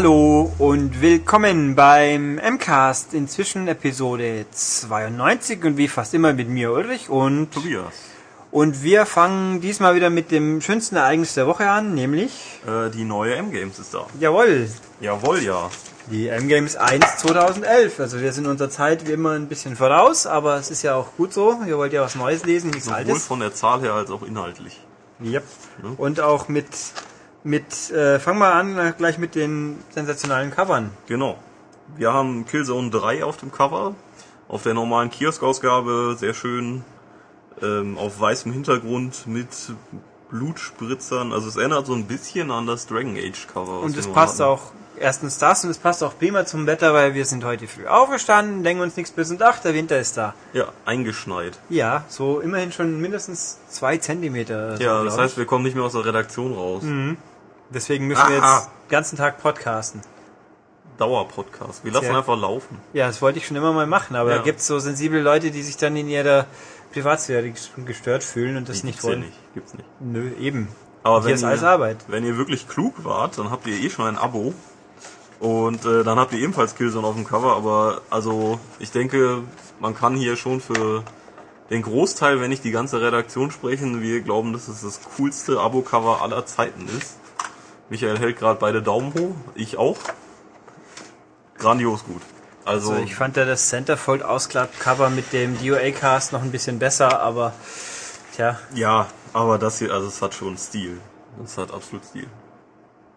Hallo und willkommen beim MCAST, inzwischen Episode 92 und wie fast immer mit mir Ulrich und Tobias. Und wir fangen diesmal wieder mit dem schönsten Ereignis der Woche an, nämlich Äh, die neue M-Games ist da. jawohl, Jawohl, ja. die M-Games 1 2011. Also wir sind unserer Zeit wie immer ein bisschen voraus, aber es ist ja auch gut so. Ihr wollt ja was Neues lesen, nichts Sowohl Altes. von der Zahl her als auch inhaltlich. Yep. Und auch mit mit äh, fangen wir an äh, gleich mit den sensationalen Covern. Genau. Wir haben Killzone 3 auf dem Cover. Auf der normalen Kiosk-Ausgabe sehr schön ähm, auf weißem Hintergrund mit Blutspritzern. Also es erinnert so ein bisschen an das Dragon Age Cover. Und es passt hatten. auch erstens das und es passt auch prima zum Wetter, weil wir sind heute früh aufgestanden, denken uns nichts bis und ach, der Winter ist da. Ja, eingeschneit. Ja, so immerhin schon mindestens zwei Zentimeter. so, Ja, das heißt, wir kommen nicht mehr aus der Redaktion raus. ich. deswegen müssen wir Aha. jetzt den ganzen Tag podcasten. Dauerpodcast. Wir lassen Sehr. einfach laufen. Ja, das wollte ich schon immer mal machen, aber Ja. da gibt's so sensible Leute, die sich dann in ihrer Privatsphäre gestört fühlen und das Die nicht gibt's ja wollen. nicht. Gibt's nicht. Nö, eben. Aber Hier wenn ihr, alles Arbeit. wenn ihr wirklich klug wart, dann habt ihr eh schon ein Abo. Und äh, dann habt ihr ebenfalls Killzone auf dem Cover. Aber also ich denke, man kann hier schon für den Großteil, wenn nicht die ganze Redaktion sprechen, wir glauben, dass es das coolste Abo-Cover aller Zeiten ist. Michael hält gerade beide Daumen hoch, ich auch. Grandios gut. Also, Also ich fand ja das Centerfold Ausklapp-Cover mit dem DOA-Cast noch ein bisschen besser, aber tja, ja, aber das hier, also es hat schon Stil. Es hat absolut Stil.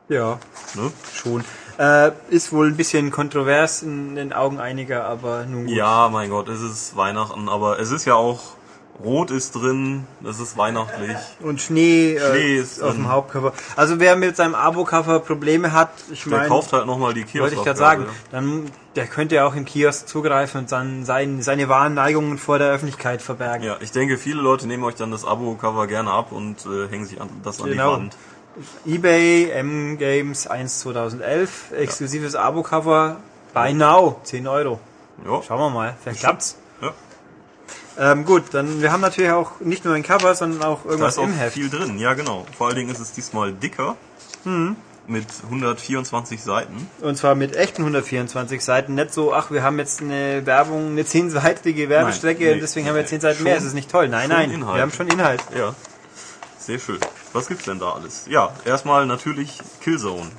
Ja, Ne? schon. Äh, ist wohl ein bisschen kontrovers in den Augen einiger, aber nun gut. Ja, mein Gott, es ist Weihnachten, aber es ist ja auch Rot ist drin, es ist weihnachtlich. Und Schnee, Schnee äh, ist auf drin. dem Hauptcover. Also wer mit seinem Abo-Cover Probleme hat, ich Der meine, kauft halt nochmal die Kiosk. wollte ich gerade sagen, dann der könnte ja auch im Kiosk zugreifen und dann sein, seine wahren Neigungen vor der Öffentlichkeit verbergen. Ja, ich denke, viele Leute nehmen euch dann das Abo-Cover gerne ab und äh, hängen sich an, das an Genau. die Wand. eBay M Games 1 2011, exklusives Abo-Cover, buy now, 10 Euro. Ja, Schauen wir mal, vielleicht klappt's. ja. Ähm, gut, dann wir haben natürlich auch nicht nur ein Cover, sondern auch Da irgendwas ist auch im Heft. viel drin, ja genau. Vor allen Dingen ist es diesmal dicker. Mhm. Mit 124 Seiten. Und zwar mit echten 124 Seiten, nicht so, ach, wir haben jetzt eine Werbung, eine 10-seitige Werbestrecke nee, und deswegen haben wir nee. 10 Seiten mehr. Es ist nicht toll. Nein, nein, Inhalt. wir haben schon Inhalt. Ja, sehr schön. Was gibt's denn da alles? Ja, erstmal natürlich Killzone.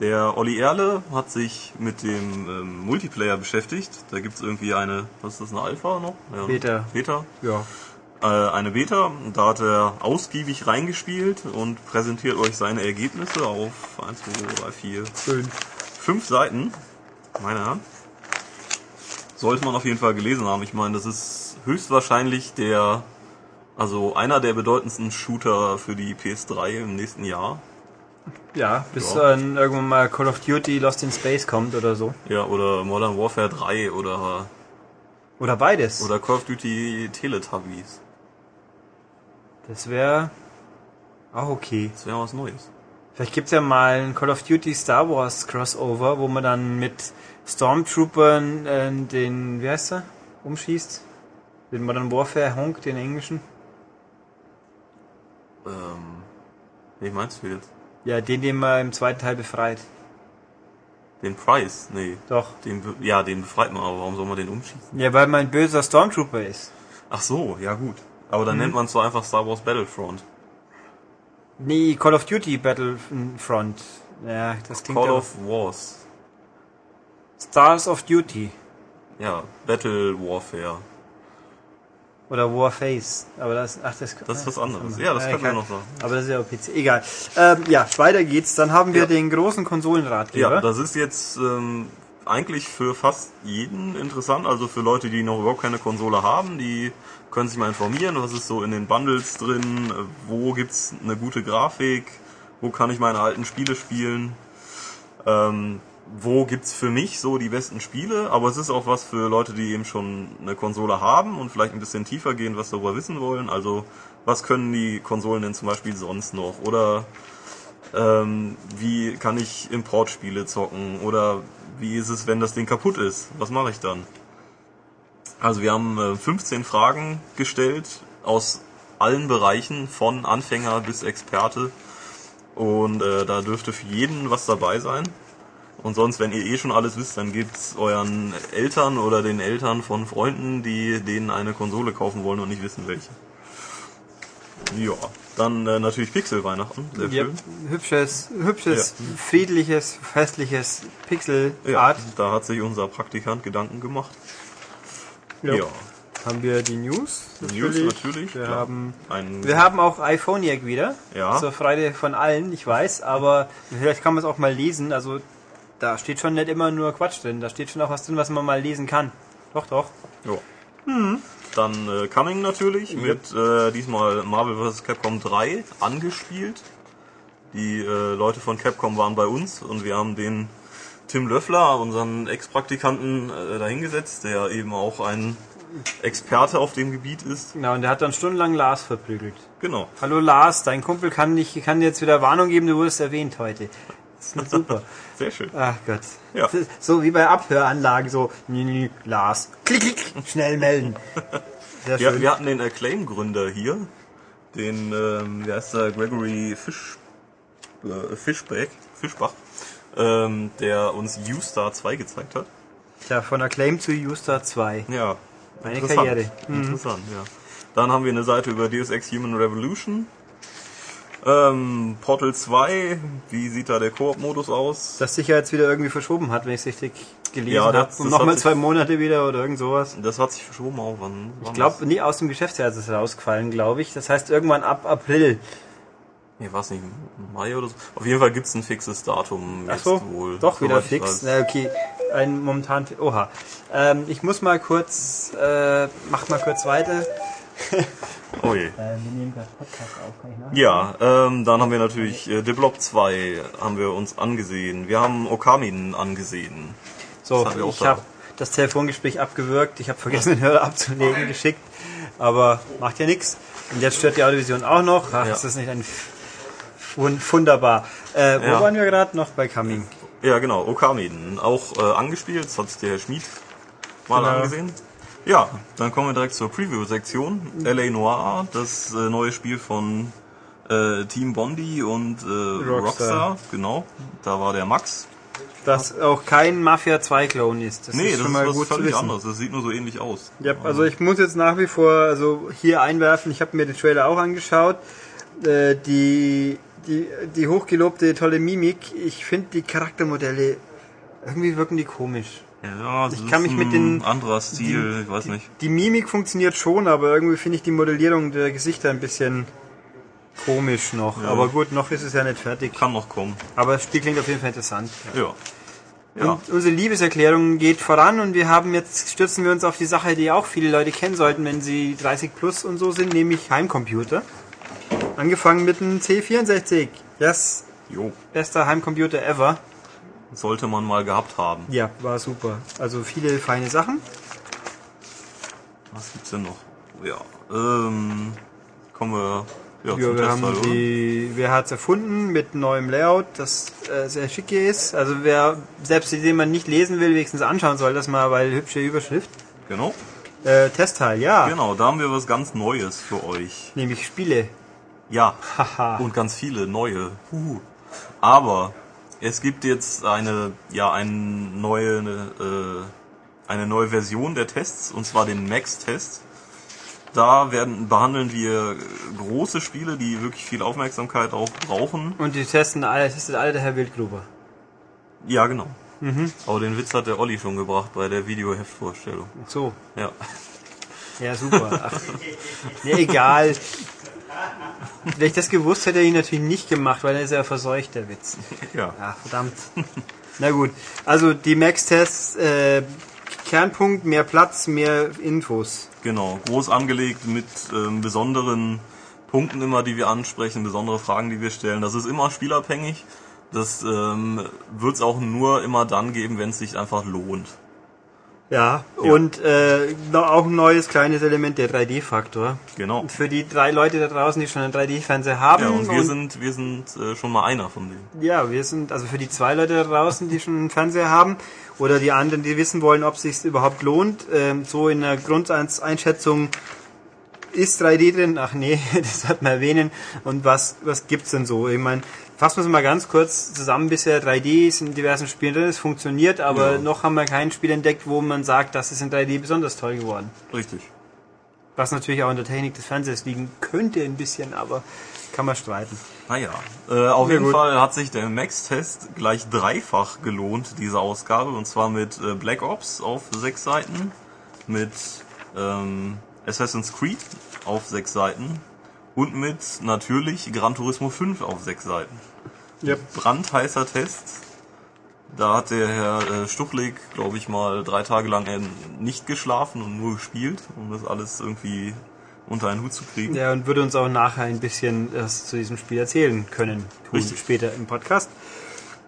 Der Olli Erle hat sich mit dem ähm, Multiplayer beschäftigt. Da gibt's irgendwie eine, was ist das, eine Alpha noch? Ja, Beta. Beta. Ja. Äh, eine Beta. Da hat er ausgiebig reingespielt und präsentiert euch seine Ergebnisse auf 1, 2, 3, 4, Schön. fünf Seiten. Meine Herren. Sollte man auf jeden Fall gelesen haben. Ich meine, das ist höchstwahrscheinlich der, also einer der bedeutendsten Shooter für die PS3 im nächsten Jahr. Ja, bis Ja. dann irgendwann mal Call of Duty Lost in Space kommt oder so. Ja, oder Modern Warfare 3 oder, Oder beides. oder Call of Duty Teletubbies. Das wäre auch okay. Das wäre was Neues. Vielleicht gibt's ja mal ein Call of Duty Star Wars Crossover, wo man dann mit Stormtroopern äh, den, wie heißt er, umschießt. Den Modern Warfare Honk, den englischen. Ähm, wie meinst du jetzt? Ja, den, den man im zweiten Teil befreit. Den Price? Nee. Doch. Den, ja, den befreit man, aber warum soll man den umschießen? Ja, weil man ein böser Stormtrooper ist. Ach so, ja gut. Aber Mhm. dann nennt man es so einfach Star Wars Battlefront. Nee, Call of Duty Battlefront. Ja, das klingt Call of Wars. Stars of Duty. Ja, Battle Warfare. Oder Warface. Aber das, ach, das, Das ist was anderes. Ja, das könnte man egal. noch sagen. Aber das ist ja auch PC. Egal. Ähm, ja, weiter geht's. Dann haben wir Ja. den großen Konsolenratgeber. Ja, das ist jetzt ähm, eigentlich für fast jeden interessant. Also für Leute, die noch überhaupt keine Konsole haben, die können sich mal informieren, was ist so in den Bundles drin, wo gibt's eine gute Grafik, wo kann ich meine alten Spiele spielen, ähm, wo gibt's für mich so die besten Spiele, aber es ist auch was für Leute, die eben schon eine Konsole haben und vielleicht ein bisschen tiefer gehen, was darüber wissen wollen. Also was können die Konsolen denn zum Beispiel sonst noch? Oder ähm, wie kann ich Importspiele zocken? Oder wie ist es, wenn das Ding kaputt ist? Was mache ich dann? Also wir haben äh, 15 Fragen gestellt aus allen Bereichen, von Anfänger bis Experte. Und äh, da dürfte für jeden was dabei sein. Und sonst, wenn ihr eh schon alles wisst, dann gebt's euren Eltern oder den Eltern von Freunden, die denen eine Konsole kaufen wollen und nicht wissen welche. Ja, dann äh, natürlich Pixel-Weihnachten, sehr Ja, schön. hübsches, hübsches, friedliches, festliches Pixel-Art. da hat sich unser Praktikant Gedanken gemacht. Ja. Ja, Haben wir die News? News natürlich. Wir klar. haben, ein, wir haben auch iPhoniac wieder. Ja. Zur Freude von allen, ich weiß, aber vielleicht kann man es auch mal lesen. Also da steht schon nicht immer nur Quatsch drin. Da steht schon auch was drin, was man mal lesen kann. Doch, doch. Ja. Dann äh, Coming natürlich mit äh, diesmal Marvel vs. Capcom 3 angespielt. Die äh, Leute von Capcom waren bei uns und wir haben den Tim Löffler, unseren Ex-Praktikanten, äh, dahingesetzt, der eben auch ein Experte auf dem Gebiet ist. Genau, und der hat dann stundenlang Lars verprügelt. Genau. Hallo Lars, dein Kumpel kann, nicht, kann dir jetzt wieder Warnung geben, du wurdest erwähnt heute. Das ist super. Sehr schön. Ach Gott. Ja. So wie bei Abhöranlagen, so, nü, Lars, klick, klick, schnell melden. Sehr Ja, schön. wir hatten den Acclaim-Gründer hier, den, ähm, wie heißt der, Gregory Fisch, äh, Fischbeck, Fischbach, ähm, der uns U-Star 2 gezeigt hat. Tja, von Acclaim zu Uster 2. Ja. Eine interessant. Karriere. Mhm. Interessant, ja. Dann haben wir eine Seite über Deus Ex Human Revolution. Ähm, Portal 2, wie sieht da der Koop-Modus aus? Das sich ja jetzt wieder irgendwie verschoben hat, wenn ich es richtig gelesen Ja, habe. das nochmal zwei Monate wieder oder irgend sowas. Das hat sich verschoben auch. Wann, wann Ich glaube, nie aus dem Geschäftsjahr ist es rausgefallen, glaube ich. Das heißt irgendwann ab April. Nee, weiß nicht, Mai oder so. Auf jeden Fall gibt's ein fixes Datum. Ach so, wohl, doch wieder fix. Na, okay, ein momentan. Oha. Ähm, ich muss mal kurz. Äh, mach mal kurz weiter. Oh je. Äh, wir nehmen gerade Podcast auf, kann ich nach? Ja, ähm, dann haben wir natürlich äh, Deblob 2 haben wir uns angesehen. Wir haben Okamin angesehen. So, ich habe das Telefongespräch abgewürgt. Ich habe vergessen, den Hörer abzulegen, geschickt. Aber macht ja nichts. Und jetzt stört die Audiovision auch noch. Ach, Ja. ist das nicht ein Wun- wunderbar. Äh, wo Ja. waren wir gerade noch bei Coming? Ja, genau, Okamin. Auch äh, angespielt, das hat sich der Herr Schmied mal Genau. angesehen. Ja, dann kommen wir direkt zur Preview-Sektion. LA Noir, das äh, neue Spiel von äh, Team Bondi und äh, Rockstar. Rockstar. Genau, da war der Max. Das auch kein Mafia 2 Clone ist. Das Nee, ist das schon ist mal was gut völlig anderes. Das sieht nur so ähnlich aus. Ja, also ich muss jetzt nach wie vor also hier einwerfen, ich habe mir den Trailer auch angeschaut. Äh, die, die, die hochgelobte tolle Mimik, ich finde die Charaktermodelle, irgendwie wirken die komisch. Ja, Ich kann mich mit ein den- anderer Stil, ich weiß nicht. Die Mimik funktioniert schon, aber irgendwie finde ich die Modellierung der Gesichter ein bisschen komisch noch. Ja. Aber gut, noch ist es ja nicht fertig. Kann noch kommen. Aber das Spiel klingt auf jeden Fall interessant. Ja. Ja, Und unsere Liebeserklärung geht voran und wir haben jetzt, stürzen wir uns auf die Sache, die auch viele Leute kennen sollten, wenn sie 30 plus und so sind, nämlich Heimcomputer. Angefangen mit einem C64. Yes, jo. bester Heimcomputer ever. Sollte man mal gehabt haben. Ja, war super. Also viele feine Sachen. Was gibt's denn noch? Ja, ähm, kommen wir ja, Ja, wir haben oder? die, wer hat's erfunden mit neuem Layout, das äh, sehr schick ist. Also wer selbst den man nicht lesen will, wenigstens anschauen soll, das mal, weil hübsche Überschrift. Genau. Äh, Testteil, ja. Genau, da haben wir was ganz Neues für euch. Nämlich Spiele. Ja. Haha. Und ganz viele neue. Huhu. Aber es gibt jetzt eine, ja, eine neue, äh, eine neue Version der Tests, und zwar den Max-Test. Da werden, behandeln wir große Spiele, die wirklich viel Aufmerksamkeit auch brauchen. Und die testen alle, testet alle der Herr Wildgruber. Ja, genau. Mhm. Aber den Witz hat der Olli schon gebracht bei der Videoheftvorstellung. So. Ja. Ja, super. Ach, nee, egal. Wenn ich das gewusst hätte, hätte ich ihn natürlich nicht gemacht, weil er ist ja verseucht, der Witz. Ja. Ach, verdammt. Na gut. Also die Max-Tests, äh, Kernpunkt, mehr Platz, mehr Infos. Genau, groß angelegt mit ähm, besonderen Punkten immer, die wir ansprechen, besondere Fragen, die wir stellen. Das ist immer spielabhängig. Das ähm, wird es auch nur immer dann geben, wenn es sich einfach lohnt. Ja, Ja. und äh, noch auch ein neues kleines Element, der 3D-Faktor. Genau. Für die drei Leute da draußen, die schon einen 3D-Fernseher haben. Ja, und wir sind, wir sind äh, schon mal einer von denen. Ja, wir sind, also für die zwei Leute da draußen, die schon einen Fernseher haben, oder die anderen, die wissen wollen, ob es sich überhaupt lohnt, ähm, so in der Grundeinschätzung ist 3D drin? Ach nee, das hat man erwähnen. Und was, was gibt's denn so? Ich meine, fassen wir es mal ganz kurz zusammen. Bisher 3D ist in diversen Spielen drin, es funktioniert, aber Ja. noch haben wir kein Spiel entdeckt, wo man sagt, das ist in 3D besonders toll geworden. Richtig. Was natürlich auch in der Technik des Fernsehers liegen könnte ein bisschen, aber kann man streiten. Naja, äh, auf Ja, jeden gut. Fall hat sich der Max-Test gleich dreifach gelohnt, diese Ausgabe. Und zwar mit äh, Black Ops auf sechs Seiten, mit ähm, Assassin's Creed auf sechs Seiten und mit natürlich Gran Turismo 5 auf sechs Seiten. Yep. Brandheißer Test. Da hat der Herr äh, Stuchlik, glaube ich mal, drei Tage lang äh, nicht geschlafen und nur gespielt, um das alles irgendwie unter einen Hut zu kriegen. Ja, und würde uns auch nachher ein bisschen was zu diesem Spiel erzählen können. Tun Richtig. Später im Podcast.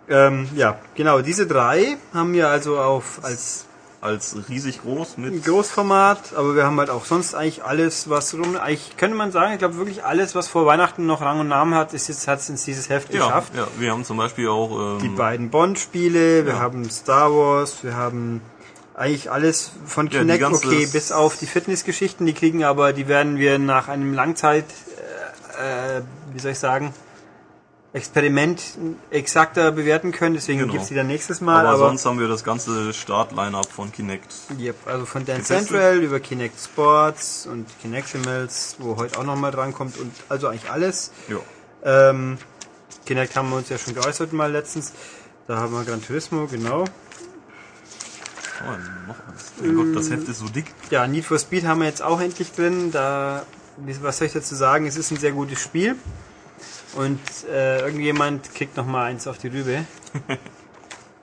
Ähm, ja, genau. Diese drei haben wir also auf als Als riesig groß mit Großformat, aber wir haben halt auch sonst eigentlich alles, was rum, eigentlich könnte man sagen, ich glaube wirklich alles, was vor Weihnachten noch Rang und Namen hat, ist jetzt, hat es in dieses Heft Ja, geschafft. ja, wir haben zum Beispiel auch Die ähm, beiden Bond-Spiele, wir Ja. haben Star Wars, wir haben eigentlich alles von Ja, die Kinect, okay, bis auf die Fitnessgeschichten, die kriegen aber, die werden wir nach einem Langzeit, äh, äh, wie soll ich sagen, Experiment exakter bewerten können, deswegen Genau. gibt's die dann nächstes Mal, aber, aber, sonst haben wir das ganze Start-Line-Up von Kinect. Yep, also von Dance Getestet. Central über Kinect Sports und Kinectimals, wo heute auch nochmal drankommt und also eigentlich alles. Ja. Ähm, Kinect haben wir uns ja schon geäußert mal letztens. Da haben wir Gran Turismo, genau. Oh, noch eins. Mein Gott, das Heft ist so dick. Ja, Need for Speed haben wir jetzt auch endlich drin. Da, was soll ich dazu sagen? Es ist ein sehr gutes Spiel. Und äh, irgendjemand kriegt noch mal eins auf die Rübe.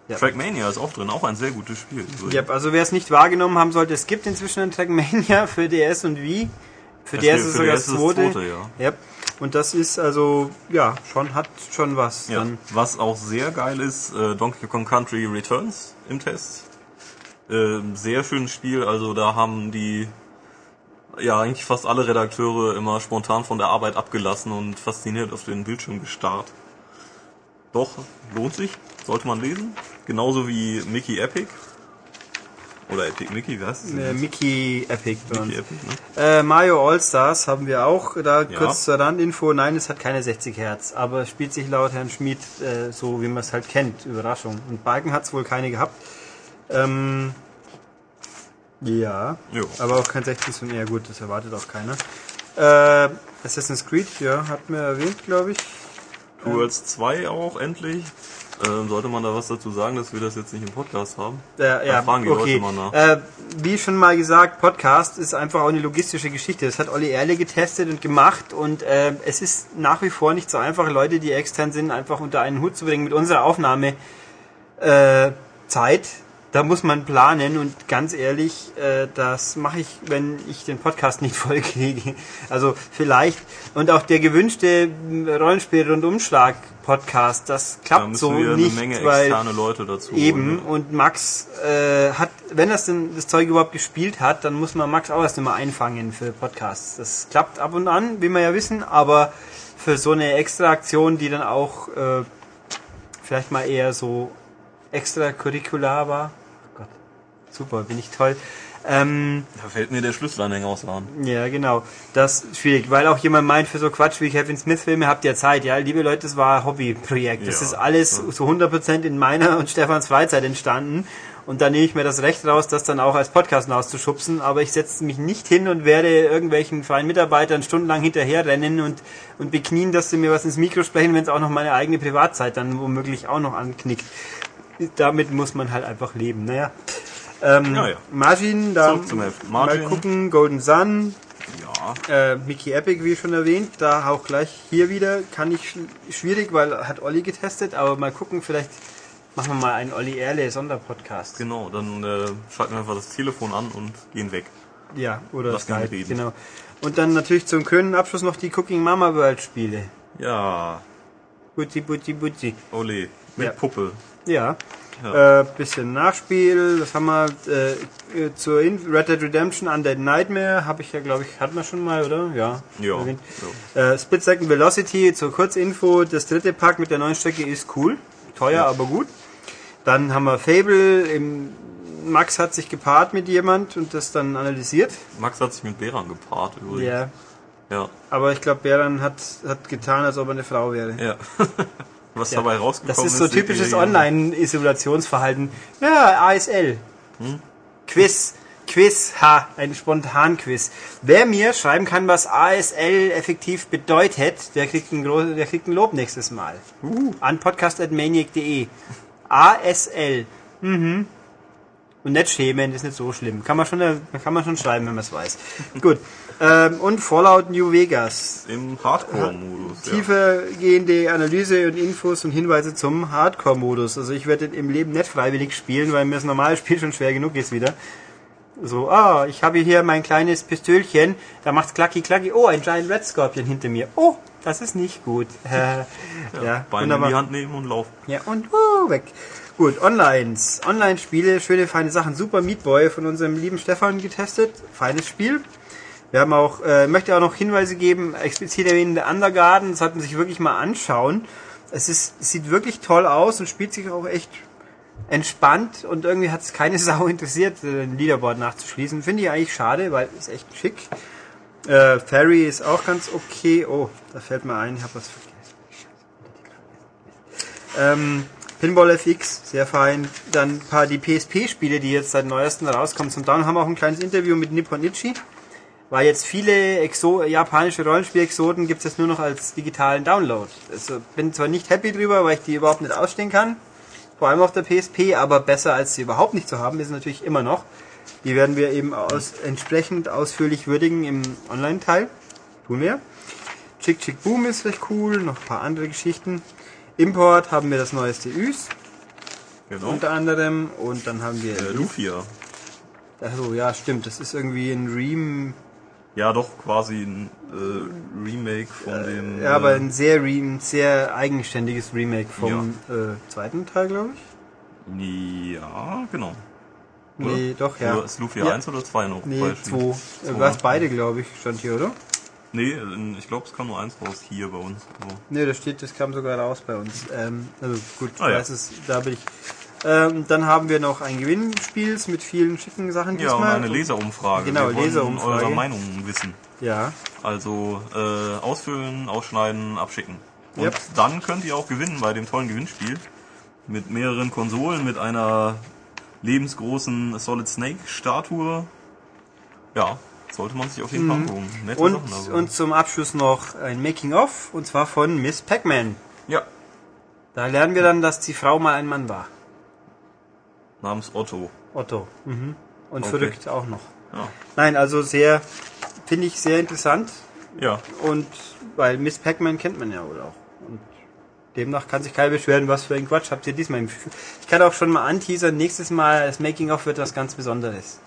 Ja. Trackmania ist auch drin, auch ein sehr gutes Spiel. So, Yep, also wer es nicht wahrgenommen haben sollte, es gibt inzwischen ein Trackmania für DS und Wii. Für Ja, DS ist sogar DS das zweite. zweite, ja. Yep. Und das ist also, ja, schon, hat schon was. Ja. Dann, Was auch sehr geil ist, äh, Donkey Kong Country Returns im Test. Ähm, sehr schönes Spiel, also da haben die ja eigentlich fast alle Redakteure immer spontan von der Arbeit abgelassen und fasziniert auf den Bildschirm gestarrt. Doch, lohnt sich, sollte man lesen. Genauso wie Mickey Epic. Oder Epic Mickey, wie heißt es? äh, Mickey Epic. Mickey Epic, ne? Äh, Mario All-Stars haben wir auch. Da Ja. kurz zur Randinfo. Nein, es hat keine 60 Hertz, aber spielt sich laut Herrn Schmid äh, so, wie man es halt kennt. Überraschung. Und Balken hat es wohl keine gehabt. Ähm, ja, Jo. aber auch kein 16 Zoom. Ja gut, das erwartet auch keiner. Äh, Assassin's Creed, ja, hat mir erwähnt, glaube ich. Worlds 2 auch endlich. Ähm, sollte man da was dazu sagen, dass wir das jetzt nicht im Podcast haben? Äh, ja, fragen die okay. Leute mal nach. Äh, wie schon mal gesagt, Podcast ist einfach auch eine logistische Geschichte. Das hat Olli Erle getestet und gemacht und äh, es ist nach wie vor nicht so einfach, Leute, die extern sind, einfach unter einen Hut zu bringen mit unserer Aufnahme äh. Da muss man planen und ganz ehrlich, äh, das mache ich, wenn ich den Podcast nicht voll kriege. Also vielleicht und auch der gewünschte Rollenspiel-Rundumschlag-Podcast, das Da klappt müssen so wir nicht, eine Menge weil externe Leute dazu Eben, holen. und Max äh, hat, wenn das denn das Zeug überhaupt gespielt hat, dann muss man Max auch erst mal einfangen für Podcasts. Das klappt ab und an, wie wir ja wissen, aber für so eine extra Aktion, die dann auch äh, vielleicht mal eher so extracurricular war. Super, bin ich toll. Ähm, Da fällt mir der Schlüsselanhänger aus Hand. ja, genau. Das ist schwierig, weil auch jemand meint, für so Quatsch wie Kevin Smith Filme habt ihr Zeit. Ja, liebe Leute, das war ein Hobbyprojekt. Das Ja. ist alles so 100% in meiner und Stefans Freizeit entstanden. Und da nehme ich mir das Recht raus, das dann auch als Podcast rauszuschubsen. Aber ich setze mich nicht hin und werde irgendwelchen freien Mitarbeitern stundenlang hinterherrennen und, und beknien, dass sie mir was ins Mikro sprechen, wenn es auch noch meine eigene Privatzeit dann womöglich auch noch anknickt. Damit muss man halt einfach leben. Naja. Ähm, Ja, ja. Margin, da mal gucken, Golden Sun, Ja. äh, Mickey Epic, wie schon erwähnt, da auch gleich hier wieder, kann ich sch schwierig, weil hat Olli getestet, aber mal gucken, vielleicht machen wir mal einen Olli Erle Sonderpodcast. Genau, dann äh, schalten wir einfach das Telefon an und gehen weg. Ja, oder Lass Skype, reden. genau. Und dann natürlich zum kühnen Abschluss noch die Cooking Mama World Spiele. Ja, Butzi, butzi, butzi. ole, mit Ja. Puppe. Ja. Ja. Äh, bisschen Nachspiel, das haben wir äh, äh, zur In Red Dead Redemption Undead Nightmare, habe ich ja glaube ich, hatten wir schon mal, oder? Ja. Ja. erwähnt. Äh, Split Second Velocity zur Kurzinfo, das dritte Pack mit der neuen Strecke ist cool, teuer, Ja. aber gut. Dann haben wir Fable im Max hat sich gepaart mit jemand und das dann analysiert. Max hat sich mit Beran gepaart übrigens. Ja. Ja. Aber ich glaube, Beran hat, hat getan, als ob er eine Frau wäre. Ja. Was Ja. dabei rausgekommen Das ist. ist so typisches. Online-Isolationsverhalten. Ja, ASL. Hm? Quiz. Quiz, ha, ein Spontan-Quiz. Wer mir schreiben kann, was ASL effektiv bedeutet, der kriegt ein, der kriegt ein Lob nächstes Mal. Uh. An podcast.maniac.de. ASL. Mhm. Und nicht schämen, ist nicht so schlimm. Kann man schon, kann man schon schreiben, wenn man es weiß. Gut. Ähm, und Fallout New Vegas. Im Hardcore-Modus. Ja. Tiefergehende Analyse und Infos und Hinweise zum Hardcore-Modus. Also ich werde im Leben nicht freiwillig spielen, weil mir das normale Spiel schon schwer genug ist wieder. So, ah, ich habe hier mein kleines Pistölchen, da macht's klacki klacki. Oh, ein Giant Red Scorpion hinter mir. Oh, das ist nicht gut. Äh, ja, Beine in die Hand nehmen und laufen. ja, und uh, weg. Gut, Onlines. Online-Spiele, schöne, feine Sachen. Super Meat Boy von unserem lieben Stefan getestet. Feines Spiel. Wir haben auch, äh, möchte auch noch Hinweise geben, explizit erwähnen, der Undergarden, das sollte man sich wirklich mal anschauen. Es ist, sieht wirklich toll aus und spielt sich auch echt entspannt und irgendwie hat es keine Sau interessiert, äh, ein Leaderboard nachzuschließen. Finde ich eigentlich schade, weil es echt schick. Äh, Ferry ist auch ganz okay. Oh, da fällt mir ein, ich habe was vergessen. Ähm, Pinball FX, sehr fein. Dann ein paar die PSP-Spiele, die jetzt seit neuesten rauskommen. Zum Down haben wir auch ein kleines Interview mit Nippon Ichi. Weil jetzt viele Exo japanische Rollenspiel-Exoten gibt es jetzt nur noch als digitalen Download. Also bin zwar nicht happy drüber, weil ich die überhaupt nicht ausstehen kann. Vor allem auf der PSP, aber besser als sie überhaupt nicht zu haben, ist natürlich immer noch. Die werden wir eben aus, entsprechend ausführlich würdigen im Online-Teil. Tun wir. Chick Chick Boom ist recht cool, noch ein paar andere Geschichten. Import haben wir das neueste Üs Genau. unter anderem und dann haben wir äh, Lufia. Achso, ja, stimmt, das ist irgendwie ein Rem Ja, doch, quasi ein äh, Remake von dem. ja, aber äh, ein sehr Re ein sehr eigenständiges Remake vom äh, zweiten Teil, glaube ich. Ja, genau. Nee, doch, ja. Oder ist Lufia Ja. 1 oder 2 noch? Nee, Bei- zwei. Zwei, Äh, Was ne? beide, glaube ich, stand hier, oder? Nee, ich glaube, es kam nur eins raus hier bei uns. Also, Nee, das steht, das kam sogar raus bei uns. Ähm, also gut, Ah, ja. ist, da bin ich. Ähm, dann haben wir noch ein Gewinnspiel mit vielen schicken Sachen ja, und diesmal. eine Leserumfrage. Genau, Wir Leserumfrage. eure Meinungen wissen. Ja, Also äh, ausfüllen, ausschneiden, abschicken. Und Yep. dann könnt ihr auch gewinnen bei dem tollen Gewinnspiel. Mit mehreren Konsolen, mit einer lebensgroßen Solid Snake Statue. Ja, sollte man sich auf jeden Fall angucken. Nette und, Sachen. Also. und zum Abschluss noch ein Making-of, und zwar von Miss Pac-Man. ja, Da lernen wir dann, dass die Frau mal ein Mann war. Namens Otto. Otto. Mhm. Und Okay. verrückt auch noch. Ja. Nein, also sehr, finde ich sehr interessant. ja, Und weil Miss Pac-Man kennt man ja wohl auch. Und demnach kann sich keiner beschweren, was für ein Quatsch habt ihr diesmal im Gefühl. Ich kann auch schon mal anteasern, nächstes Mal das Making-of wird was ganz Besonderes.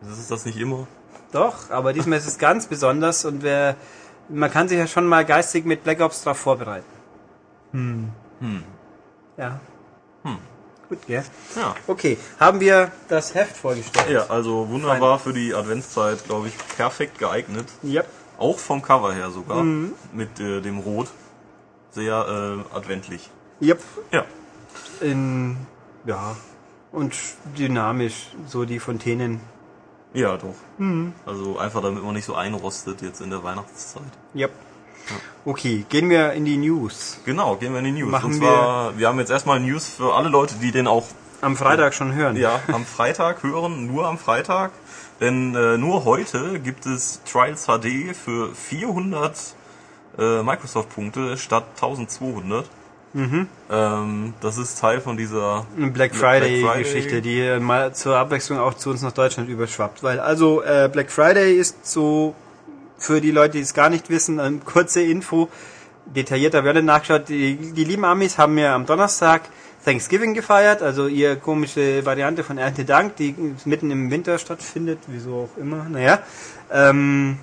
das ist das nicht immer. Doch, aber diesmal ist es ganz besonders und wer, man kann sich ja schon mal geistig mit Black Ops drauf vorbereiten. Hm. Hm. Ja. Hm. Gut, gell? Ja. Okay, haben wir das Heft vorgestellt? Ja, also wunderbar für die Adventszeit, glaube ich, perfekt geeignet. Ja. Auch vom Cover her sogar. Mhm. Mit äh, dem Rot. Sehr äh, adventlich. Yep. Ja. In, ja. Und dynamisch, so die Fontänen. Ja, doch. Mhm. Also einfach damit man nicht so einrostet jetzt in der Weihnachtszeit. Yep. Okay, gehen wir in die News. Genau, gehen wir in die News. Machen Und zwar, wir haben jetzt erstmal News für alle Leute, die den auch Am Freitag schon hören. ja, am Freitag hören, nur am Freitag. Denn äh, nur heute gibt es Trials HD für 400 äh, Microsoft-Punkte statt 1200. Mhm. Ähm, das ist Teil von dieser Black Friday-Geschichte, Friday. die äh, mal zur Abwechslung auch zu uns nach Deutschland überschwappt. Weil also äh, Black Friday ist so für die Leute, die es gar nicht wissen, eine kurze Info. Detaillierter werde nachgeschaut. Die, die lieben Amis haben ja am Donnerstag Thanksgiving gefeiert, also ihr komische Variante von Erntedank, die mitten im Winter stattfindet, wieso auch immer. Naja. Ähm,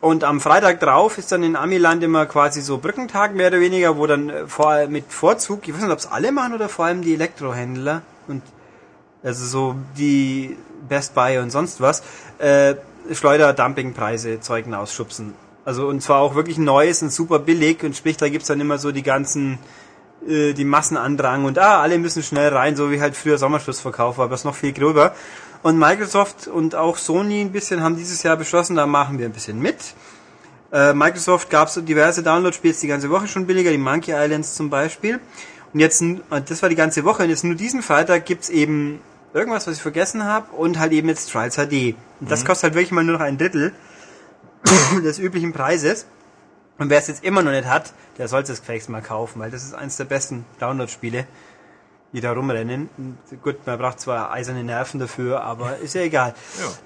und am Freitag drauf ist dann in Amiland immer quasi so Brückentag mehr oder weniger, wo dann äh, vor, mit Vorzug, ich weiß nicht, ob es alle machen oder vor allem die Elektrohändler und also so die Best Buy und sonst was, äh, Schleuder-Dumpingpreise Zeugen ausschubsen. Also und zwar auch wirklich Neues und super billig und sprich, da gibt's dann immer so die ganzen äh, die Massenandrang und ah, alle müssen schnell rein, so wie halt früher Sommerschlussverkauf war, aber es noch viel gröber. Und Microsoft und auch Sony ein bisschen haben dieses Jahr beschlossen, da machen wir ein bisschen mit. Äh, Microsoft es diverse Download-Spiels die ganze Woche schon billiger, die Monkey Islands zum Beispiel. Und jetzt, das war die ganze Woche, und jetzt nur diesen Freitag gibt's eben irgendwas, was ich vergessen habe, und halt eben jetzt Trials HD. Und das mhm. kostet halt wirklich mal nur noch ein Drittel des üblichen Preises. Und wer es jetzt immer noch nicht hat, der sollte es gefälligst mal kaufen, weil das ist eines der besten Download-Spiele, die da rumrennen. Gut, man braucht zwar eiserne Nerven dafür, aber ist ja egal.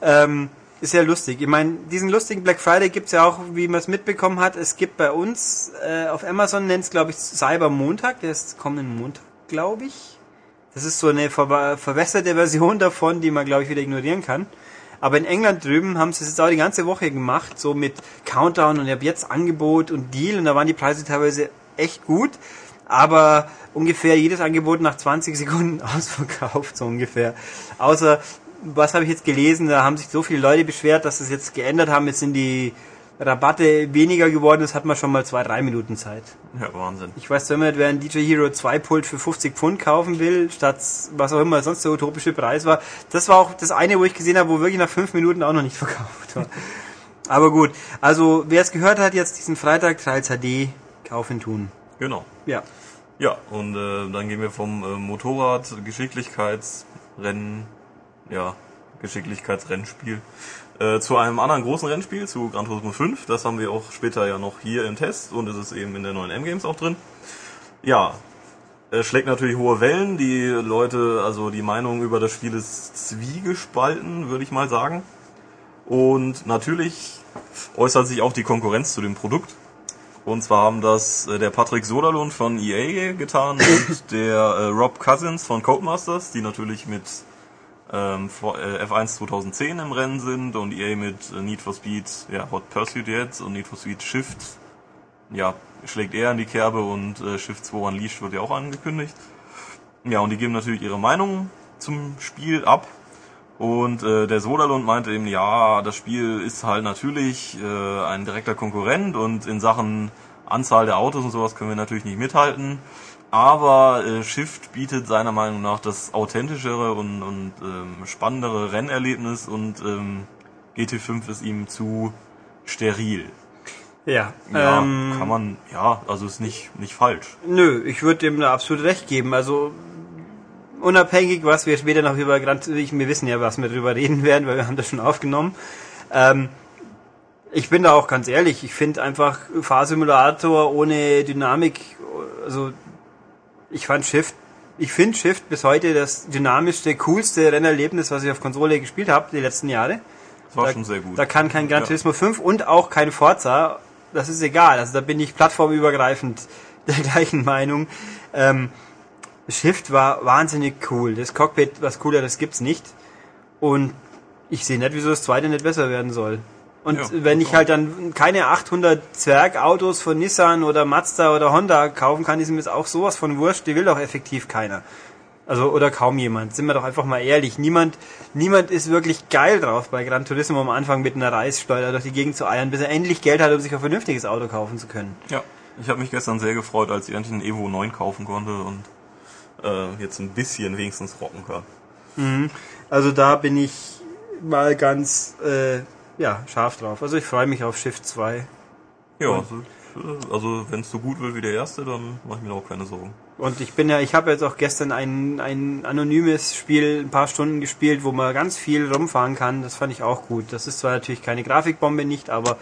Ja. Ähm, ist ja lustig. Ich meine, diesen lustigen Black Friday gibt's ja auch, wie man es mitbekommen hat. Es gibt bei uns äh, auf Amazon nennt es, glaube ich, Cyber Montag. Der ist kommenden Montag, glaube ich. Das ist so eine ver verwässerte Version davon, die man, glaube ich, wieder ignorieren kann. Aber in England drüben haben sie es jetzt auch die ganze Woche gemacht, so mit Countdown und habe jetzt Angebot und Deal und da waren die Preise teilweise echt gut, aber ungefähr jedes Angebot nach 20 Sekunden ausverkauft, so ungefähr. Außer, was habe ich jetzt gelesen, da haben sich so viele Leute beschwert, dass sie es jetzt geändert haben, jetzt sind die Rabatte weniger geworden ist, hat man schon mal zwei, drei Minuten Zeit. Ja, Wahnsinn. Ich weiß wenn man wer ein DJ Hero 2 Pult für 50 Pfund kaufen will, statt was auch immer sonst der utopische Preis war. Das war auch das eine, wo ich gesehen habe, wo wirklich nach fünf Minuten auch noch nicht verkauft war. Aber gut, also wer es gehört hat, jetzt diesen Freitag Trials HD kaufen tun. Genau. Ja. Ja, und äh, dann gehen wir vom äh, Motorrad Geschicklichkeitsrennen, ja, Geschicklichkeitsrennspiel äh, zu einem anderen großen Rennspiel, zu Gran Turismo 5. Das haben wir auch später ja noch hier im Test und es ist eben in der neuen M-Games auch drin. Ja, es schlägt natürlich hohe Wellen. Die Leute, also die Meinung über das Spiel ist zwiegespalten, würde ich mal sagen. Und natürlich äußert sich auch die Konkurrenz zu dem Produkt. Und zwar haben das äh, der Patrick Soderlund von EA getan und der äh, Rob Cousins von Codemasters, die natürlich mit ähm, F1 2010 im Rennen sind und EA mit äh, Need for Speed, ja, Hot Pursuit jetzt und Need for Speed Shift, ja, schlägt eher in die Kerbe und äh, Shift 2 Unleashed wird ja auch angekündigt. Ja, und die geben natürlich ihre Meinung zum Spiel ab. Und äh, der Soderlund meinte eben, ja, das Spiel ist halt natürlich äh, ein direkter Konkurrent und in Sachen Anzahl der Autos und sowas können wir natürlich nicht mithalten. Aber äh, Shift bietet seiner Meinung nach das authentischere und, und ähm, spannendere Rennerlebnis und ähm, GT5 ist ihm zu steril. Ja, ja ähm, kann man, ja, also ist nicht, nicht falsch. Nö, ich würde dem da absolut recht geben. Also unabhängig, was wir später noch über Grand wir wissen ja, was wir drüber reden werden, weil wir haben das schon aufgenommen. Ähm, ich bin da auch ganz ehrlich, ich finde einfach Fahrsimulator ohne Dynamik, also ich fand Shift, ich finde Shift bis heute das dynamischste, coolste Rennerlebnis, was ich auf Konsole gespielt habe, die letzten Jahre. Das war da, schon sehr gut. Da kann kein Gran Turismo ja. 5 und auch kein Forza, das ist egal, also da bin ich plattformübergreifend der gleichen Meinung. Ähm, Shift war wahnsinnig cool. Das Cockpit, was cooler, das gibt's nicht. Und ich sehe nicht, wieso das zweite nicht besser werden soll. Und ja, wenn ich halt dann keine 800 Zwergautos von Nissan oder Mazda oder Honda kaufen kann, ist mir das auch sowas von wurscht. Die will doch effektiv keiner. Also, oder kaum jemand. Sind wir doch einfach mal ehrlich. Niemand, niemand ist wirklich geil drauf, bei Gran Turismo am Anfang mit einer Reissteuer durch die Gegend zu eiern, bis er endlich Geld hat, um sich ein vernünftiges Auto kaufen zu können. Ja. Ich habe mich gestern sehr gefreut, als ich endlich einen Evo 9 kaufen konnte und äh, jetzt ein bisschen wenigstens rocken kann. Mhm. Also da bin ich mal ganz äh, ja, scharf drauf. Also ich freue mich auf Shift 2. Ja, also, also wenn es so gut wird wie der erste, dann mache ich mir auch keine Sorgen. Und ich bin ja, ich habe jetzt auch gestern ein, ein anonymes Spiel ein paar Stunden gespielt, wo man ganz viel rumfahren kann. Das fand ich auch gut. Das ist zwar natürlich keine Grafikbombe nicht, aber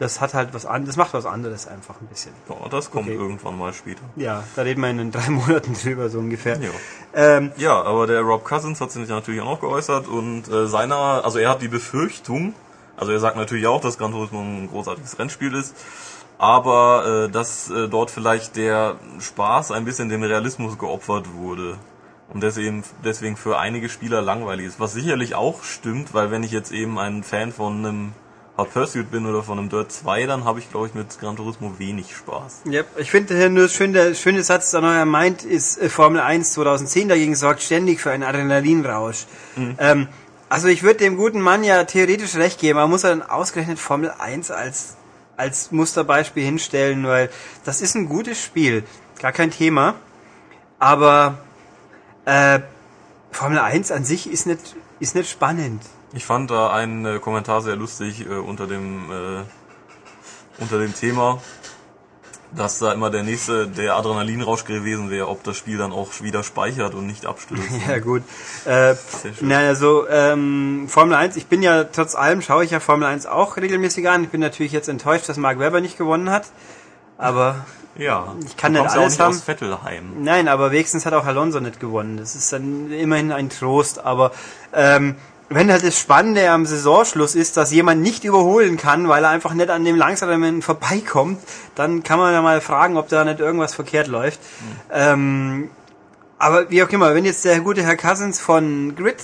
das hat halt was an, das macht was anderes einfach ein bisschen. Ja, das kommt okay. irgendwann mal später. Ja, da reden wir in drei Monaten drüber, so ungefähr. Ja, ähm, ja aber der Rob Cousins hat sich natürlich auch noch geäußert und äh, seiner, also er hat die Befürchtung, also er sagt natürlich auch, dass Gran Turismo ein großartiges Rennspiel ist, aber äh, dass äh, dort vielleicht der Spaß ein bisschen dem Realismus geopfert wurde und deswegen, deswegen für einige Spieler langweilig ist. Was sicherlich auch stimmt, weil wenn ich jetzt eben ein Fan von einem Hot Pursuit bin oder von einem Dirt 2, dann habe ich glaube ich mit Gran Turismo wenig Spaß. Ja, ich finde nur das schöne, der schöne Satz, der er meint, ist äh, Formel 1 2010 dagegen sorgt ständig für einen Adrenalinrausch. Mhm. Ähm, also ich würde dem guten Mann ja theoretisch recht geben, aber muss dann ausgerechnet Formel 1 als als Musterbeispiel hinstellen, weil das ist ein gutes Spiel, gar kein Thema. Aber äh, Formel 1 an sich ist nicht, ist nicht spannend. Ich fand da einen äh, Kommentar sehr lustig äh, unter dem äh, unter dem Thema, dass da immer der nächste der Adrenalinrausch gewesen wäre, ob das Spiel dann auch wieder speichert und nicht abstürzt. Ja gut. Äh, naja, so ähm, Formel 1, ich bin ja trotz allem, schaue ich ja Formel 1 auch regelmäßig an. Ich bin natürlich jetzt enttäuscht, dass Mark Webber nicht gewonnen hat. Aber ja, ich kann nicht kommst ja auch alles nicht haben. Nein, aber wenigstens hat auch Alonso nicht gewonnen. Das ist dann immerhin ein Trost. Aber ähm, wenn halt das Spannende am Saisonschluss ist, dass jemand nicht überholen kann, weil er einfach nicht an dem Langsamen vorbeikommt, dann kann man ja mal fragen, ob da nicht irgendwas verkehrt läuft. Ähm, aber wie auch immer, wenn jetzt der gute Herr Cousins von Grid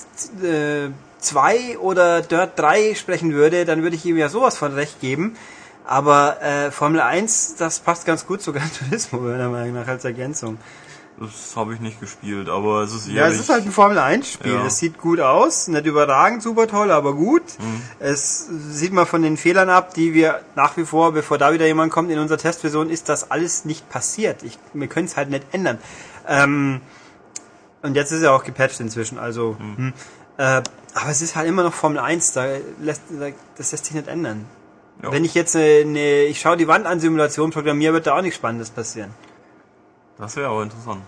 äh, 2 oder Dirt 3 sprechen würde, dann würde ich ihm ja sowas von recht geben. Aber äh, Formel 1, das passt ganz gut zu Gran Turismo, meiner Meinung nach, als Ergänzung. Das habe ich nicht gespielt, aber es ist Ja, ehrlich. es ist halt ein Formel 1 Spiel. Ja. Es sieht gut aus, nicht überragend, super toll, aber gut. Mhm. Es sieht man von den Fehlern ab, die wir nach wie vor, bevor da wieder jemand kommt in unserer Testversion, ist das alles nicht passiert. Ich, wir können es halt nicht ändern. Ähm, und jetzt ist er auch gepatcht inzwischen, also. Mhm. Hm. Äh, aber es ist halt immer noch Formel 1, da lässt, da, das lässt sich nicht ändern. Ja. Wenn ich jetzt eine, eine ich schaue die Wand an Simulation programmiere, wird da auch nichts Spannendes passieren. Das wäre aber interessant.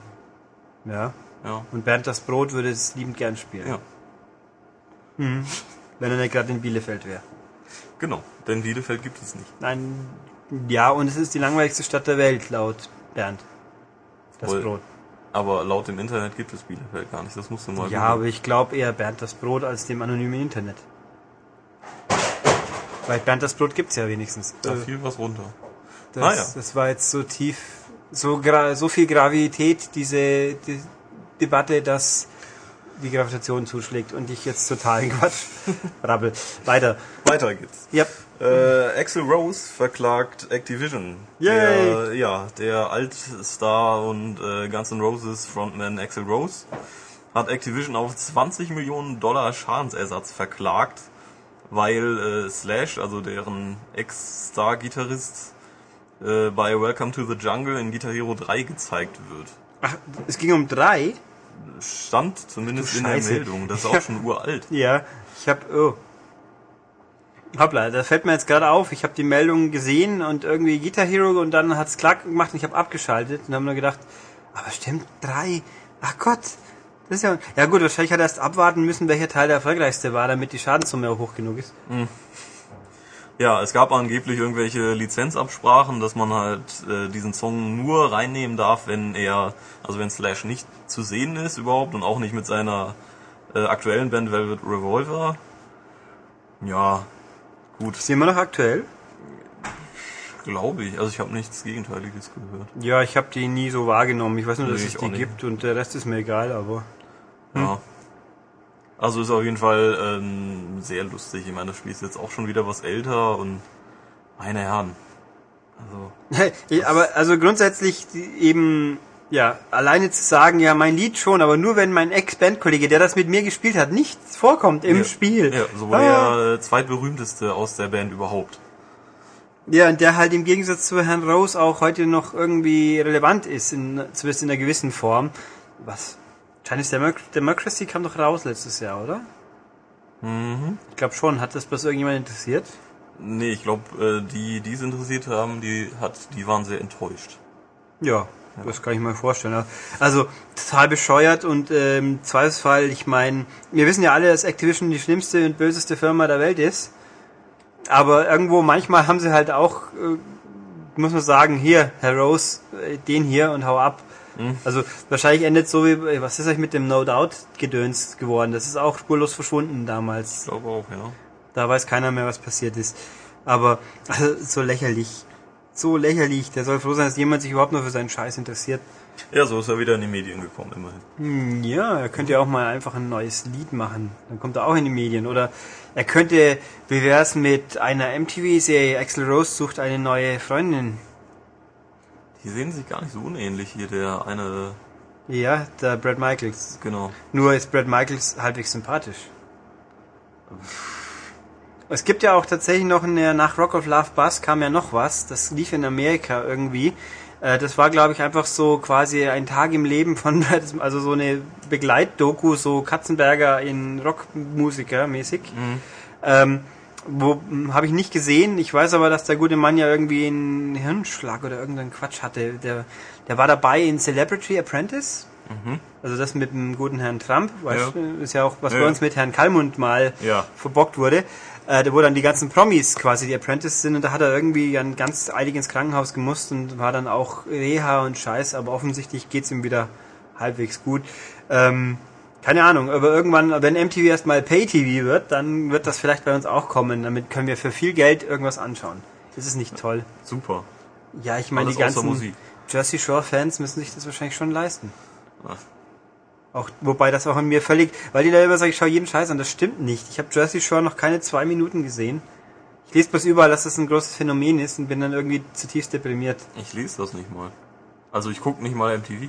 Ja. Ja. Und Bernd das Brot würde es liebend gern spielen. Ja. Wenn er nicht gerade in Bielefeld wäre. Genau. Denn Bielefeld gibt es nicht. Nein, ja, und es ist die langweiligste Stadt der Welt, laut Bernd. Das Wohl. Brot. Aber laut dem Internet gibt es Bielefeld gar nicht. Das musst du mal Ja, aber ich glaube eher Bernd das Brot als dem anonymen Internet. Weil Bernd das Brot gibt's ja wenigstens. Da Äh, fiel was runter. das, Ah ja. das war jetzt so tief, so, gra so viel Gravität, diese die Debatte, dass die Gravitation zuschlägt und ich jetzt totalen Quatsch rabbel. Weiter. Weiter geht's. Ja. Äh, Axel Rose verklagt Activision. Yay. Der, ja, der Altstar und äh, Guns N' Roses Frontman Axel Rose hat Activision auf 20 Millionen Dollar Schadensersatz verklagt, weil äh, Slash, also deren Ex-Star-Gitarrist, äh, bei Welcome to the Jungle in Guitar Hero 3 gezeigt wird. Ach, es ging um drei. Stand zumindest in der. Meldung. Das ist auch schon uralt. Ja, ich habe oh. Hoppla, da fällt mir jetzt gerade auf, ich habe die Meldung gesehen und irgendwie Guitar Hero und dann hat's klack gemacht und ich habe abgeschaltet und habe nur gedacht, aber stimmt, drei. Ach Gott. Das ist ja, ja gut, wahrscheinlich hat er erst abwarten müssen, welcher Teil der erfolgreichste war, damit die Schadenssumme hoch genug ist. Ja, es gab angeblich irgendwelche Lizenzabsprachen, dass man halt äh, diesen Song nur reinnehmen darf, wenn er, also wenn Slash nicht zu sehen ist überhaupt und auch nicht mit seiner äh, aktuellen Band Velvet Revolver. Ja, gut, Ist die immer noch aktuell? glaube ich. Also ich habe nichts Gegenteiliges gehört. Ja, ich habe die nie so wahrgenommen. Ich weiß nur, dass Nee, es die gibt und der Rest ist mir egal, aber. Ja. Also ist auf jeden Fall ähm, sehr lustig. Ich meine, das Spiel ist jetzt auch schon wieder was älter und meine Herren. Also aber also grundsätzlich eben, ja, alleine zu sagen, ja, mein Lied schon, aber nur wenn mein Ex-Bandkollege, der das mit mir gespielt hat, nicht vorkommt im ja, Spiel. Ja, so war Ah. der zweitberühmteste aus der Band überhaupt. Ja, und der halt im Gegensatz zu Herrn Rose auch heute noch irgendwie relevant ist, in, zumindest in einer gewissen Form. Was? Chinese Democ Democracy kam doch raus letztes Jahr, oder? Mhm. Ich glaube schon. Hat das bloß irgendjemand interessiert? Nee, ich glaube, äh, die, die es interessiert haben, die hat, die waren sehr enttäuscht. Ja, das kann ich mir vorstellen. Also total bescheuert und ähm, Zweifelsfall, ich meine, wir wissen ja alle, dass Activision die schlimmste und böseste Firma der Welt ist. Aber irgendwo manchmal haben sie halt auch, äh, muss man sagen, hier, Herr Rose, äh, den hier und hau ab. Also wahrscheinlich endet so wie, was ist eigentlich mit dem No Doubt Gedöns geworden? Das ist auch spurlos verschwunden damals. Ich glaube auch, ja. Da weiß keiner mehr, was passiert ist. Aber also, so lächerlich. So lächerlich. Der soll froh sein, dass jemand sich überhaupt noch für seinen Scheiß interessiert. Ja, so ist er wieder in die Medien gekommen, immerhin. Hm, Ja, er könnte ja auch mal einfach ein neues Lied machen. Dann kommt er auch in die Medien. Oder er könnte, wie wär's mit einer MTV-Serie, Axel Rose sucht eine neue Freundin. Die sehen sich gar nicht so unähnlich hier, der eine, Ja, der Brad Michaels. genau. Nur ist Brad Michaels halbwegs sympathisch. Es gibt ja auch tatsächlich noch eine, nach Rock of Love Bus kam ja noch was, das lief in Amerika irgendwie. Äh, Das war, glaube ich, einfach so quasi ein Tag im Leben von, also so eine Begleitdoku, so Katzenberger in Rockmusiker mäßig. Ähm, wo habe ich nicht gesehen. Ich weiß aber, dass der gute Mann ja irgendwie einen Hirnschlag oder irgendeinen Quatsch hatte. Der, der war dabei in Celebrity Apprentice. Also das mit dem guten Herrn Trump, weißt Ja. ist ja auch, was Ja, bei uns mit Herrn Kalmund mal Ja. verbockt wurde. Äh, da wo dann die ganzen Promis quasi die Apprentice sind und da hat er irgendwie dann ganz eilig ins Krankenhaus gemusst und war dann auch Reha und Scheiß, aber offensichtlich geht's ihm wieder halbwegs gut. Ähm, keine Ahnung, aber irgendwann, wenn MTV erstmal Pay-TV wird, dann wird das vielleicht bei uns auch kommen. Damit können wir für viel Geld irgendwas anschauen. Das ist nicht toll. Super. Ja, ich meine, die ganzen Musik. Jersey Shore-Fans müssen sich das wahrscheinlich schon leisten. Ach. Auch, wobei das auch an mir völlig, weil die da immer sagen, ich schaue jeden Scheiß an, das stimmt nicht. Ich habe Jersey Shore noch keine zwei Minuten gesehen. Ich lese bloß überall, dass das ein großes Phänomen ist und bin dann irgendwie zutiefst deprimiert. Ich lese das nicht mal. Also ich gucke nicht mal MTV.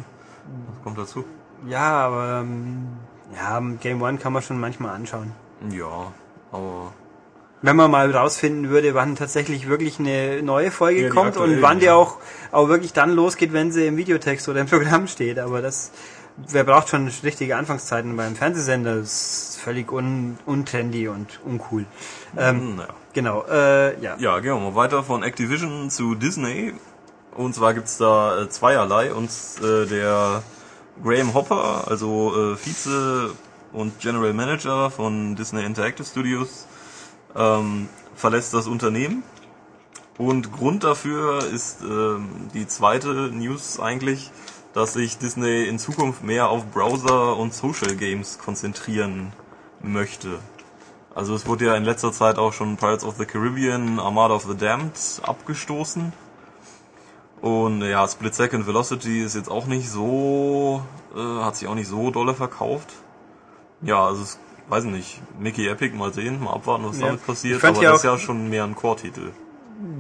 Das kommt dazu. Ja, aber ähm, ja, Game One kann man schon manchmal anschauen. Ja, aber Wenn man mal rausfinden würde, wann tatsächlich wirklich eine neue Folge Ja, kommt und wann die ja. auch, auch wirklich dann losgeht, wenn sie im Videotext oder im Programm steht. Aber das, wer braucht schon richtige Anfangszeiten beim Fernsehsender? Das ist völlig un, untrendy und uncool. Ähm, naja. genau, äh, ja. Ja, gehen wir mal weiter von Activision zu Disney. Und zwar gibt's da äh, zweierlei. Und äh, der Graham Hopper, also äh, Vize und General Manager von Disney Interactive Studios, ähm, verlässt das Unternehmen. Und Grund dafür ist ähm, die zweite News eigentlich, dass sich Disney in Zukunft mehr auf Browser und Social Games konzentrieren möchte. Also es wurde ja in letzter Zeit auch schon Pirates of the Caribbean, Armada of the Damned abgestoßen. Und ja, Split Second Velocity ist jetzt auch nicht so, äh, hat sich auch nicht so dolle verkauft. Ja, also es, weiß nicht, Mickey Epic, mal sehen, mal abwarten, was Ja. damit passiert. Aber ja das ist ja schon mehr ein Core-Titel.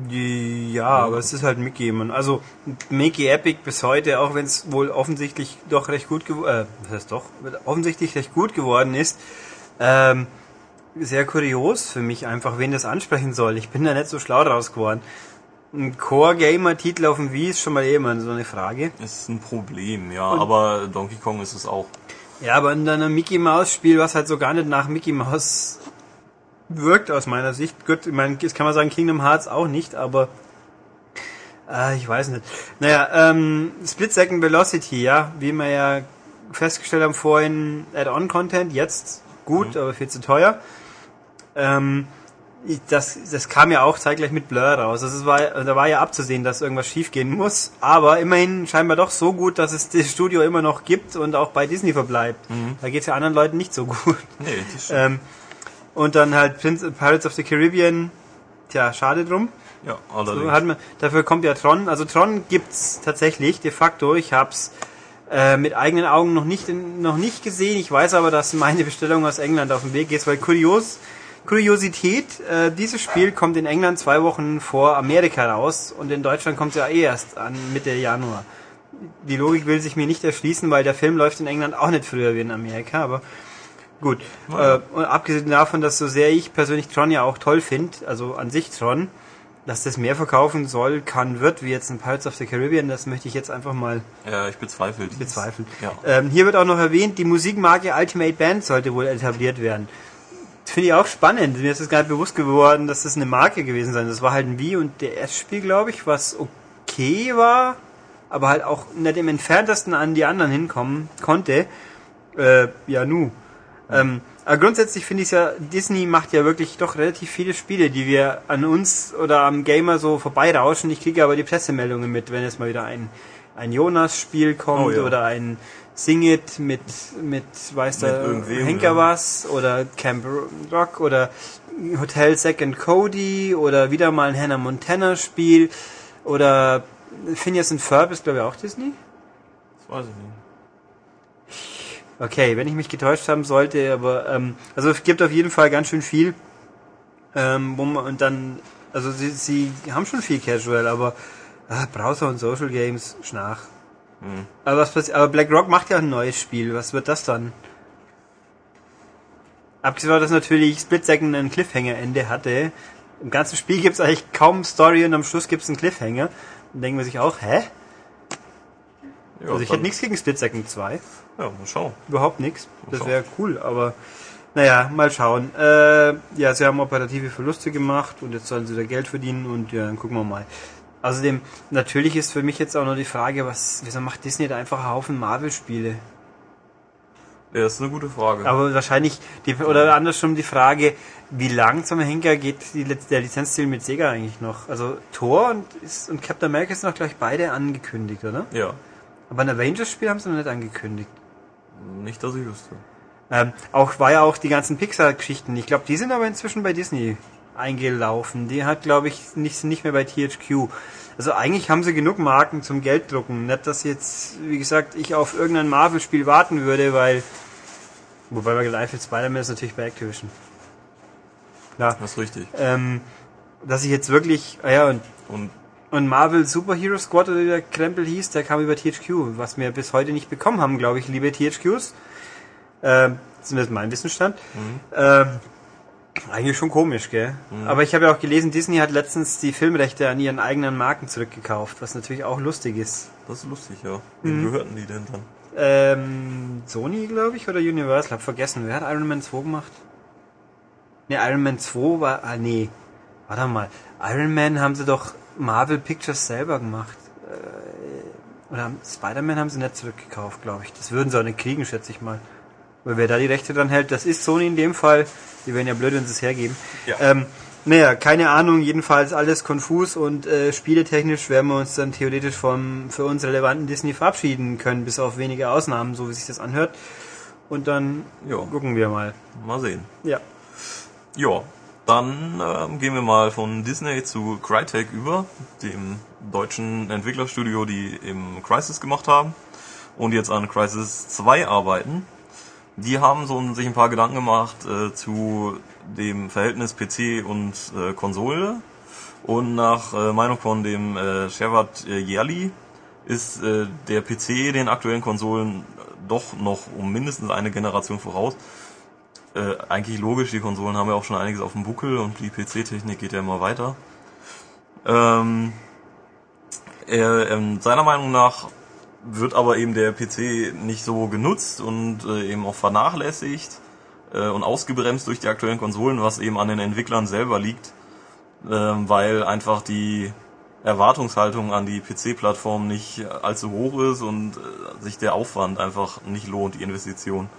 Ja, aber es ist halt Mickey. Man. Also Mickey Epic bis heute, auch wenn es wohl offensichtlich doch recht gut geworden, äh, was heißt doch, offensichtlich recht gut geworden ist, ähm, sehr kurios für mich einfach, wen das ansprechen soll. Ich bin da nicht so schlau draus geworden. Ein Core-Gamer-Titel auf dem Wii ist schon mal eh immer so eine Frage. Ist ein Problem, ja, aber Donkey Kong ist es auch. Ja, aber in einem Mickey Mouse Spiel, was halt so gar nicht nach Mickey Mouse wirkt aus meiner Sicht. Gut, ich meine, jetzt kann man sagen Kingdom Hearts auch nicht, aber äh, ich weiß nicht. Naja, ähm, Split Second Velocity, ja, wie wir ja festgestellt haben vorhin, Add-on-Content, jetzt gut, aber viel zu teuer. Ähm, das, das kam ja auch zeitgleich mit Blur raus. Es war, da war ja abzusehen, dass irgendwas schiefgehen muss. Aber immerhin scheinbar doch so gut, dass es das Studio immer noch gibt und auch bei Disney verbleibt. Da geht es ja anderen Leuten nicht so gut. Nee, das stimmt. Ähm, und dann halt Prince, Pirates of the Caribbean. Tja, schade drum. ja, So allerdings. hat man, dafür kommt ja Tron. Also Tron gibt's tatsächlich de facto. Ich hab's äh, mit eigenen Augen noch nicht noch nicht gesehen. Ich weiß aber, dass meine Bestellung aus England auf dem Weg ist, weil kurios Kuriosität, äh, dieses Spiel kommt in England zwei Wochen vor Amerika raus und in Deutschland kommt es ja eh erst an Mitte Januar. Die Logik will sich mir nicht erschließen, weil der Film läuft in England auch nicht früher wie in Amerika, aber gut. Ja. Äh, und abgesehen davon, dass so sehr ich persönlich Tron ja auch toll finde, also an sich Tron, dass das mehr verkaufen soll, kann, wird, wie jetzt ein Pirates of the Caribbean, das möchte ich jetzt einfach mal Ja, ich bezweifle bezweifeln. Ja. Ähm, hier wird auch noch erwähnt, die Musikmarke Ultimate Band sollte wohl etabliert werden. Finde ich auch spannend. Mir ist es nicht bewusst geworden, dass das eine Marke gewesen sein. Das war halt ein Wii- und DS-Spiel, glaube ich, was okay war, aber halt auch nicht im entferntesten an die anderen hinkommen konnte. Äh, ja, nu. Ähm, aber grundsätzlich finde ich ja, Disney macht ja wirklich doch relativ viele Spiele, die wir an uns oder am Gamer so vorbeirauschen. Ich kriege aber die Pressemeldungen mit, wenn jetzt mal wieder ein, ein Jonas-Spiel kommt Oh ja. oder ein Sing It mit, mit weiß Mit der Henker was oder Camp Rock oder Hotel Second Cody oder wieder mal ein Hannah Montana Spiel oder Phineas and Ferb ist glaube ich auch Disney. Das weiß ich nicht. Okay, wenn ich mich getäuscht haben sollte, aber ähm, also es gibt auf jeden Fall ganz schön viel, ähm, wo man und dann, also sie, sie haben schon viel Casual, aber ah, Browser und Social Games schnach. Hm. Aber was? Aber BlackRock macht ja ein neues Spiel. Was wird das dann? Abgesehen davon, dass natürlich Split Second ein Cliffhanger-Ende hatte. Im ganzen Spiel gibt es eigentlich kaum Story und am Schluss gibt es einen Cliffhanger. Dann denken wir sich auch, hä? Ja, also ich hätte nichts gegen Split Second 2. Ja, mal schauen. Überhaupt nichts. Das wäre cool, aber naja, mal schauen. Äh, ja, sie haben operative Verluste gemacht und jetzt sollen sie wieder Geld verdienen und ja, dann gucken wir mal. Außerdem, natürlich ist für mich jetzt auch noch die Frage, was, wieso macht Disney da einfach einen Haufen Marvel-Spiele? Ja, ist eine gute Frage. Aber wahrscheinlich, die, oder andersrum die Frage, wie lang zum Henker geht die, der Lizenzdeal mit Sega eigentlich noch? Also Thor und, ist, und Captain America sind noch gleich beide angekündigt, oder? ja, Aber ein Avengers-Spiel haben sie noch nicht angekündigt. nicht, dass ich wüsste. Ähm, auch war ja auch die ganzen Pixar-Geschichten. Ich glaube, die sind aber inzwischen bei Disney eingelaufen. Die hat, glaube ich, nicht, nicht mehr bei THQ. Also eigentlich haben sie genug Marken zum Gelddrucken. Nicht, dass jetzt, wie gesagt, ich auf irgendein Marvel-Spiel warten würde, weil. Wobei gerade einfällt, Spider-Man ist natürlich bei Activision. Ja. Das ist richtig. Ähm, dass ich jetzt wirklich. Ah ja, und, Und und Marvel Superhero Squad oder wie der Krempel hieß, der kam über THQ, was wir bis heute nicht bekommen haben, glaube ich, liebe THQs. Ähm, zumindest mein Wissensstand. Ähm, eigentlich schon komisch, gell? Aber ich habe ja auch gelesen, Disney hat letztens die Filmrechte an ihren eigenen Marken zurückgekauft, was natürlich auch lustig ist. das ist lustig, ja. Wem gehörten die denn dann? Ähm, Sony, glaube ich, oder Universal? Hab vergessen. Wer hat Iron Man 2 gemacht? Ne, Iron Man 2 war, ah, nee. Warte mal. Iron Man haben sie doch Marvel Pictures selber gemacht. Äh, oder haben- Spider-Man haben sie nicht zurückgekauft, glaube ich. Das würden sie auch nicht kriegen, schätze ich mal. Weil wer da die Rechte dran hält, das ist Sony in dem Fall. Die wären ja blöd, wenn sie es hergeben. Ja. Ähm, naja, keine Ahnung, jedenfalls alles konfus und äh, spieletechnisch werden wir uns dann theoretisch vom für uns relevanten Disney verabschieden können, bis auf wenige Ausnahmen, so wie sich das anhört. Und dann Ja. gucken wir mal. Mal sehen. Ja. Ja, dann ähm, gehen wir mal von Disney zu Crytek über, dem deutschen Entwicklerstudio, die eben Crysis gemacht haben und jetzt an Crysis 2 arbeiten. Die haben so ein, sich ein paar Gedanken gemacht äh, zu dem Verhältnis PC und äh, Konsole. Und nach äh, Meinung von dem äh, Shevat äh, Yerli ist äh, der PC den aktuellen Konsolen doch noch um mindestens eine Generation voraus äh, eigentlich logisch, die Konsolen haben ja auch schon einiges auf dem Buckel und die PC-Technik geht ja immer weiter. Ähm, er, ähm, seiner Meinung nach wird aber eben der PC nicht so genutzt und äh, eben auch vernachlässigt äh, und ausgebremst durch die aktuellen Konsolen, was eben an den Entwicklern selber liegt, ähm, weil einfach die Erwartungshaltung an die PC-Plattform nicht allzu hoch ist und äh, sich der Aufwand einfach nicht lohnt, die Investition.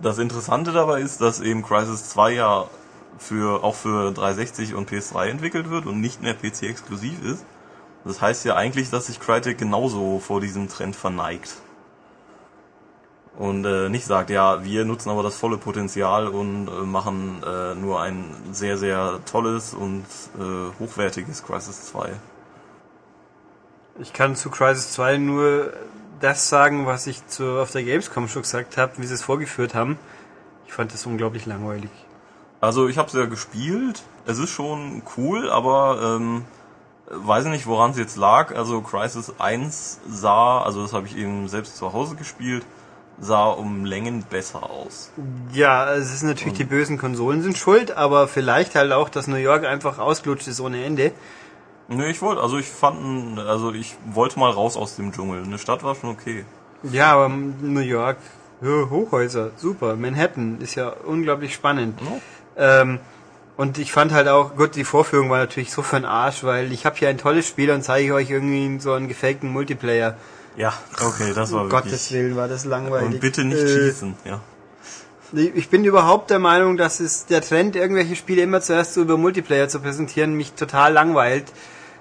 Das Interessante dabei ist, dass eben Crysis 2 ja für, auch für 360 und PS3 entwickelt wird und nicht mehr PC-exklusiv ist. Das heißt ja eigentlich, dass sich Crytek genauso vor diesem Trend verneigt. Und äh, nicht sagt, ja, wir nutzen aber das volle Potenzial und äh, machen äh, nur ein sehr, sehr tolles und äh, hochwertiges Crysis 2. Ich kann zu Crisis 2 nur das sagen, was ich zu, auf der Gamescom schon gesagt habe, wie sie es vorgeführt haben. Ich fand das unglaublich langweilig. Also ich habe es ja gespielt. Es ist schon cool, aber ähm, weiß nicht, woran es jetzt lag. Also Crisis 1 sah, also das habe ich eben selbst zu Hause gespielt, sah um Längen besser aus. Ja, es ist natürlich, die bösen Konsolen sind schuld, aber vielleicht halt auch, dass New York einfach ausgelutscht ist ohne Ende. Nö, ich wollte, also ich fand, also ich wollte mal raus aus dem Dschungel. Eine Stadt war schon okay. Ja, aber New York, Hochhäuser, super. Manhattan ist ja unglaublich spannend. Ja. Ähm, und ich fand halt auch, gut, die Vorführung war natürlich so für den Arsch, weil ich habe hier ein tolles Spiel und zeige euch irgendwie so einen gefakten Multiplayer. Ja, okay, das war Um wirklich. Gottes Willen war das langweilig. Und bitte nicht Äh, schießen, ja. Ich bin überhaupt der Meinung, dass es der Trend, irgendwelche Spiele immer zuerst so über Multiplayer zu präsentieren, mich total langweilt.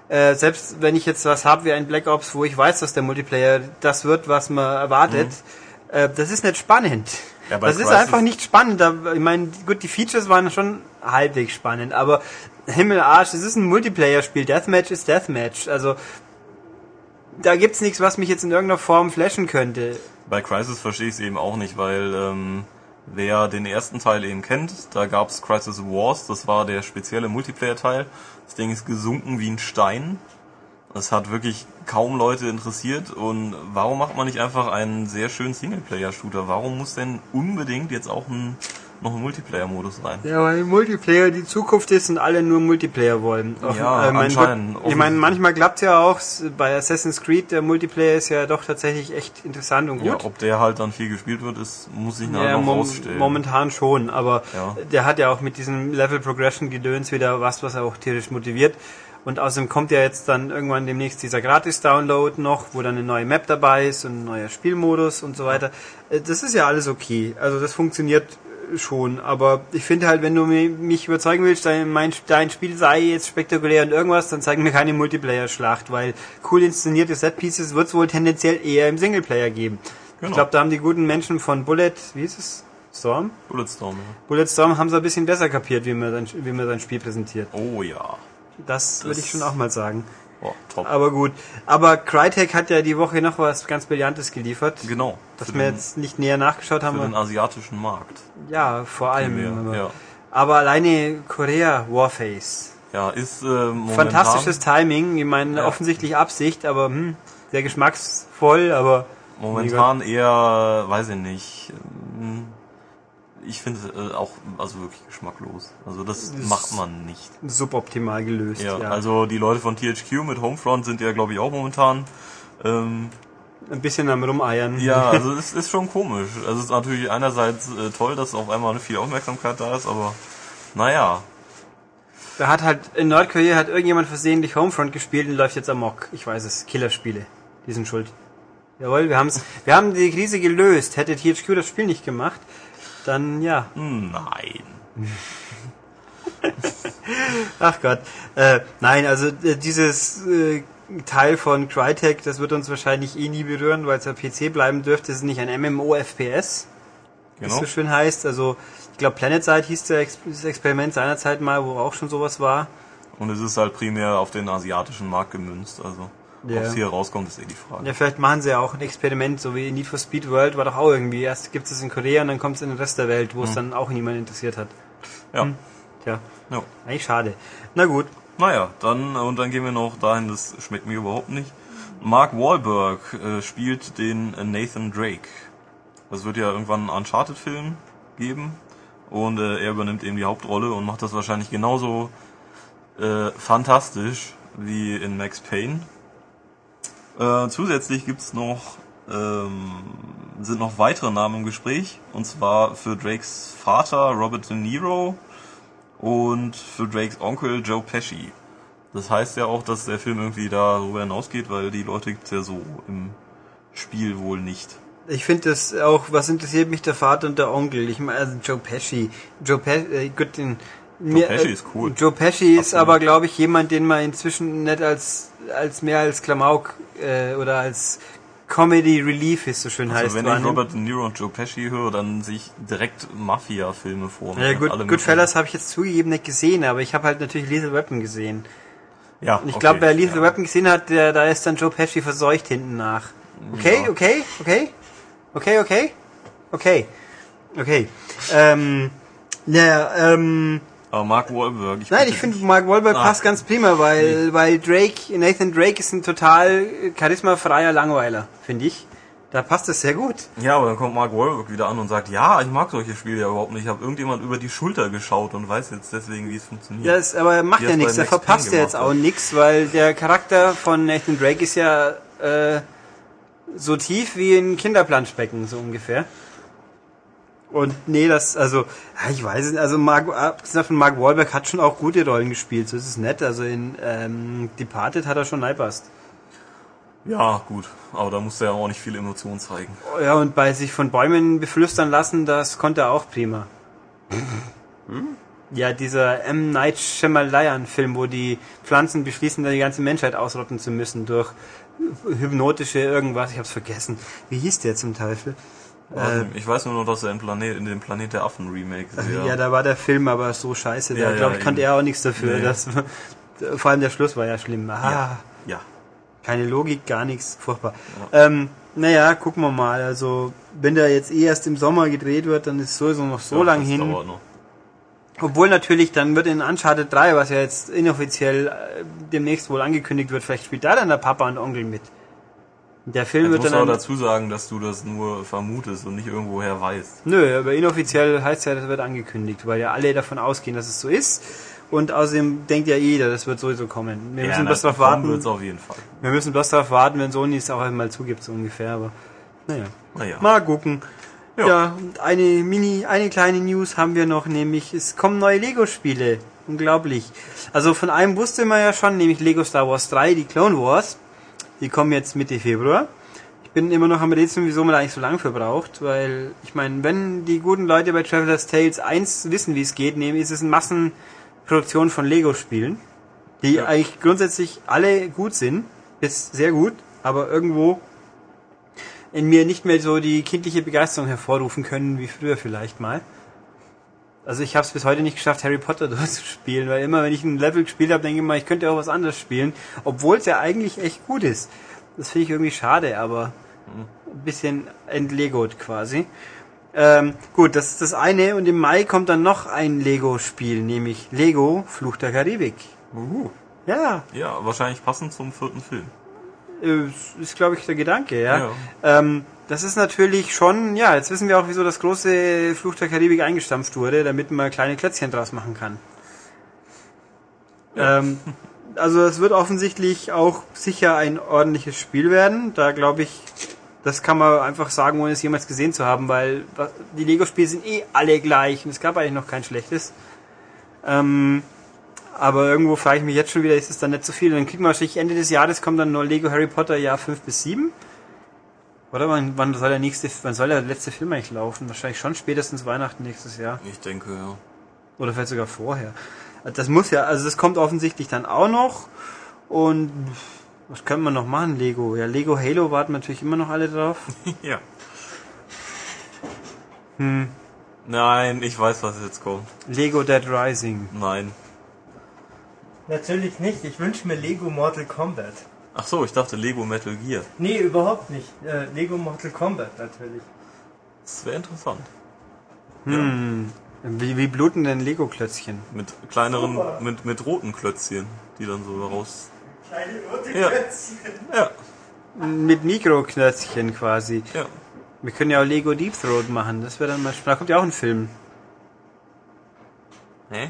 Äh, selbst wenn ich jetzt was habe wie ein Black Ops, wo ich weiß, dass der Multiplayer das wird, was man erwartet, äh, das ist nicht spannend. Ja, das ist Crysis- einfach nicht spannend. Ich meine, gut, die Features waren schon halbwegs spannend, aber Himmel, Arsch, es ist ein Multiplayer-Spiel. Deathmatch ist Deathmatch. Also da gibt's nichts, was mich jetzt in irgendeiner Form flashen könnte. Bei Crisis verstehe ich es eben auch nicht, weil ähm, wer den ersten Teil eben kennt, da gab es Crisis Wars, das war der spezielle Multiplayer-Teil. Das Ding ist gesunken wie ein Stein. Das hat wirklich kaum Leute interessiert. Und warum macht man nicht einfach einen sehr schönen Singleplayer-Shooter? Warum muss denn unbedingt jetzt auch ein noch einen Multiplayer-Modus rein. Ja, weil Multiplayer die Zukunft ist und alle nur Multiplayer wollen. Ja, mein anscheinend. Gott, ich meine, manchmal klappt's ja auch. Bei Assassin's Creed, der Multiplayer ist ja doch tatsächlich echt interessant und gut. Ja, ob der halt dann viel gespielt wird, ist, muss ich nachher Ja, noch mom rausstellen. momentan schon, aber Ja. der hat ja auch mit diesem Level Progression Gedöns wieder was, was er auch tierisch motiviert. Und außerdem kommt ja jetzt dann irgendwann demnächst dieser Gratis-Download noch, wo dann eine neue Map dabei ist und ein neuer Spielmodus und so weiter. Äh, Das ist ja alles okay. Also das funktioniert äh, schon. Aber ich finde halt, wenn du mi- mich überzeugen willst, dein, mein, dein Spiel sei jetzt spektakulär und irgendwas, dann zeig mir keine Multiplayer-Schlacht, weil cool inszenierte Set-Pieces wird es wohl tendenziell eher im Singleplayer geben. Ich Genau. glaube, da haben die guten Menschen von Bullet, wie ist es? Storm? Bulletstorm, ja. Bulletstorm haben sie ein bisschen besser kapiert, wie man sein, wie man sein Spiel präsentiert. Oh ja. Das, würde ich schon auch mal sagen. Oh, top. Aber gut. Aber Crytek hat ja die Woche noch was ganz Brillantes geliefert. genau. Das für wir den, jetzt nicht näher nachgeschaut für den haben. asiatischen Markt. Ja, vor allem. Aber, ja. aber alleine Korea Warface. Ja, ist äh, momentan, Fantastisches Timing. Ich meine, Ja. offensichtlich Absicht, aber hm, sehr geschmacksvoll, aber Momentan eher, weiß ich nicht. ähm, Ich finde äh, auch also wirklich geschmacklos. Also das Das- macht man nicht. suboptimal gelöst. Ja, Ja, also die Leute von THQ mit Homefront sind ja glaube ich auch momentan. Ähm, ein bisschen am Rumeiern. ja, also es ist schon komisch. Also es ist natürlich einerseits äh, toll, dass auf einmal viel Aufmerksamkeit da ist, aber naja. Da hat halt in Nordkorea hat irgendjemand versehentlich Homefront gespielt und läuft jetzt amok. Ich weiß es. Killerspiele. Die sind schuld. Jawohl, wir haben's. Wir haben die Krise gelöst. Hätte THQ das Spiel nicht gemacht, dann ja. Nein. Ach Gott. Äh, nein, also äh, dieses äh, Teil von Crytek, das wird uns wahrscheinlich eh nie berühren, weil es ja PC bleiben dürfte. Es ist nicht ein MMO-FPS, wie es Genau. so schön heißt. Also ich glaube PlanetSide hieß der Ex das Experiment seinerzeit mal, wo auch schon sowas war. Und es ist halt primär auf den asiatischen Markt gemünzt. Also Ja. ob es hier rauskommt, ist eh die Frage. Ja, vielleicht machen sie ja auch ein Experiment, so wie Need for Speed World war doch auch irgendwie. Erst gibt es in Korea und dann kommt es in den Rest der Welt, wo es dann auch niemand interessiert hat. Ja. Tja, ja. eigentlich schade. Na gut. Naja, dann und dann gehen wir noch dahin, das schmeckt mir überhaupt nicht. Mark Wahlberg äh, spielt den äh, Nathan Drake. Es wird ja irgendwann einen Uncharted-Film geben und äh, er übernimmt eben die Hauptrolle und macht das wahrscheinlich genauso äh, fantastisch wie in Max Payne. Äh, zusätzlich gibt's noch ähm, sind noch weitere Namen im Gespräch und zwar für Drakes Vater Robert De Niro und für Drakes Onkel Joe Pesci. Das heißt ja auch, dass der Film irgendwie darüber hinausgeht, weil die Leute gibt's ja so im Spiel wohl nicht. Ich finde das auch, was interessiert mich der Vater und der Onkel? Ich meine, also Joe Pesci. Joe Pesci, äh, gut, den, Joe Pesci ist cool. Joe Pesci ist Absolut. aber, glaube ich, jemand, den man inzwischen nicht als, als mehr als Klamauk äh, oder als Comedy Relief, wie es so schön Also heißt. wenn ich. Robert De Niro und Joe Pesci höre, dann sehe ich direkt Mafia-Filme vor mir. Ja, gut, Goodfellas habe ich jetzt zugegeben nicht gesehen, aber ich habe halt natürlich Lethal Weapon gesehen. Ja, Und ich okay, glaube, wer Lethal ja. Weapon gesehen hat, der, da ist dann Joe Pesci verseucht hinten nach. Okay, Ja. okay, okay, okay, okay, okay, okay. Ähm, naja, ähm, Aber Mark Wahlberg, ich nein, ich finde. Mark Wahlberg Ah. passt ganz prima, weil, weil Drake, Nathan Drake ist ein total charismafreier Langweiler, finde ich. Da passt es sehr gut. Ja, aber dann kommt Mark Wahlberg wieder an und sagt, ja, ich mag solche Spiele ja überhaupt nicht. Ich habe irgendjemand über die Schulter geschaut und weiß jetzt deswegen, wie es funktioniert. Ja, ist, aber macht ja nichts, er verpasst ja jetzt auch nichts, weil der Charakter von Nathan Drake ist ja äh, so tief wie ein Kinderplanschbecken, so ungefähr. Und nee, das, also, ich weiß nicht, also Mark, abgesehen von Mark Wahlberg hat schon auch gute Rollen gespielt, so ist es nett. Also in ähm, Departed hat er schon neipasst. Ja, gut. Aber da musste er auch nicht viel Emotion zeigen. Ja, und bei sich von Bäumen beflüstern lassen, das konnte er auch prima. Ja, dieser M. Night Shyamalan-Film, wo die Pflanzen beschließen, die ganze Menschheit ausrotten zu müssen durch hypnotische irgendwas, ich hab's vergessen. Wie hieß der zum Teufel? Ähm, ich weiß nur noch, dass er in, Planet, in dem Planet der Affen Remake sehr... Ja, da war der Film aber so scheiße, da Ja, glaube ja, ich, konnte eben. er auch nichts dafür. Nee. Das, vor allem der Schluss war ja schlimm. Ah, ja. ja. keine Logik, gar nichts, furchtbar. Ähm, naja, gucken wir mal. Also, wenn der jetzt eh erst im Sommer gedreht wird, dann ist sowieso noch so Ja, lang hin. dauert noch. Obwohl natürlich, dann wird in Uncharted 3, was ja jetzt inoffiziell äh, demnächst wohl angekündigt wird, vielleicht spielt da dann der Papa und Onkel mit. Der Film Jetzt wird dann... du auch dazu sagen, dass du das nur vermutest und nicht irgendwoher weißt. Nö, aber inoffiziell heißt ja, das wird angekündigt, weil ja alle davon ausgehen, dass es so ist. Und außerdem denkt ja jeder, das wird sowieso kommen. Wir müssen bloß darauf warten. Wird's auf jeden Fall. Wir müssen bloß darauf warten, wenn Sony es auch einmal zugibt, so ungefähr. Aber naja, Naja. mal gucken. Ja. Ja. und eine Mini, eine kleine News haben wir noch, nämlich es kommen neue Lego-Spiele. Unglaublich. Also von einem wusste man ja schon, nämlich Lego Star Wars 3, die Clone Wars. Die kommen jetzt Mitte Februar. Ich bin immer noch am Rätseln, wieso man da eigentlich so lange für braucht, weil ich meine, wenn die guten Leute bei Traveler's Tales eins wissen, wie es geht, nämlich ist es eine Massenproduktion von Lego-Spielen, die Ja. eigentlich grundsätzlich alle gut sind, ist sehr gut, aber irgendwo in mir nicht mehr so die kindliche Begeisterung hervorrufen können, wie früher vielleicht mal. Also ich habe es bis heute nicht geschafft, Harry Potter durchzuspielen, weil immer, wenn ich ein Level gespielt habe, denke ich mal, ich könnte auch was anderes spielen, obwohl es ja eigentlich echt gut ist. Das finde ich irgendwie schade, aber ein bisschen entlegot quasi. Ähm, gut, das ist das eine und im Mai kommt dann noch ein Lego-Spiel, nämlich Lego Fluch der Karibik. Uhu. Ja, Ja, wahrscheinlich passend zum vierten Film. Äh, ist glaube ich der Gedanke, ja. Ja. Ähm, das ist natürlich schon, ja, jetzt wissen wir auch, wieso das große Fluch der Karibik eingestampft wurde, damit man kleine Klötzchen draus machen kann. Ähm, also es wird offensichtlich auch sicher ein ordentliches Spiel werden. Da glaube ich, das kann man einfach sagen, ohne es jemals gesehen zu haben, weil die Lego-Spiele sind eh alle gleich und es gab eigentlich noch kein schlechtes. Ähm, aber irgendwo frage ich mich jetzt schon wieder, ist es dann nicht so viel? Und dann kriegen wir wahrscheinlich Ende des Jahres kommt dann nur Lego Harry Potter Jahr 5 bis 7. Oder wann, wann soll der nächste, wann soll der letzte Film eigentlich laufen? Wahrscheinlich schon spätestens Weihnachten nächstes Jahr. Ich denke, ja. Oder vielleicht sogar vorher. Das muss ja, also das kommt offensichtlich dann auch noch. Und was können wir noch machen, Lego? Ja, Lego Halo warten natürlich immer noch alle drauf. ja. Hm. Nein, ich weiß, was jetzt kommt. Lego Dead Rising. Nein. Natürlich nicht. Ich wünsche mir Lego Mortal Kombat. Ach so, ich dachte Lego Metal Gear. Nee, überhaupt nicht. Äh, Lego Mortal Kombat natürlich. Das wäre interessant. Hm. Wie, wie bluten denn Lego-Klötzchen? Mit kleineren, mit, mit roten Klötzchen, die dann so raus. Kleine rote Ja. Klötzchen. Ja, Mit Mikroklötzchen quasi. ja. Wir können ja auch Lego Deep Throat machen. Das wäre dann mal spannend. Da kommt ja auch ein Film. Hä?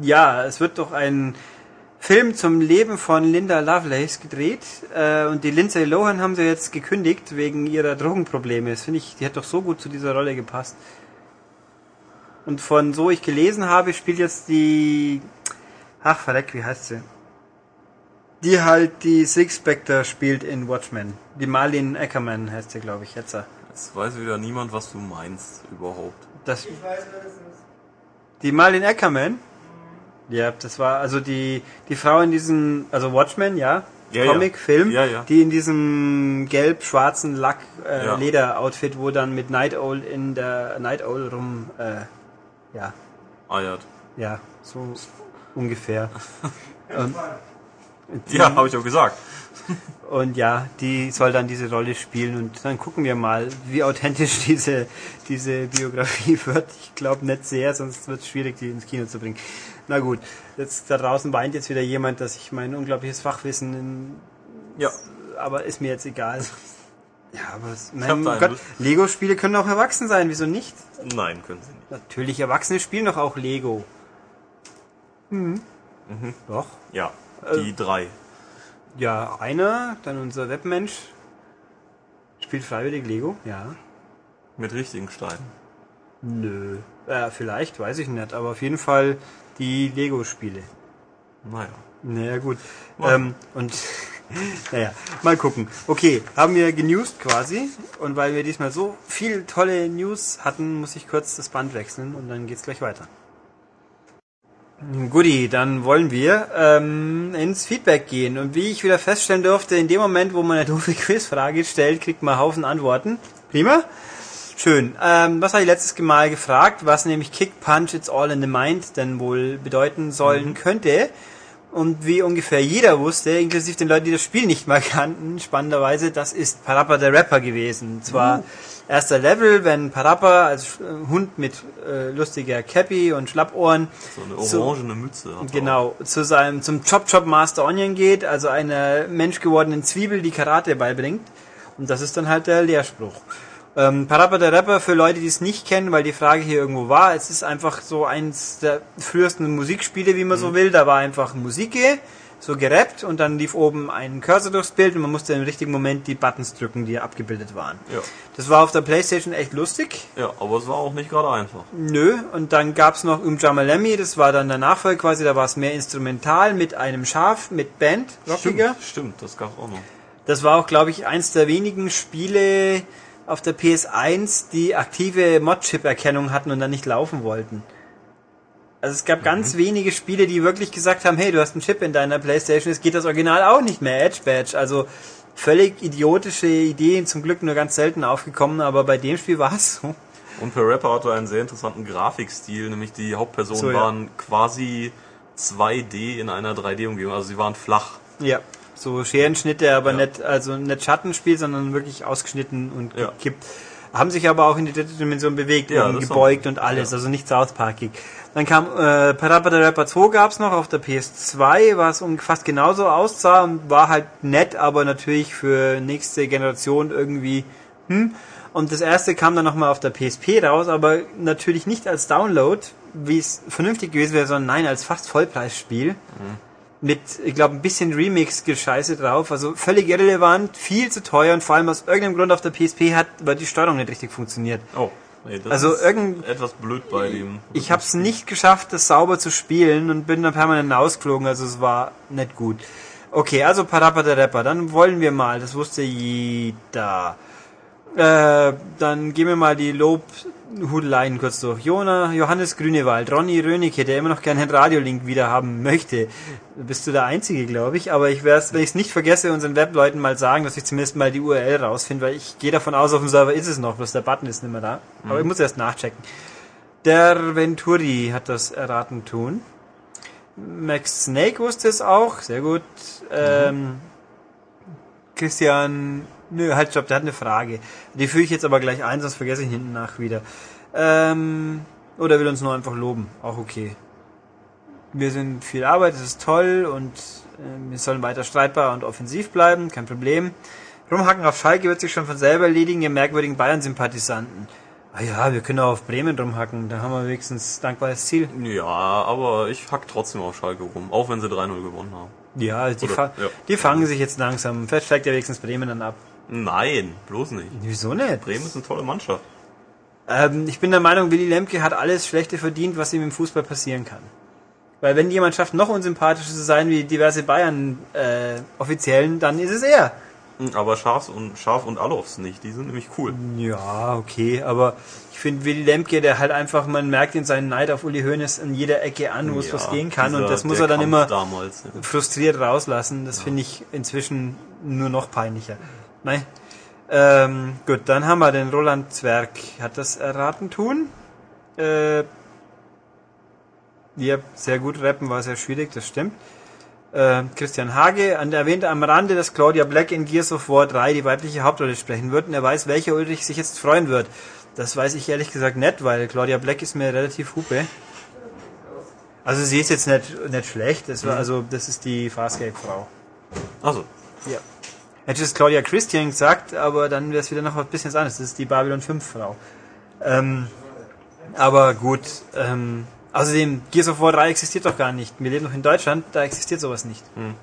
Ja, es wird doch ein Film zum Leben von Linda Lovelace gedreht. Äh, und die Lindsay Lohan haben sie jetzt gekündigt wegen ihrer Drogenprobleme. Das finde ich, die hat doch so gut zu dieser Rolle gepasst. Und von so ich gelesen habe, spielt jetzt die. Ach, verreck, wie heißt sie? Die halt die Six Spectre spielt in Watchmen. Die Marlene Ackerman heißt sie, glaube ich, jetzt. Jetzt weiß wieder niemand, was du meinst überhaupt. Das, Ich weiß, wer das ist. Die Marlene Ackerman? Ja, das war also die, die Frau in diesem, also Watchmen, ja, Ja, ja. Comic, Film, Ja, ja. die in diesem gelb-schwarzen Lack äh, Ja. Wo dann mit Night Owl in der Night Owl rum, äh, ja, Eiert. ja, so ungefähr. und, Ja, habe ich auch gesagt. und ja, die soll dann diese Rolle spielen und dann gucken wir mal, wie authentisch diese, diese Biografie wird. Ich glaube nicht sehr, sonst wird es schwierig, die ins Kino zu bringen. Na gut, jetzt da draußen weint jetzt wieder jemand, dass ich mein unglaubliches Fachwissen in, Ja. aber ist mir jetzt egal. Ja, aber mein Gott. Lego-Spiele können auch erwachsen sein, wieso nicht? Nein, können sie nicht. Natürlich, Erwachsene spielen doch auch Lego. Mhm. Doch. Ja, Äh. die drei. Ja, einer, dann unser Webmensch, spielt freiwillig Lego, ja. Mit richtigen Steinen. Nö. Äh, vielleicht, weiß ich nicht, aber auf jeden Fall die Lego-Spiele. Naja. Naja, gut. Ja. Ähm, und, naja, mal gucken. Okay, haben wir genewst quasi. Und weil wir diesmal so viel tolle News hatten, muss ich kurz das Band wechseln und dann geht's gleich weiter. Guti, dann wollen wir ähm, ins Feedback gehen. Und wie ich wieder feststellen durfte, in dem Moment, wo man eine doofe Quizfrage stellt, kriegt man einen Haufen Antworten. Prima. Schön. Ähm, was habe ich letztes Mal gefragt, was nämlich Kick Punch It's All in the Mind denn wohl bedeuten sollen könnte. Und wie ungefähr jeder wusste, inklusive den Leuten, die das Spiel nicht mal kannten, spannenderweise, das ist Parappa der Rapper gewesen. Und zwar erster Level, wenn Parappa als äh, Hund mit äh, lustiger Cappy und Schlappohren So eine orangene Mütze. hat er Genau, zu seinem, zum Chop Chop Master Onion geht, also einer menschgewordenen Zwiebel, die Karate beibringt. Und das ist dann halt der Lehrspruch. Ähm, Parappa der Rapper für Leute, die es nicht kennen, weil die Frage hier irgendwo war, es ist einfach so eins der frühesten Musikspiele, wie man so will. Da war einfach Musik, so gerappt und dann lief oben ein Cursor durchs Bild und man musste im richtigen Moment die Buttons drücken, die abgebildet waren. Ja. Das war auf der Playstation echt lustig. Ja, aber es war auch nicht gerade einfach. Nö, und dann gab's noch Um Jamalemi, das war dann der Nachfolger quasi, da war es mehr instrumental mit einem Schaf, mit Band, rockiger. Stimmt, stimmt, das gab auch noch. Das war auch, glaube ich, eins der wenigen Spiele auf der PS1, die aktive Mod-Chip-Erkennung hatten und dann nicht laufen wollten. Also es gab ganz wenige Spiele, die wirklich gesagt haben, hey, du hast einen Chip in deiner Playstation, es geht das Original auch nicht mehr, Edge Badge. Also völlig idiotische Ideen, zum Glück nur ganz selten aufgekommen, aber bei dem Spiel war es so. Und für Rapper hatte er einen sehr interessanten Grafikstil, nämlich die Hauptpersonen So, ja. waren quasi 2D in einer 3D-Umgebung, also sie waren flach. Ja. So Scherenschnitte, aber Ja. nicht, also nicht Schattenspiel, sondern wirklich ausgeschnitten und Ja. gekippt. Haben sich aber auch in die dritte Dimension bewegt Ja, und gebeugt und alles, ja. also nicht South Parkig. Dann kam äh, Parappa Rapper 2 gab's noch auf der PS2, was um fast genauso aussah und war halt nett, aber natürlich für nächste Generation irgendwie hm. Und das erste kam dann nochmal auf der PSP raus, aber natürlich nicht als Download, wie es vernünftig gewesen wäre, sondern nein, als fast Vollpreisspiel mit, ich glaube, ein bisschen Remix-Gescheiße drauf. Also völlig irrelevant, viel zu teuer und vor allem aus irgendeinem Grund auf der PSP hat, weil die Steuerung nicht richtig funktioniert. Oh, nee, das Also ist irgend- etwas blöd bei dem. Ich habe es nicht geschafft, das sauber zu spielen und bin dann permanent ausgeflogen, also es war nicht gut. Okay, also Parappa der Rapper, dann wollen wir mal, das wusste jeder. Äh, dann gehen wir mal die Lobhudeleien kurz durch. Jona, Johannes Grünewald, Ronny Rönecke, der immer noch gerne einen Radiolink wieder haben möchte. Bist du der Einzige, glaube ich. Aber ich werde wenn ich es nicht vergesse, unseren Webleuten mal sagen, dass ich zumindest mal die URL rausfinde, weil ich gehe davon aus, auf dem Server ist es noch, bloß der Button ist nicht mehr da. Aber ich muss erst nachchecken. Der Venturi hat das erraten tun. Max Snake wusste es auch, sehr gut. Ähm, Christian, nö, halt, stopp, der hat eine Frage. Die führe ich jetzt aber gleich ein, sonst vergesse ich hinten nach wieder. Ähm, oder will uns nur einfach loben, auch okay. Wir sind viel Arbeit, es ist toll und äh, wir sollen weiter streitbar und offensiv bleiben, kein Problem. Rumhacken auf Schalke wird sich schon von selber erledigen, ihr merkwürdigen Bayern-Sympathisanten. Ah ja, wir können auch auf Bremen rumhacken, da haben wir wenigstens dankbares Ziel. Ja, aber ich hack trotzdem auf Schalke rum, auch wenn sie 3-0 gewonnen haben. Ja, die, Oder- fa ja. die fangen sich jetzt langsam. Vielleicht steigt ja wenigstens Bremen dann ab. Nein, bloß nicht. Wieso nicht? Bremen ist eine tolle Mannschaft. Ähm, ich bin der Meinung, Willy Lemke hat alles Schlechte verdient, was ihm im Fußball passieren kann. Weil wenn jemand schafft, noch unsympathischer zu sein wie diverse Bayern-Offiziellen, dann ist es er. Aber Schaf und Schaf und Alofs nicht, die sind nämlich cool. Ja, okay, aber ich finde Willy Lemke, der halt einfach, man merkt ihn seinen Neid auf Uli Hoeneß an jeder Ecke an, wo es Ja, was gehen kann dieser- und das muss er dann Kampf immer damals. Ja. frustriert rauslassen. Das finde ich inzwischen nur noch peinlicher. Nein. Ähm, gut, dann haben wir den Roland Zwerg. Hat das erraten tun? Äh, ja, sehr gut rappen war sehr schwierig, das stimmt. Äh, Christian Hage an erwähnte am Rande, dass Claudia Black in Gears of War 3 die weibliche Hauptrolle sprechen wird und er weiß, welcher Ulrich sich jetzt freuen wird. Das weiß ich ehrlich gesagt nicht, weil Claudia Black ist mir relativ hupe. Also sie ist jetzt nicht, nicht schlecht, das war, also das ist die Farscape-Frau. Also, Ja. Hätte es Claudia Christian gesagt, aber dann wäre es wieder noch was bisschen anderes. Das ist die Babylon 5 Frau. Ähm, aber gut, ähm, außerdem, Gears of War 3 existiert doch gar nicht. Wir leben noch in Deutschland, da existiert sowas nicht. Hm.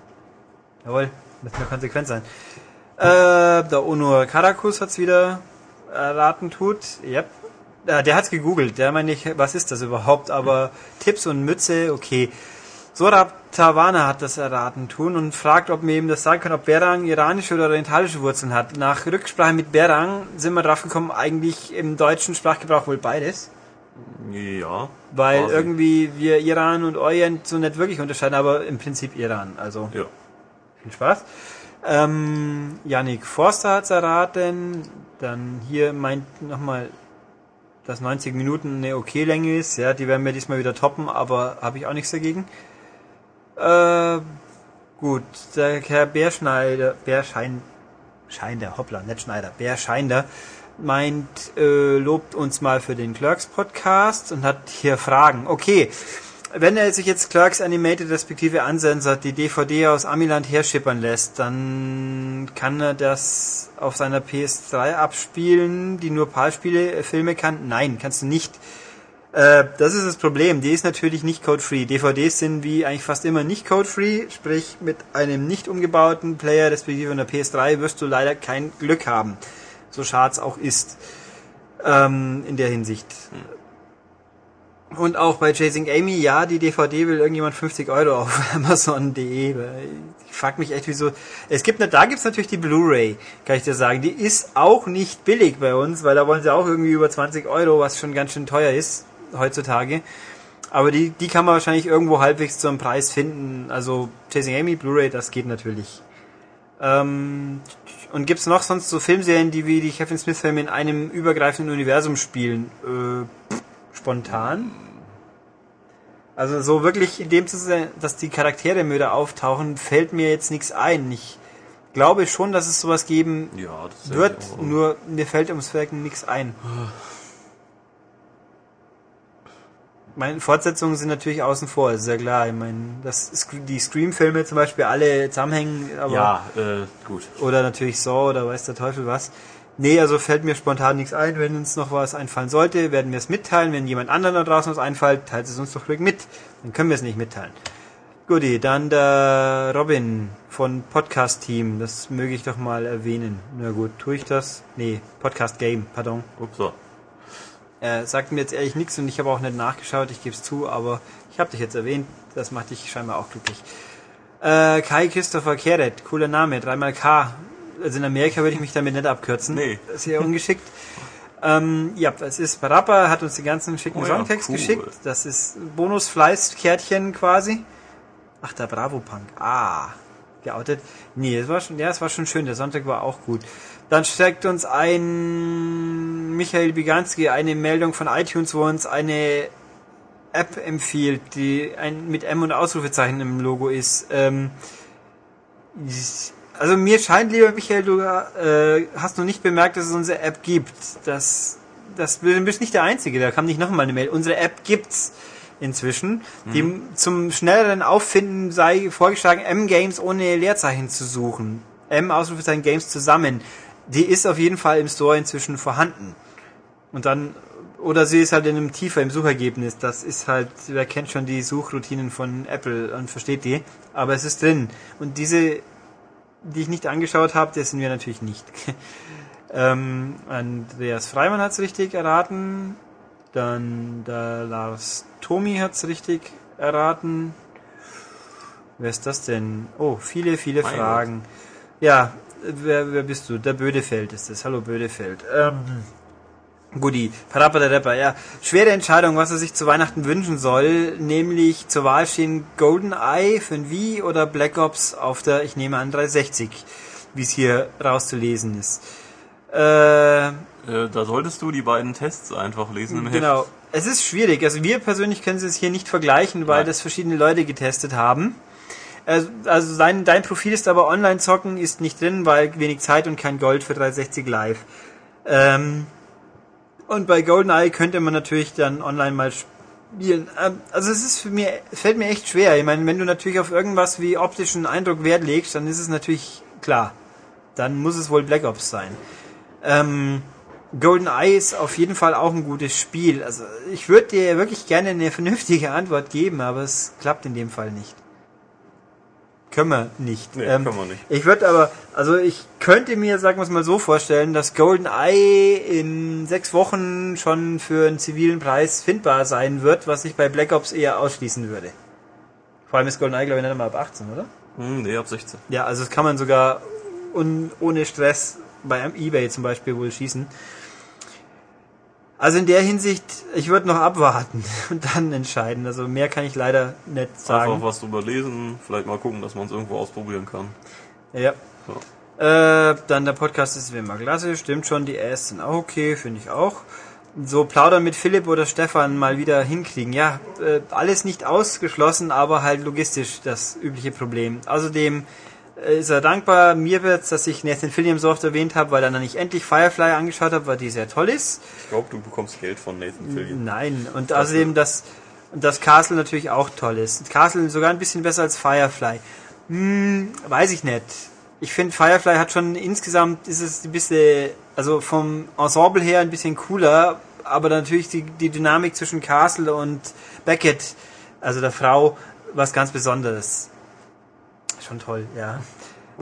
Jawohl, muss mir konsequent sein. Äh, der Onur Karakus hat's wieder erraten tut. Yep. Äh, der hat's gegoogelt, der meine ich, was ist das überhaupt? Aber Tipps und Mütze, okay. Sorab Tawana hat das erraten tun und fragt, ob mir ihm das sagen kann, ob Berang iranische oder orientalische Wurzeln hat. Nach Rücksprache mit Berang sind wir drauf gekommen, eigentlich im deutschen Sprachgebrauch wohl beides. ja. Weil quasi. irgendwie wir Iran und Orient so nicht wirklich unterscheiden, aber im Prinzip Iran. Also Ja. viel Spaß. Ähm, Yannick Forster hat's erraten. Dann hier meint nochmal, dass 90 Minuten eine okay Länge ist. Ja, die werden wir diesmal wieder toppen, aber habe ich auch nichts dagegen. Äh, gut, der Herr Bärschneider, Bärschein, Scheinder, hoppla, nicht Schneider, Bärscheinder, meint, äh, lobt uns mal für den Clerks Podcast und hat hier Fragen. Okay, wenn er sich jetzt Clerks Animated respektive Unsensor die DVD aus Amiland herschippern lässt, dann kann er das auf seiner PS3 abspielen, die nur PAL-Spiele, äh, Filme kann? Nein, kannst du nicht. Äh, das ist das Problem. Die ist natürlich nicht code-free. DVDs sind wie eigentlich fast immer nicht code-free, sprich mit einem nicht umgebauten Player respektive einer PS3 wirst du leider kein Glück haben. So schade es auch ist. Ähm, in der Hinsicht. Und auch bei Chasing Amy, ja, die DVD will irgendjemand 50 Euro auf Amazon.de. Ich frag mich echt, wieso. Es gibt, da gibt's natürlich die Blu-ray, kann ich dir sagen. Die ist auch nicht billig bei uns, weil da wollen sie auch irgendwie über 20 Euro, was schon ganz schön teuer ist heutzutage. Aber die, die kann man wahrscheinlich irgendwo halbwegs zum Preis finden. Also Chasing Amy, Blu-ray, das geht natürlich. Ähm, und gibt's noch sonst so Filmserien, die wie die Kevin Smith-Filme in einem übergreifenden Universum spielen? Äh, pff, spontan? Also so wirklich in dem Sinne, dass die Charaktere im Öder auftauchen, fällt mir jetzt nichts ein. Ich glaube schon, dass es sowas geben Ja, wird, nur mir fällt ums Werken nichts ein. Meine Fortsetzungen sind natürlich außen vor, ist ja klar. Ich meine, das die Scream-Filme zum Beispiel alle zusammenhängen, aber Ja, äh, gut. oder natürlich Saw oder weiß der Teufel was. Nee, also fällt mir spontan nichts ein. Wenn uns noch was einfallen sollte, werden wir es mitteilen. Wenn jemand anderen da draußen was einfällt, teilt es uns doch ruhig mit. Dann können wir es nicht mitteilen. Guti, dann der Robin von Podcast Team. Das möge ich doch mal erwähnen. Na gut, tue ich das? Nee, Podcast Game, pardon. Upsa. Er sagt mir jetzt ehrlich nichts und ich habe auch nicht nachgeschaut, ich gebe es zu, aber ich habe dich jetzt erwähnt. Das macht dich scheinbar auch glücklich. Äh, Kai Christopher Keret, cooler Name, dreimal K. Also in Amerika würde ich mich damit nicht abkürzen. Nee. Das ist ja ungeschickt. ähm, ja, es ist Barappa, hat uns die ganzen schicken Oh ja, Songtext cool. geschickt. Das ist Bonus-Fleiß-Kärtchen quasi. Ach, der Bravo-Punk. Ah, geoutet. Nee, es war schon, ja, es war schon schön. Der Sonntag war auch gut. Dann steckt uns ein Michael Biganski eine Meldung von iTunes, wo uns eine App empfiehlt, die ein, mit M und Ausrufezeichen im Logo ist. Ähm, ich- also mir scheint, lieber Michael, du äh, hast noch nicht bemerkt, dass es unsere App gibt. Das, das du bist nicht der Einzige, da kam nicht nochmal eine Mail. Unsere App gibt's inzwischen. Die zum schnelleren Auffinden sei vorgeschlagen, M-Games ohne Leerzeichen zu suchen. M Ausrufezeichen Games zusammen. Die ist auf jeden Fall im Store inzwischen vorhanden. Und dann, oder sie ist halt in einem tiefer im Suchergebnis. Das ist halt, wer kennt schon die Suchroutinen von Apple und versteht die. Aber es ist drin. Und diese, die ich nicht angeschaut habe, das sind wir natürlich nicht. ähm, Andreas Freimann hat's richtig erraten. Dann der Lars Tomi hat's richtig erraten. Wer ist das denn? Oh, viele, viele Mein Fragen. Ja, wer, wer bist du? Der Bödefeld ist es. Hallo Bödefeld. Ähm, Guti, Parappa der Rapper, ja. Schwere Entscheidung, was er sich zu Weihnachten wünschen soll, nämlich zur Wahl stehen GoldenEye für ein Wii oder Black Ops auf der, ich nehme an, 360, wie es hier rauszulesen ist. Äh, Äh, da solltest du die beiden Tests einfach lesen im Heft. Genau. Es ist schwierig. Also wir persönlich können es hier nicht vergleichen, weil Nein. das verschiedene Leute getestet haben. Also, also sein, dein Profil ist aber online zocken ist nicht drin, weil wenig Zeit und kein Gold für 360 live. Ähm, und bei GoldenEye könnte man natürlich dann online mal spielen. Ähm, also es ist für mir, fällt mir echt schwer. Ich meine, wenn du natürlich auf irgendwas wie optischen Eindruck Wert legst, dann ist es natürlich klar. Dann muss es wohl Black Ops sein. Ähm, GoldenEye ist auf jeden Fall auch ein gutes Spiel. Also ich würde dir wirklich gerne eine vernünftige Antwort geben, aber es klappt in dem Fall nicht. Können wir nicht. Nee, Ähm, können wir nicht. Ich würde aber, also ich könnte mir, sagen wir es mal so vorstellen, dass GoldenEye in sechs Wochen schon für einen zivilen Preis findbar sein wird, was ich bei Black Ops eher ausschließen würde. Vor allem ist GoldenEye, glaube ich, nicht einmal ab 18, oder? Hm, nee, ab 16. Ja, also das kann man sogar un, ohne Stress bei einem Ebay zum Beispiel wohl schießen. Also in der Hinsicht, ich würde noch abwarten und dann entscheiden. Also mehr kann ich leider nicht Einfach sagen. was drüber lesen, vielleicht mal gucken, dass man es irgendwo ausprobieren kann. Ja. Ja. Äh, dann der Podcast ist wie immer klasse, stimmt schon, die Äs sind auch okay, finde ich auch. So plaudern mit Philipp oder Stefan mal wieder hinkriegen. Ja, äh, alles nicht ausgeschlossen, aber halt logistisch das übliche Problem. Außerdem ist er dankbar mir wird's, dass ich Nathan Fillion so oft erwähnt habe, weil er dann nicht endlich Firefly angeschaut habe, weil die sehr toll ist. Ich glaube, du bekommst Geld von Nathan Fillion. Nein, und außerdem, dass dass Castle natürlich auch toll ist. Castle sogar ein bisschen besser als Firefly. Hm, weiß ich nicht. Ich finde Firefly hat schon insgesamt ist es ein bisschen, also vom Ensemble her ein bisschen cooler, aber natürlich die, die Dynamik zwischen Castle und Beckett, also der Frau, was ganz Besonderes. Schon toll, ja.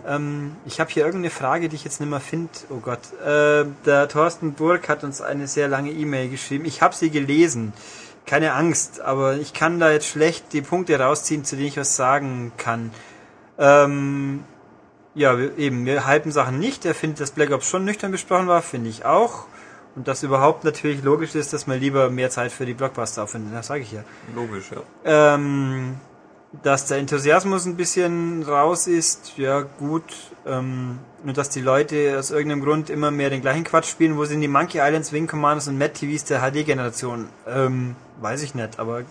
Ähm, ich habe hier irgendeine Frage, die ich jetzt nicht mehr finde. Oh Gott. Äh, der Thorsten Burg hat uns eine sehr lange E-Mail geschrieben. Ich habe sie gelesen. Keine Angst, aber ich kann da jetzt schlecht die Punkte rausziehen, zu denen ich was sagen kann. Ähm, ja, wir, eben, wir halten Sachen nicht. Er findet, dass Black Ops schon nüchtern besprochen war, finde ich auch. Und dass überhaupt natürlich logisch ist, dass man lieber mehr Zeit für die Blockbuster aufwendet. Das sage ich ja. Logisch, ja. Ähm, dass der Enthusiasmus ein bisschen raus ist, ja gut. Ähm, und dass die Leute aus irgendeinem Grund immer mehr den gleichen Quatsch spielen. Wo sind die Monkey Islands, Wing Commanders und Mad TVs der HD-Generation? Ähm, weiß ich nicht, aber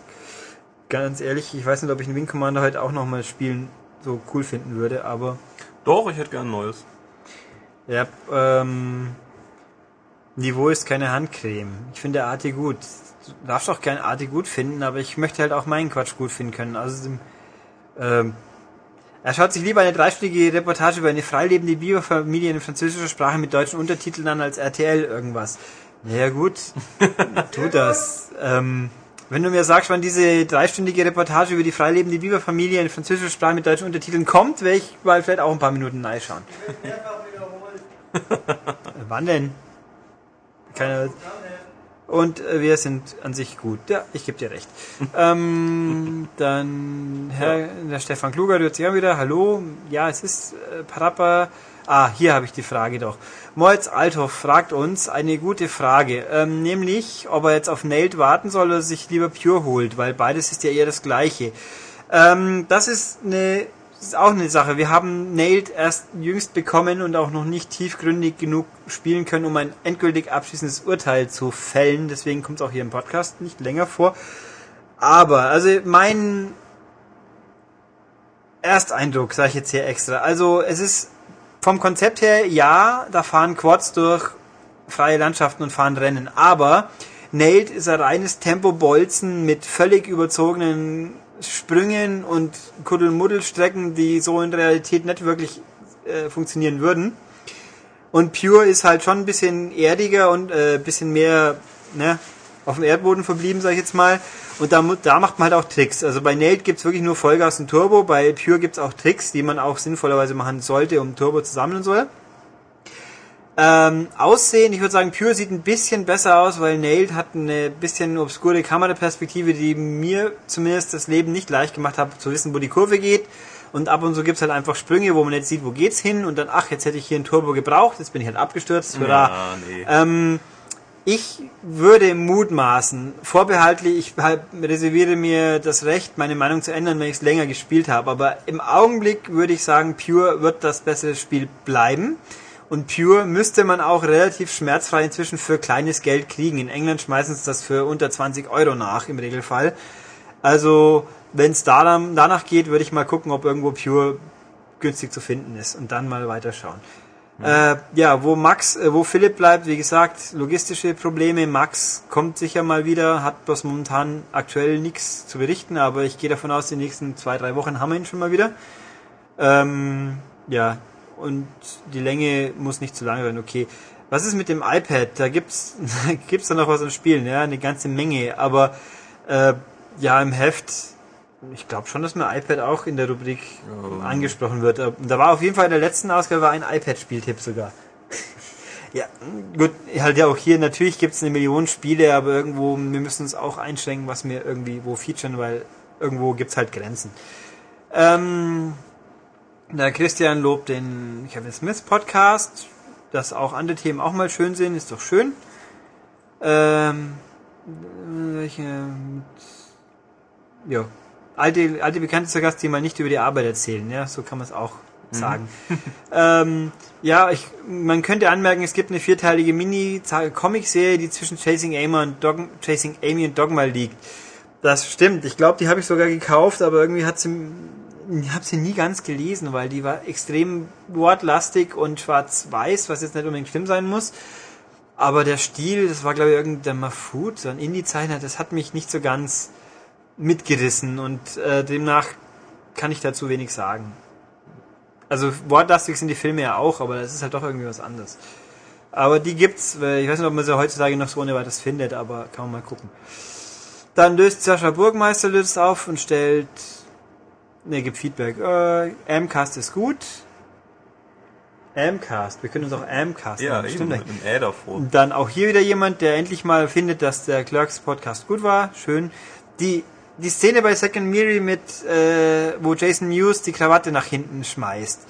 ganz ehrlich, ich weiß nicht, ob ich einen Wing Commander heute auch nochmal spielen so cool finden würde, aber Doch, ich hätte gern ein neues. ja, ähm, Niveau ist keine Handcreme. Ich finde AT gut. Du darfst auch gern AT gut finden, aber ich möchte halt auch meinen Quatsch gut finden können. Also, ähm, er schaut sich lieber eine dreistündige Reportage über eine freilebende Biberfamilie in französischer Sprache mit deutschen Untertiteln an als RTL irgendwas. Naja gut, tu das. Ähm, wenn du mir sagst, wann diese dreistündige Reportage über die freilebende Biberfamilie in französischer Sprache mit deutschen Untertiteln kommt, werde ich mal vielleicht auch ein paar Minuten reinschauen. Wann denn? Keine. Und äh, wir sind an sich gut. Ja, ich gebe dir recht. ähm, dann Herr der Stefan Kluger, du sich auch wieder. Hallo. Ja, es ist äh, Parappa. Ah, hier habe ich die Frage doch. Moritz Althoff fragt uns eine gute Frage, ähm, nämlich, ob er jetzt auf Nailed warten soll oder sich lieber Pure holt, weil beides ist ja eher das Gleiche. Ähm, das ist eine das ist auch eine Sache. Wir haben Nailed erst jüngst bekommen und auch noch nicht tiefgründig genug spielen können, um ein endgültig abschließendes Urteil zu fällen. Deswegen kommt es auch hier im Podcast nicht länger vor. Aber, also mein Ersteindruck, sage ich jetzt hier extra. Also es ist vom Konzept her, ja, da fahren Quads durch freie Landschaften und fahren Rennen. Aber Nailed ist ein reines Tempo-Bolzen mit völlig überzogenen Sprüngen und Kuddelmuddelstrecken, die so in Realität nicht wirklich äh, funktionieren würden. Und Pure ist halt schon ein bisschen erdiger und äh, ein bisschen mehr ne, auf dem Erdboden verblieben, sag ich jetzt mal. Und da, da macht man halt auch Tricks. Also bei Nailed gibt's wirklich nur Vollgas und Turbo, bei Pure gibt's auch Tricks, die man auch sinnvollerweise machen sollte, um Turbo zu sammeln soll. Ähm, Aussehen, ich würde sagen, Pure sieht ein bisschen besser aus, weil Nailed hat eine bisschen obskure Kameraperspektive, die mir zumindest das Leben nicht leicht gemacht hat, zu wissen, wo die Kurve geht. Und ab und zu gibt's halt einfach Sprünge, wo man jetzt sieht, wo geht's hin und dann, ach, jetzt hätte ich hier ein Turbo gebraucht, jetzt bin ich halt abgestürzt. Hurra. Ja, nee. Ähm, ich würde mutmaßen, vorbehaltlich, ich halt reserviere mir das Recht, meine Meinung zu ändern, wenn ich es länger gespielt habe. Aber im Augenblick würde ich sagen, Pure wird das bessere Spiel bleiben. Und Pure müsste man auch relativ schmerzfrei inzwischen für kleines Geld kriegen. In England schmeißen sie das für unter 20 Euro nach im Regelfall. Also, wenn es danach geht, würde ich mal gucken, ob irgendwo Pure günstig zu finden ist und dann mal weiterschauen. Äh, ja, wo Max, äh, wo Philipp bleibt, wie gesagt, logistische Probleme. Max kommt sicher mal wieder, hat bloß momentan aktuell nichts zu berichten, aber ich gehe davon aus, die nächsten zwei, drei Wochen haben wir ihn schon mal wieder. Ähm, ja, und die Länge muss nicht zu lang werden, okay. Was ist mit dem iPad? Da gibt's, gibt's da noch was am Spielen, ja, eine ganze Menge, aber äh, ja, im Heft, ich glaube schon, dass mein iPad auch in der Rubrik Ja. angesprochen wird. Äh, Da war auf jeden Fall in der letzten Ausgabe ein iPad-Spieltipp sogar. ja, gut, halt ja auch hier, natürlich gibt's eine Million Spiele, aber irgendwo, wir müssen uns auch einschränken, was wir irgendwie wo featuren, weil irgendwo gibt's halt Grenzen. Ähm, der Christian lobt den Kevin Smith Podcast, dass auch andere Themen auch mal schön sind, ist doch schön. Ähm, welche, ja, alte, alte Bekannte zu Gast, die mal nicht über die Arbeit erzählen, ja, so kann man es auch sagen. ähm, ja, ich, man könnte anmerken, es gibt eine vierteilige Mini-Comic-Serie, die zwischen Chasing Amy und, Dog Chasing Amy und Dogma liegt. Das stimmt. Ich glaube, die habe ich sogar gekauft, aber irgendwie hat sie, habe sie nie ganz gelesen, weil die war extrem wortlastig und schwarz-weiß, was jetzt nicht unbedingt schlimm sein muss. Aber der Stil, das war glaube ich irgendein Mafut, so ein Indie-Zeichner, das hat mich nicht so ganz mitgerissen und äh, demnach kann ich dazu wenig sagen. Also wortlastig sind die Filme ja auch, aber das ist halt doch irgendwie was anderes. Aber die gibt's, ich weiß nicht, ob man sie heutzutage noch so ohne weiteres findet, aber kann man mal gucken. Dann löst Sascha Burgmeister löst auf und stellt, ne, gibt Feedback. Äh, Amcast ist gut. Amcast, wir können uns auch Amcast Ja, nennen, stimmt Ä davor. Dann auch hier wieder jemand, der endlich mal findet, dass der Clerks Podcast gut war. Schön. Die, die Szene bei Second Miri mit, äh, wo Jason Mewes die Krawatte nach hinten schmeißt.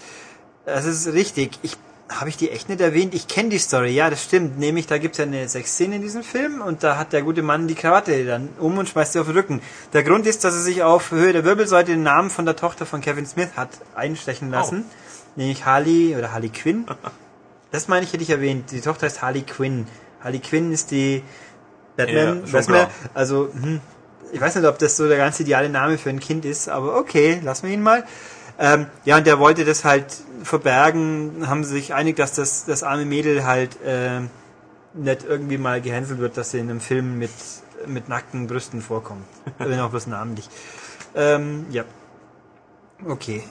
Das ist richtig. Ich, habe ich die echt nicht erwähnt? Ich kenne die Story, ja, das stimmt. Nämlich, da gibt's ja eine Sexszene in diesem Film und da hat der gute Mann die Krawatte dann um und schmeißt sie auf den Rücken. Der Grund ist, dass er sich auf Höhe der Wirbelsäule den Namen von der Tochter von Kevin Smith hat einstechen lassen. Nämlich Harley oder Harley Quinn. Das meine ich, hätte ich erwähnt. Die Tochter ist Harley Quinn. Harley Quinn ist die Batman. Ja, Batman. Also, hm, ich weiß nicht, ob das so der ganz ideale Name für ein Kind ist, aber okay, lassen wir ihn mal. Ähm, ja, und der wollte das halt verbergen, haben sie sich einig, dass das, das arme Mädel halt ähm, nicht irgendwie mal gehänselt wird, dass sie in einem Film mit, mit nackten Brüsten vorkommt. Wenn auch bloß namentlich. Ähm, ja. Okay.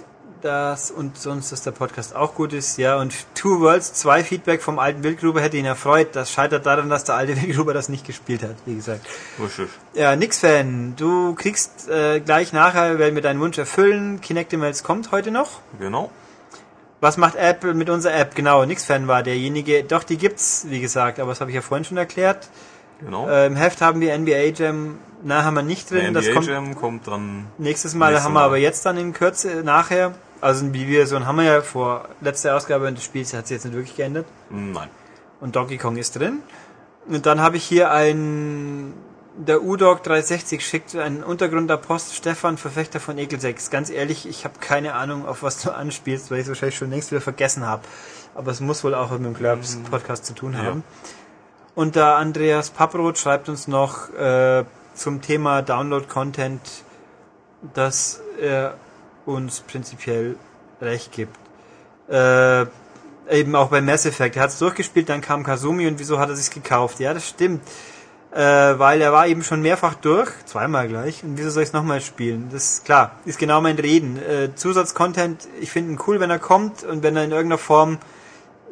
Das und sonst, dass der Podcast auch gut ist, ja. Und Two Worlds 2 Feedback vom alten Wildgruber hätte ihn erfreut. Das scheitert daran, dass der alte Wildgruber das nicht gespielt hat, wie gesagt. Richtig. Ja, nix Fan. Du kriegst äh, gleich nachher, werden wir deinen Wunsch erfüllen. Kinectimals kommt heute noch. Genau. Was macht Apple mit unserer App? Genau, nix Fan war derjenige. Doch, die gibt's, wie gesagt, aber das habe ich ja vorhin schon erklärt. Genau. Äh, Im Heft haben wir NBA Jam, na, haben wir nicht drin. Der das kommt Jam kommt dann. nächstes Mal, nächstes haben wir Mal. aber jetzt dann in Kürze nachher. Also wie wir so haben wir ja vor letzter Ausgabe des Spiels hat sich jetzt nicht wirklich geändert. Nein. Und Donkey Kong ist drin. Und dann habe ich hier ein der UDOG 360 schickt einen Untergrund der Post Stefan Verfechter von Ekel 6. Ganz ehrlich, ich habe keine Ahnung, auf was du anspielst, weil ich es wahrscheinlich schon längst wieder vergessen habe. Aber es muss wohl auch mit dem Clubs Podcast zu tun Ja. haben. Und da Andreas Paproth schreibt uns noch äh, zum Thema Download Content, dass er uns prinzipiell recht gibt. Äh, eben auch bei Mass Effect. Er hat es durchgespielt, dann kam Kazumi und wieso hat er sich gekauft? Ja, das stimmt. Äh, weil er war eben schon mehrfach durch, zweimal gleich. Und wieso soll ich es nochmal spielen? Das ist klar, ist genau mein Reden. Äh, Zusatzcontent, ich finde ihn cool, wenn er kommt und wenn er in irgendeiner Form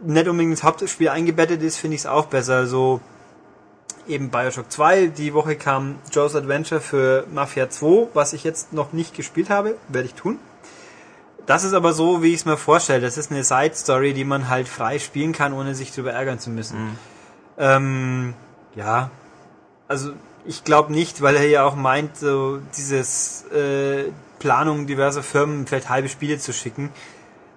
nicht unbedingt ins Hauptspiel eingebettet ist, finde ich es auch besser. So eben Bioshock 2, die Woche kam Joe's Adventure für Mafia 2, was ich jetzt noch nicht gespielt habe, werde ich tun. Das ist aber so, wie ich es mir vorstelle. Das ist eine Side-Story, die man halt frei spielen kann, ohne sich darüber ärgern zu müssen. Ähm, ja, also ich glaube nicht, weil er ja auch meint, so dieses äh, Planung diverser Firmen vielleicht halbe Spiele zu schicken,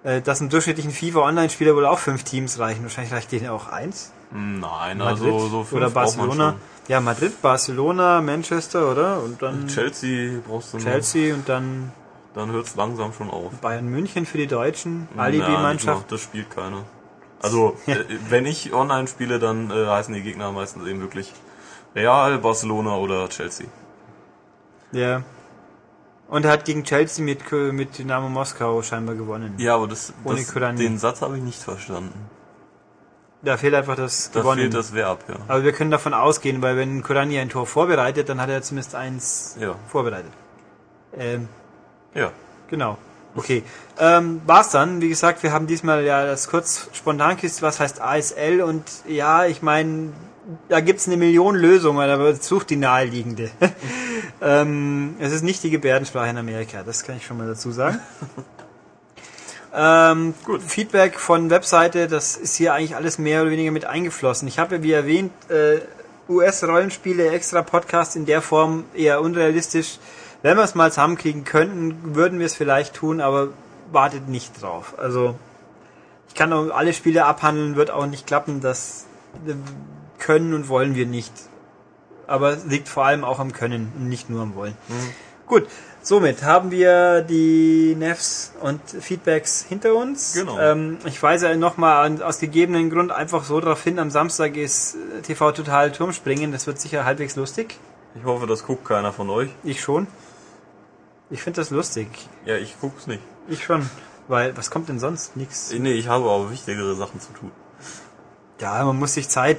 äh, dass im durchschnittlichen FIFA-Online-Spieler wohl auch fünf Teams reichen. Wahrscheinlich reicht denen auch eins. Nein, Madrid also so fünf oder Barcelona. Ja, Madrid, Barcelona, Manchester, oder? Und dann. Chelsea brauchst du noch. Chelsea und dann Dann hört's langsam schon auf. Bayern München für die Deutschen, Alibi-Mannschaft. Das spielt keiner. Also, äh, wenn ich online spiele, dann äh, heißen die Gegner meistens eben wirklich Real, Barcelona oder Chelsea. Ja. Und er hat gegen Chelsea mit, mit Dynamo Moskau scheinbar gewonnen. Ja, aber das, Ohne das den Satz habe ich nicht verstanden. Da fehlt einfach das Da gewonnen. fehlt das Verb, ja. Aber wir können davon ausgehen, weil wenn Kurani ein Tor vorbereitet, dann hat er zumindest eins Ja. vorbereitet. Ähm, Ja. genau. Okay. Ähm, war's dann. Wie gesagt, wir haben diesmal ja das kurz spontan quiz, was heißt ASL und ja, ich meine, da gibt's eine Million Lösungen, aber sucht die naheliegende. ähm, es ist nicht die Gebärdensprache in Amerika, das kann ich schon mal dazu sagen. Ähm, gut, Feedback von Webseite, das ist hier eigentlich alles mehr oder weniger mit eingeflossen. Ich habe, wie erwähnt, äh, US-Rollenspiele, extra Podcast in der Form eher unrealistisch. Wenn wir es mal zusammenkriegen könnten, würden wir es vielleicht tun, aber wartet nicht drauf. Also ich kann auch alle Spiele abhandeln, wird auch nicht klappen. Das äh, können und wollen wir nicht. Aber es liegt vor allem auch am Können und nicht nur am Wollen. Gut, somit haben wir die Nefs und Feedbacks hinter uns. Genau. Ähm, ich weise nochmal aus gegebenen Grund einfach so darauf hin, am Samstag ist äh, TV Total Turmspringen. Das wird sicher halbwegs lustig. Ich hoffe, das guckt keiner von euch. Ich schon. Ich finde das lustig. Ja, ich guck's nicht. Ich schon. Weil, was kommt denn sonst? Nix. Nee, ich habe aber wichtigere Sachen zu tun. Ja, man muss sich Zeit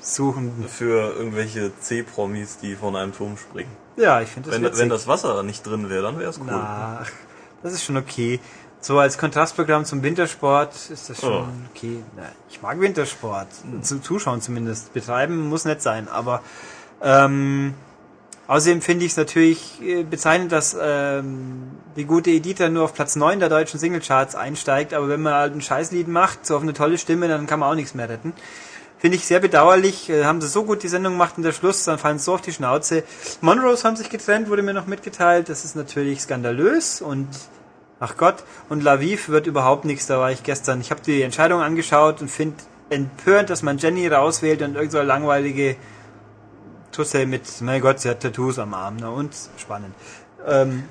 suchen. Für irgendwelche C-Promis, die von einem Turm springen. Ja, ich finde das Wenn, witzig. wenn das Wasser nicht drin wäre, dann wäre es cool. Na, das ist schon okay. So als Kontrastprogramm zum Wintersport ist das schon Oh. okay. Na, ich mag Wintersport. Zum Zuschauen zumindest. Betreiben muss nicht sein, aber ähm, außerdem finde ich es natürlich äh, bezeichnend, dass ähm, die gute Edita nur auf Platz 9 der deutschen Singlecharts einsteigt, aber wenn man halt ein Scheißlied macht, so auf eine tolle Stimme, dann kann man auch nichts mehr retten. Finde ich sehr bedauerlich. Äh, haben sie so gut die Sendung gemacht und der Schluss, dann fallen sie so auf die Schnauze. Monrose haben sich getrennt, wurde mir noch mitgeteilt. Das ist natürlich skandalös und ach Gott. Und Laviv wird überhaupt nichts. Da war ich gestern. Ich habe die Entscheidung angeschaut und finde empörend, dass man Jenny rauswählt und irgend so langweilige Tusse mit, mein Gott, sie hat Tattoos am Arm. Na und? Spannend. Ähm,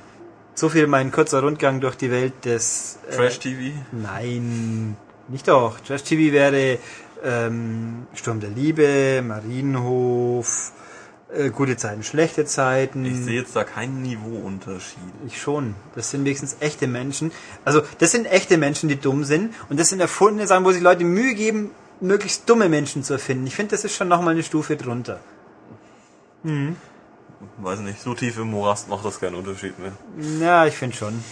so viel mein kurzer Rundgang durch die Welt des äh, Trash-TV? Nein, nicht doch. Trash TV wäre ähm, Sturm der Liebe, Marienhof, äh, gute Zeiten, schlechte Zeiten. Ich sehe jetzt da keinen Niveauunterschied. Ich schon. Das sind wenigstens echte Menschen. Also das sind echte Menschen, die dumm sind. Und das sind erfundene Sachen, wo sich Leute Mühe geben, möglichst dumme Menschen zu erfinden. Ich finde, das ist schon nochmal eine Stufe drunter. Weiß nicht, so tief im Morast macht das keinen Unterschied mehr. Ja, ich finde schon.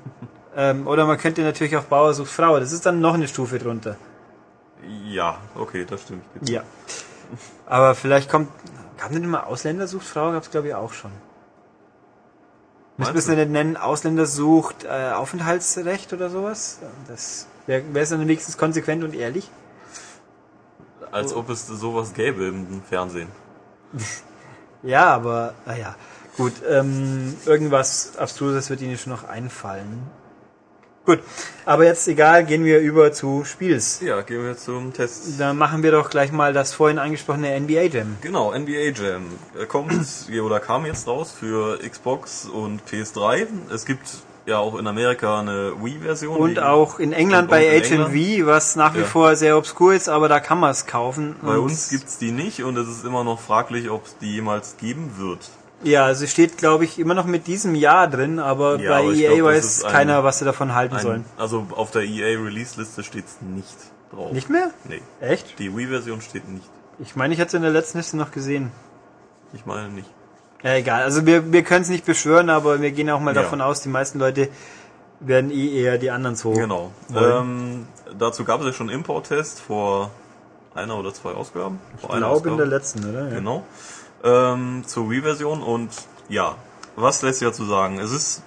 ähm, oder man könnte natürlich auch Bauer sucht Frau. Das ist dann noch eine Stufe drunter. Ja, okay, das stimmt. Ja. Aber vielleicht kommt. Gab es nicht immer Ausländer sucht Frau? Gab es glaube ich auch schon. Müssen wir es nicht nennen, Ausländer sucht äh, Aufenthaltsrecht oder sowas? Das wäre es dann wenigstens konsequent und ehrlich. Als ob es sowas gäbe im Fernsehen. Ja, aber, naja, gut, ähm, irgendwas Abstruses wird Ihnen schon noch einfallen. Gut, aber jetzt egal, gehen wir über zu Spiels. Ja, gehen wir zum Test. Da machen wir doch gleich mal das vorhin angesprochene NBA Jam. Genau, NBA Jam Er kommt oder kam jetzt raus für Xbox und PS3. Es gibt ja auch in Amerika eine Wii-Version. Und auch in England bei. HMV, was nach wie Ja. vor sehr obskur ist, aber da kann man es kaufen. Bei uns gibt's die nicht und es ist immer noch fraglich, ob es die jemals geben wird. Ja, also steht, glaube ich, immer noch mit diesem Jahr drin, aber Ja, bei aber EA glaub, weiß ein- keiner, was sie davon halten sollen. Ein, also auf der EA Release-Liste steht's nicht drauf. Nicht mehr? Nee. Echt? Die Wii-Version steht nicht. Ich meine, ich hatte es in der letzten Liste noch gesehen. Ich meine nicht. Ja, egal. Also wir, wir können es nicht beschwören, aber wir gehen auch mal Ja. davon aus, die meisten Leute werden eh eher die anderen so. Genau. wollen. Ähm, dazu gab es ja schon Import-Test vor einer oder zwei Ausgaben. Vor Ich glaube in der letzten, oder? Ja. Genau. Ähm, zur Wii-Version und ja, was lässt sich dazu sagen? Es ist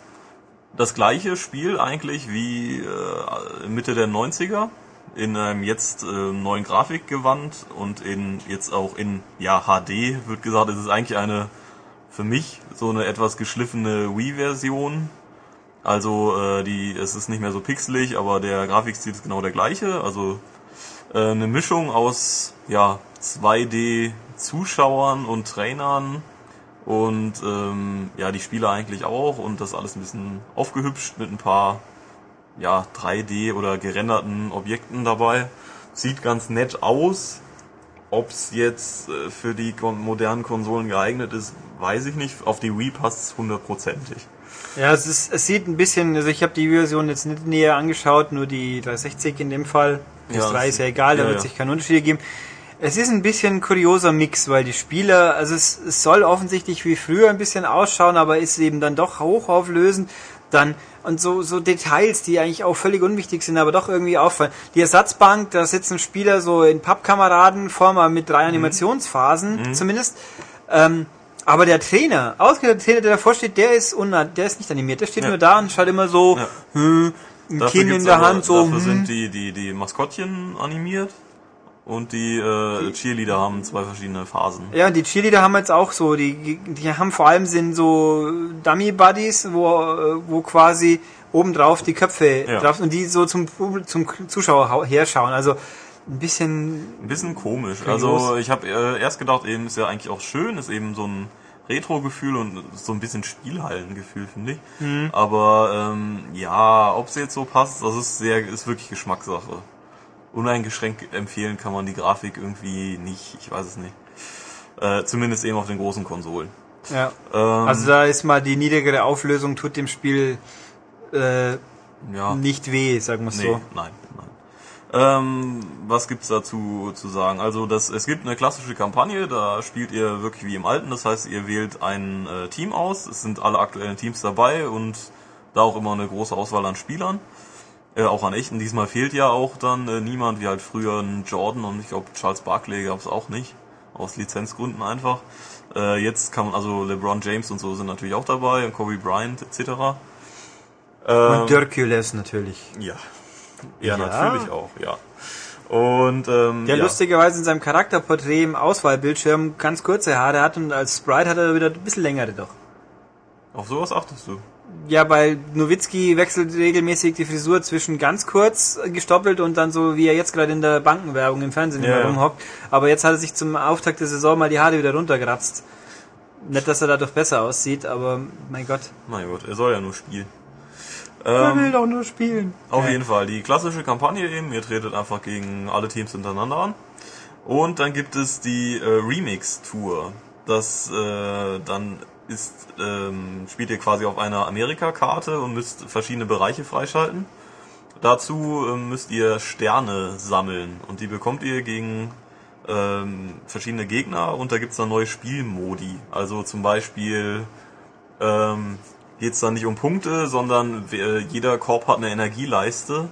das gleiche Spiel eigentlich wie äh, Mitte der 90er in einem jetzt äh, neuen Grafikgewand und in jetzt auch in ja HD wird gesagt, es ist eigentlich eine für mich so eine etwas geschliffene Wii-Version. Also äh, die es ist nicht mehr so pixelig, aber der Grafikstil ist genau der gleiche. Also äh, eine Mischung aus ja 2D Zuschauern und Trainern und ähm, ja die Spieler eigentlich auch und das alles ein bisschen aufgehübscht mit ein paar ja 3D oder gerenderten Objekten dabei. Sieht ganz nett aus. Ob es jetzt äh, für die kon modernen Konsolen geeignet ist, weiß ich nicht. Auf die Wii passt es hundertprozentig. Ja, es, ist, es sieht ein bisschen, also ich habe die Version jetzt nicht näher angeschaut, nur die 360 in dem Fall. Das Ja, 3 ist ja egal, da ja, wird ja. sich keine Unterschiede geben. Es ist ein bisschen ein kurioser Mix, weil die Spieler, also es, es soll offensichtlich wie früher ein bisschen ausschauen, aber ist eben dann doch hochauflösend. Dann, und so, so Details, die eigentlich auch völlig unwichtig sind, aber doch irgendwie auffallen. Die Ersatzbank, da sitzen Spieler so in Pappkameradenform mit Mhm. drei Animationsphasen zumindest. Ähm, aber der Trainer, ausgerechnet der Trainer, der davor steht, der ist, unna der ist nicht animiert. Der steht Ja. nur da und schaut immer so, Ja. hm, ein Kinn in der aber- Hand, so, Dafür hm. sind die, die, die Maskottchen animiert und die äh, Cheerleader haben zwei verschiedene Phasen. Ja, die Cheerleader haben jetzt auch so, die, die haben vor allem sind so Dummy Buddies, wo, äh, wo quasi obendrauf die Köpfe Ja. drauf und die so zum, zum Zuschauer hau- herschauen. Also ein bisschen, Ein bisschen komisch. Kurios. Also ich habe äh, erst gedacht, eben ist ja eigentlich auch schön, ist eben so ein Retro-Gefühl und so ein bisschen Spielhallengefühl, finde ich. Mhm. Aber ähm, ja, ob es jetzt so passt, das ist sehr, ist wirklich Geschmackssache. Uneingeschränkt empfehlen kann man die Grafik irgendwie nicht, ich weiß es nicht. Äh, zumindest eben auf den großen Konsolen. ja. Ähm, Also da ist mal die niedrigere Auflösung, tut dem Spiel äh, ja. nicht weh, sagen wir es Nee, so. nein, nein. Ähm, was gibt's dazu zu sagen? Also das, es gibt eine klassische Kampagne, da spielt ihr wirklich wie im Alten. Das heißt, ihr wählt ein äh, Team aus. Es sind alle aktuellen Teams dabei und da auch immer eine große Auswahl an Spielern. Äh, auch an echten. Diesmal fehlt ja auch dann äh, niemand, wie halt früher ein Jordan und ich glaube Charles Barkley gab es auch nicht. Aus Lizenzgründen einfach. Äh, jetzt kann man, also LeBron James und so sind natürlich auch dabei und Kobe Bryant etc. Ähm, Und Dirkules natürlich. ja. ja. Ja. natürlich auch, ja. Und ähm, Der ja. lustigerweise in seinem Charakterporträt im Auswahlbildschirm ganz kurze Haare hat und als Sprite hat er wieder ein bisschen längere doch. Auf sowas achtest du. Ja, weil Nowitzki wechselt regelmäßig die Frisur zwischen ganz kurz gestoppelt und dann so, wie er jetzt gerade in der Bankenwerbung im Fernsehen Ja, ja. rumhockt. Aber jetzt hat er sich zum Auftakt der Saison mal die Haare wieder runtergeratzt. Nicht, dass er dadurch besser aussieht, aber mein Gott. Mein Gott, er soll ja nur spielen. Er Ähm, will doch nur spielen. Auf jeden Fall. Die klassische Kampagne eben, ihr tretet einfach gegen alle Teams hintereinander an. Und dann gibt es die äh, Remix-Tour. Das äh, dann ist, ähm, spielt ihr quasi auf einer Amerika-Karte und müsst verschiedene Bereiche freischalten. Dazu ähm, müsst ihr Sterne sammeln und die bekommt ihr gegen ähm, verschiedene Gegner und da gibt's dann neue Spielmodi. Also zum Beispiel ähm, geht es dann nicht um Punkte, sondern wer- jeder Korb hat eine Energieleiste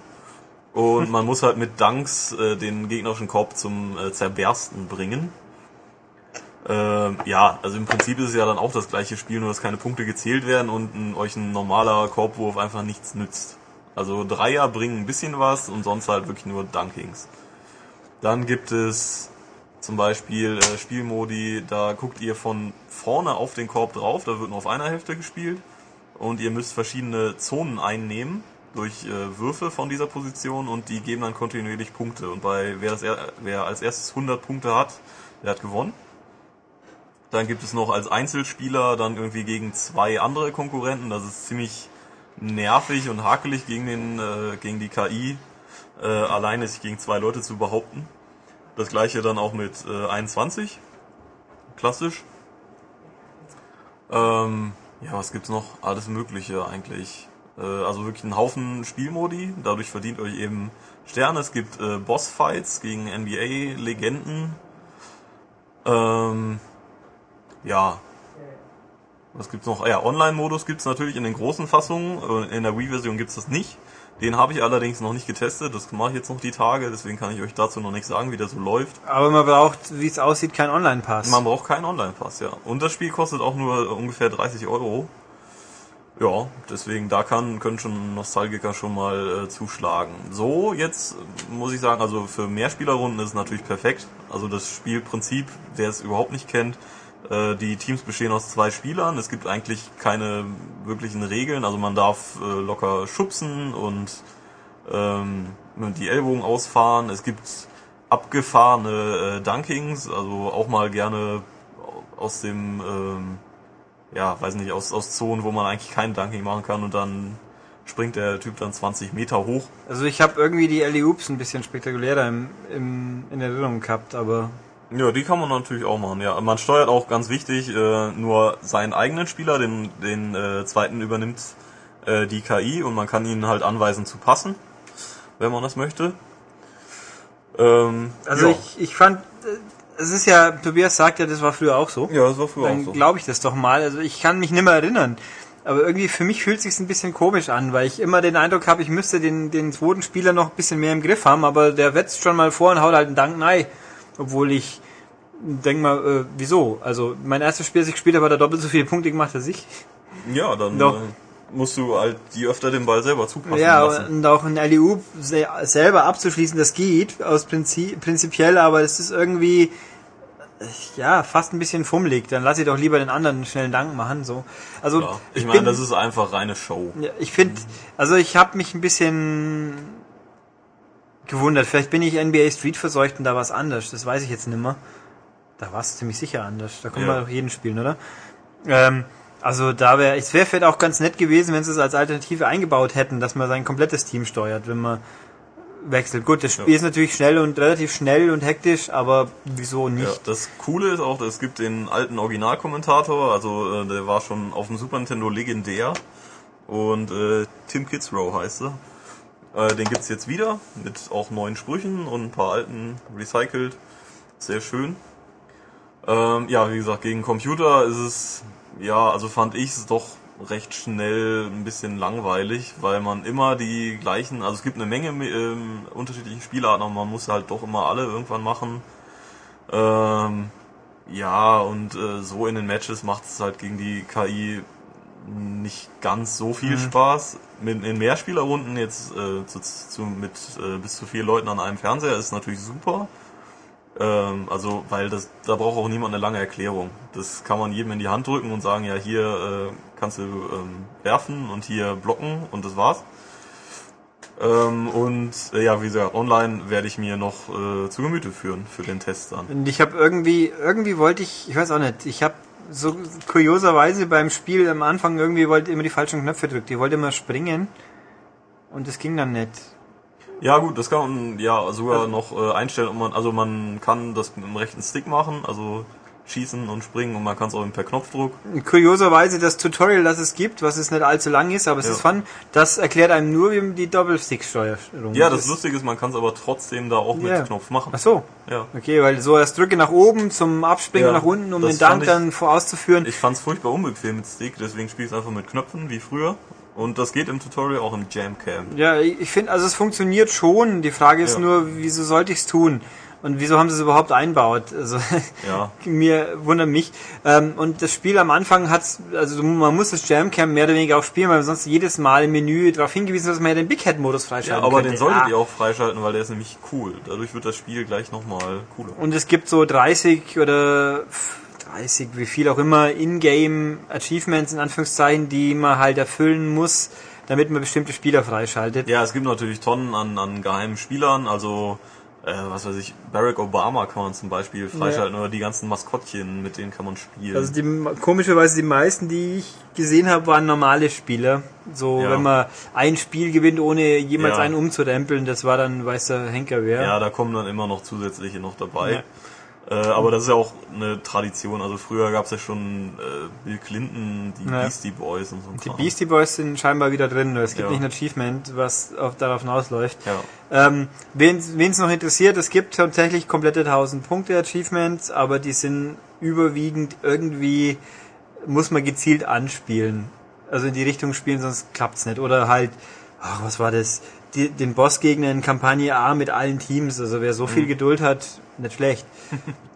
und man muss halt mit Dunks äh, den gegnerischen Korb zum äh, Zerbersten bringen. Ähm, ja, also im Prinzip ist es ja dann auch das gleiche Spiel, nur dass keine Punkte gezählt werden und ein, euch ein normaler Korbwurf einfach nichts nützt. Also Dreier bringen ein bisschen was und sonst halt wirklich nur Dunkings. Dann gibt es zum Beispiel äh, Spielmodi, da guckt ihr von vorne auf den Korb drauf, da wird nur auf einer Hälfte gespielt und ihr müsst verschiedene Zonen einnehmen durch äh, Würfe von dieser Position und die geben dann kontinuierlich Punkte und bei wer, das er, wer als erstes 100 Punkte hat, der hat gewonnen. Dann gibt es noch als Einzelspieler dann irgendwie gegen zwei andere Konkurrenten. Das ist ziemlich nervig und hakelig gegen den äh, gegen die KI äh, alleine sich gegen zwei Leute zu behaupten. Das gleiche dann auch mit äh, 21. Klassisch. Ähm, ja, was gibt's noch? Alles Mögliche eigentlich. Äh, also wirklich ein Haufen Spielmodi. Dadurch verdient euch eben Sterne. Es gibt äh, Bossfights gegen NBA-Legenden. Ähm, ja. Was gibt's noch? Ah Ja, Online-Modus gibt's natürlich in den großen Fassungen. Äh, In der Wii-Version gibt's das nicht. Den habe ich allerdings noch nicht getestet. Das mache ich jetzt noch die Tage. Deswegen kann ich euch dazu noch nicht sagen, wie der so läuft. Aber man braucht, wie es aussieht, keinen Online-Pass. Man braucht keinen Online-Pass, ja. Und das Spiel kostet auch nur ungefähr 30 Euro. Ja, deswegen da kann, können schon Nostalgiker schon mal äh, zuschlagen. So, jetzt äh, muss ich sagen, also für Mehrspielerrunden ist es natürlich perfekt. Also das Spielprinzip, wer es überhaupt nicht kennt, äh, die Teams bestehen aus zwei Spielern. Es gibt eigentlich keine wirklichen Regeln. Also man darf äh, locker schubsen und ähm, die Ellbogen ausfahren. Es gibt abgefahrene äh, Dunkings, also auch mal gerne aus dem, ähm, ja, weiß nicht, aus, aus Zonen, wo man eigentlich kein Dunking machen kann und dann springt der Typ dann 20 Meter hoch. Also ich habe irgendwie die Alley Oops ein bisschen spektakulärer im, im, in Erinnerung gehabt, aber Ja, die kann man natürlich auch machen, ja. Man steuert auch ganz wichtig äh, nur seinen eigenen Spieler, den, den äh, zweiten übernimmt äh, die KI und man kann ihn halt anweisen zu passen, wenn man das möchte. Ähm, also ja. ich, ich fand, äh, es ist ja, Tobias sagt ja, das war früher auch so. Ja, das war früher auch Dann so. glaube ich das doch mal. Also ich kann mich nicht mehr erinnern. Aber irgendwie für mich fühlt sich's ein bisschen komisch an, weil ich immer den Eindruck habe, ich müsste den, den zweiten Spieler noch ein bisschen mehr im Griff haben, aber der wetzt schon mal vor und haut halt einen Dank nein. Obwohl ich denk mal, äh, wieso? Also mein erstes Spiel, das ich gespielt habe, hat er doppelt so viele Punkte gemacht als ich. Ja, dann Doch. äh, musst du halt die öfter den Ball selber zupassen Ja, lassen. und auch ein LEU se- selber abzuschließen, das geht aus Prinzip, prinzipiell, aber es ist irgendwie ja fast ein bisschen fummelig. Dann lass ich doch lieber den anderen einen schnellen Dank machen. So, also Ja. Ich ich meine, das ist einfach reine Show. Ja, ich finde, also ich habe mich ein bisschen gewundert. Vielleicht bin ich NBA Street verseucht und da war es anders. Das weiß ich jetzt nicht mehr. Da war es ziemlich sicher anders. Da kann Ja. man doch jeden spielen, oder? Ähm, also da wäre, es wäre vielleicht auch ganz nett gewesen, wenn sie es als Alternative eingebaut hätten, dass man sein komplettes Team steuert, wenn man wechselt. Gut, das Spiel Ja. ist natürlich schnell und relativ schnell und hektisch, aber wieso Ja, nicht? das Coole ist auch, es gibt den alten Originalkommentator, also äh, der war schon auf dem Super Nintendo legendär und äh, Tim Kitzrow heißt er. Äh, den gibt's jetzt wieder mit auch neuen Sprüchen und ein paar alten recycelt. Sehr schön. Ähm, ja, wie gesagt, gegen Computer ist es, ja, also fand ich es doch recht schnell ein bisschen langweilig, weil man immer die gleichen, also es gibt eine Menge ähm, unterschiedlichen Spielarten, aber man muss halt doch immer alle irgendwann machen. Ähm, ja, und äh, so in den Matches macht es halt gegen die KI nicht ganz so viel Spaß. Mit, in Mehrspielerrunden jetzt äh, zu, zu, mit äh, bis zu vier Leuten an einem Fernseher ist natürlich super. Ähm, also, weil das, da braucht auch niemand eine lange Erklärung. Das kann man jedem in die Hand drücken und sagen, ja, hier äh, kannst du ähm, werfen und hier blocken und das war's. Ähm, und äh, ja, wie gesagt, online werde ich mir noch äh, zu Gemüte führen für den Test dann. Und ich habe irgendwie, irgendwie wollte ich, ich weiß auch nicht, ich habe so kurioserweise beim Spiel am Anfang irgendwie wollte immer die falschen Knöpfe drückt. Ich wollte immer springen und das ging dann nicht. Ja gut, das kann man ja sogar noch äh, einstellen, ob man, also man kann das mit dem rechten Stick machen, also schießen und springen und man kann es auch per Knopfdruck. Kurioserweise das Tutorial, das es gibt, was es nicht allzu lang ist, aber es Ja. ist fun, das erklärt einem nur, wie man die Doppelstick-Steuerung Ja, das Lustige ist, man kann es aber trotzdem da auch mit Ja. Knopf machen. Ach so, Ja. okay, weil so erst drücke nach oben zum Abspringen Ja, nach unten, um den Dank fand ich- dann vorauszuführen. Ich fand's furchtbar unbequem mit Stick, deswegen spiele ich einfach mit Knöpfen wie früher. Und das geht im Tutorial auch im Jamcam. Ja, ich ich finde, also es funktioniert schon. Die Frage ist Ja. nur, wieso sollte ich es tun? Und wieso haben sie es überhaupt einbaut? Also Ja. mir wundert mich. Ähm, und das Spiel am Anfang hat, also man muss das Jamcam mehr oder weniger auch spielen, weil sonst jedes Mal im Menü darauf hingewiesen dass man ja den Big Head Modus Ja, freischalten aber könnte. den solltet Ah. ihr auch freischalten, weil der ist nämlich cool. Dadurch wird das Spiel gleich nochmal cooler. Und es gibt so 30 oder 30, wie viel auch immer, Ingame Achievements in Anführungszeichen, die man halt erfüllen muss, damit man bestimmte Spieler freischaltet. Ja, es gibt natürlich Tonnen an, an geheimen Spielern, also äh, was weiß ich, Barack Obama kann man zum Beispiel freischalten oder die ganzen Maskottchen, mit denen kann man spielen. Also die komischerweise die meisten, die ich gesehen habe, waren normale Spieler. So Ja. wenn man ein Spiel gewinnt, ohne jemals Ja. einen umzurempeln, das war dann weiß der Henker wer. ja, da kommen dann immer noch zusätzliche noch dabei. Äh, aber das ist ja auch eine Tradition. Also früher gab es ja schon äh, Bill Clinton, die Ja. Beastie Boys und so. ein Die Kram. Beastie Boys sind scheinbar wieder drin. Es gibt Ja. nicht ein Achievement, was auf, darauf hinausläuft. Ja. Ähm, Wen es noch interessiert, es gibt tatsächlich komplette 1000 Punkte Achievements, aber die sind überwiegend irgendwie, muss man gezielt anspielen. Also in die Richtung spielen, sonst klappt's nicht. Oder halt, ach, was war das? Die, den Bossgegner in Kampagne A mit allen Teams. Also wer so Mhm. viel Geduld hat, nicht schlecht.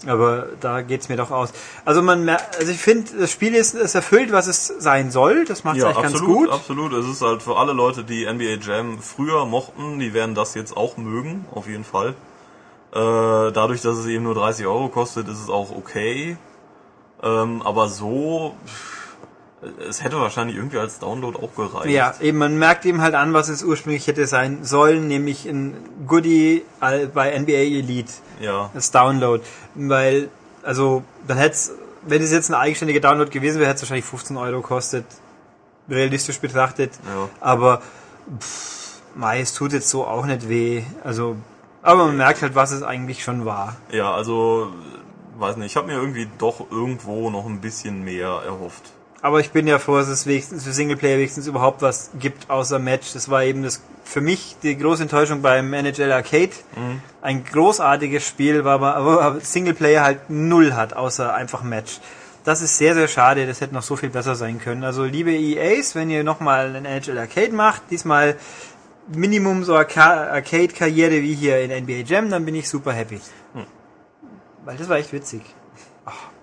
aber da geht's mir doch aus. Also man, also ich finde, das Spiel ist, es erfüllt, was es sein soll. Das macht Ja, eigentlich ganz absolut, gut. absolut. Es ist halt für alle Leute, die NBA Jam früher mochten, die werden das jetzt auch mögen, auf jeden Fall. Äh, dadurch, dass es eben nur 30 Euro kostet, ist es auch okay. Ähm, aber so, pff, es hätte wahrscheinlich irgendwie als Download auch gereicht. Ja, eben, man merkt eben halt an, was es ursprünglich hätte sein sollen, nämlich ein Goodie bei NBA Elite, Ja, das Download. Weil, also, dann hätte wenn es jetzt ein eigenständiger Download gewesen wäre, hätte es wahrscheinlich 15 Euro gekostet, realistisch betrachtet. ja. Aber, pff, mei, es tut jetzt so auch nicht weh. Also, aber man merkt halt, was es eigentlich schon war. Ja, also, weiß nicht, ich habe mir irgendwie doch irgendwo noch ein bisschen mehr erhofft. Aber ich bin ja froh, dass es wenigstens für Singleplayer wenigstens überhaupt was gibt außer Match. Das war eben das für mich die große Enttäuschung beim NHL Arcade. Ein großartiges Spiel, war aber, Singleplayer halt null hat, außer einfach Match. Das ist sehr, sehr schade. Das hätte noch so viel besser sein können. Also liebe EAs, wenn ihr nochmal ein NHL Arcade macht, diesmal Minimum so Arca- Arcade-Karriere wie hier in NBA Jam, dann bin ich super happy. Weil das war echt witzig.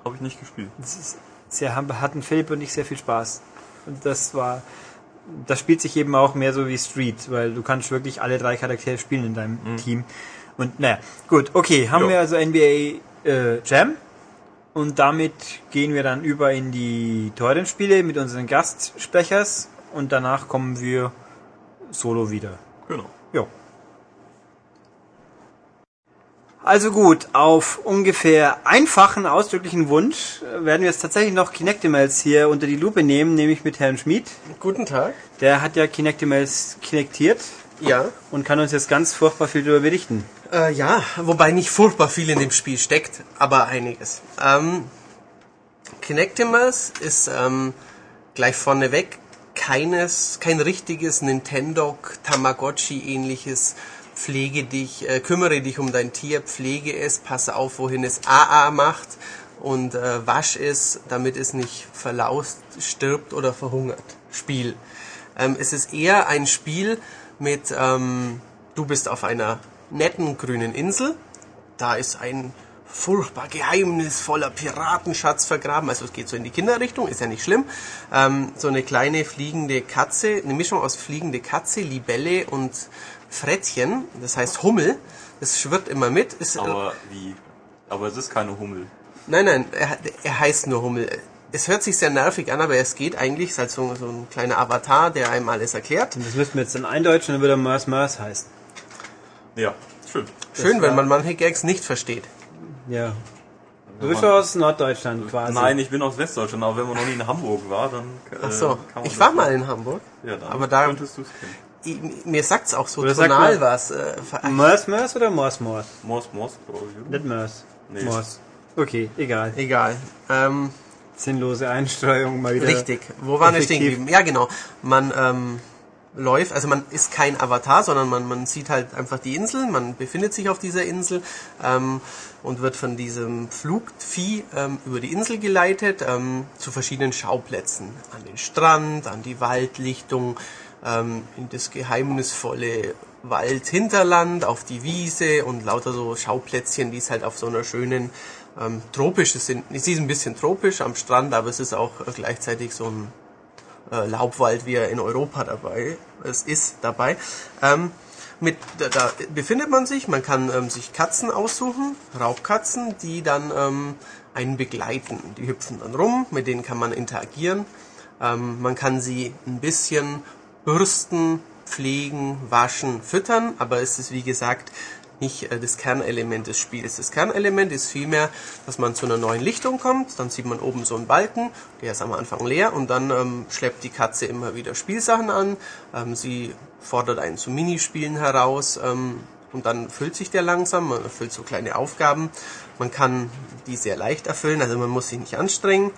Habe ich nicht gespielt. Das ist sehr, hatten Philipp und ich sehr viel Spaß. Und das war, das spielt sich eben auch mehr so wie Street, weil du kannst wirklich alle drei Charaktere spielen in deinem Team. Und naja, gut, okay, haben Jo. wir also NBA äh, Jam. Und damit gehen wir dann über in die teuren Spiele mit unseren Gastsprechers und danach kommen wir solo wieder. Genau. Jo. Also gut, auf ungefähr einfachen, ausdrücklichen Wunsch werden wir jetzt tatsächlich noch Kinectimals hier unter die Lupe nehmen, nämlich mit Herrn Schmid. Guten Tag. Der hat ja Kinectimals kinektiert Ja. und kann uns jetzt ganz furchtbar viel darüber berichten. Äh, ja, wobei nicht furchtbar viel in dem Spiel steckt, aber einiges. Ähm, Kinectimals ist ähm, gleich vorneweg keines, kein richtiges Nintendo Tamagotchi ähnliches Pflege dich, äh, kümmere dich um dein Tier, pflege es, passe auf, wohin es AA macht und äh, wasch es, damit es nicht verlaust, stirbt oder verhungert. Spiel. Ähm, es ist eher ein Spiel mit, ähm, du bist auf einer netten grünen Insel, da ist ein furchtbar geheimnisvoller Piratenschatz vergraben. Also es geht so in die Kinderrichtung, ist ja nicht schlimm. Ähm, so eine kleine fliegende Katze, eine Mischung aus fliegende Katze, Libelle und Frettchen, das heißt Hummel. Das schwirrt immer mit. Ist, Aber wie? Aber es ist keine Hummel. Nein, nein, er, er heißt nur Hummel. Es hört sich sehr nervig an, aber es geht eigentlich, es ist halt so, so ein kleiner Avatar, der einem alles erklärt. Das müssten wir jetzt dann eindeutschen, dann würde er Mers Mers heißen. Ja, schön. Schön, wenn man manche Gags nicht versteht. Ja. Du bist doch aus Norddeutschland quasi. Nein, ich bin aus Westdeutschland, aber wenn man noch nie in Hamburg war, dann. Äh, Ach so, kann man ich war mal in Hamburg, Ja, dann aber da- könntest du es kennen. I- mir sagt's auch so Oder tonal man- was. Äh, Mers Mers oder Mors Mors? Mors, Mors, glaube ich. Nicht Mers. Nee. Mors. Okay, egal. egal. Ähm, Sinnlose Einstreuung mal wieder. Richtig. Wo waren wir stehen geblieben? Ja, genau. Man ähm, läuft, also man ist kein Avatar, sondern man, man sieht halt einfach die Insel, man befindet sich auf dieser Insel ähm, und wird von diesem Flugvieh ähm, über die Insel geleitet ähm, zu verschiedenen Schauplätzen. An den Strand, an die Waldlichtung, ähm, in das geheimnisvolle Waldhinterland, auf die Wiese und lauter so Schauplätzchen, die es halt auf so einer schönen ähm, tropisch es sind. Es ist ein bisschen tropisch am Strand, aber es ist auch äh, gleichzeitig so ein äh, Laubwald, wie er in Europa dabei es ist dabei. Ähm, mit, da, da befindet man sich, man kann ähm, sich Katzen aussuchen, Raubkatzen, die dann ähm, einen begleiten. Die hüpfen dann rum, mit denen kann man interagieren. Ähm, man kann sie ein bisschen bürsten, pflegen, waschen, füttern, aber es ist wie gesagt nicht äh, das Kernelement des Spiels. Das Kernelement ist vielmehr, dass man zu einer neuen Lichtung kommt, dann sieht man oben so einen Balken, der ist am Anfang leer. Und dann ähm, schleppt die Katze immer wieder Spielsachen an, ähm, sie fordert einen zu Minispielen heraus. Ähm, und dann füllt sich der langsam, man erfüllt so kleine Aufgaben, man kann die sehr leicht erfüllen, also man muss sich nicht anstrengen.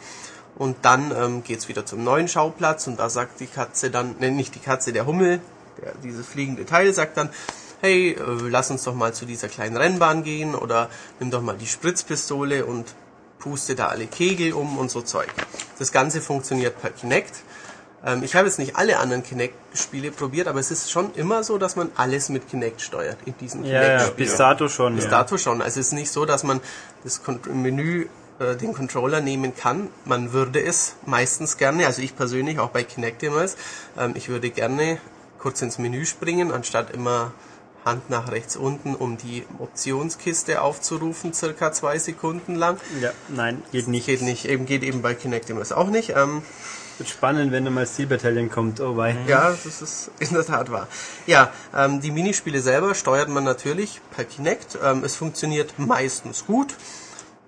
Und dann ähm, geht's wieder zum neuen Schauplatz und da sagt die Katze dann, ne, nicht die Katze, der Hummel, der, dieses fliegende Teil sagt dann, hey, äh, lass uns doch mal zu dieser kleinen Rennbahn gehen oder nimm doch mal die Spritzpistole und puste da alle Kegel um und so Zeug. Das Ganze funktioniert per Kinect. Ähm, ich habe jetzt nicht alle anderen Kinect-Spiele probiert, aber es ist schon immer so, dass man alles mit Kinect steuert in diesen Ja, ja, Kinect-Spielen. bis dato schon. Bis ja. dato schon. Also es ist nicht so, dass man das Menü äh, den Controller nehmen kann. Man würde es meistens gerne, also ich persönlich auch bei Kinect immer, ähm, ich würde gerne kurz ins Menü springen, anstatt immer Hand nach rechts unten, um die Optionskiste aufzurufen, circa zwei Sekunden lang. Ja, nein, geht nicht. Geht nicht, eben geht eben bei Kinect immer auch nicht. Ähm, Wird spannend, wenn mal Steel Battalion kommt. Oh wei. ja, das ist in der Tat wahr. Ja, ähm, die Minispiele selber steuert man natürlich per Kinect. Ähm, es funktioniert meistens gut,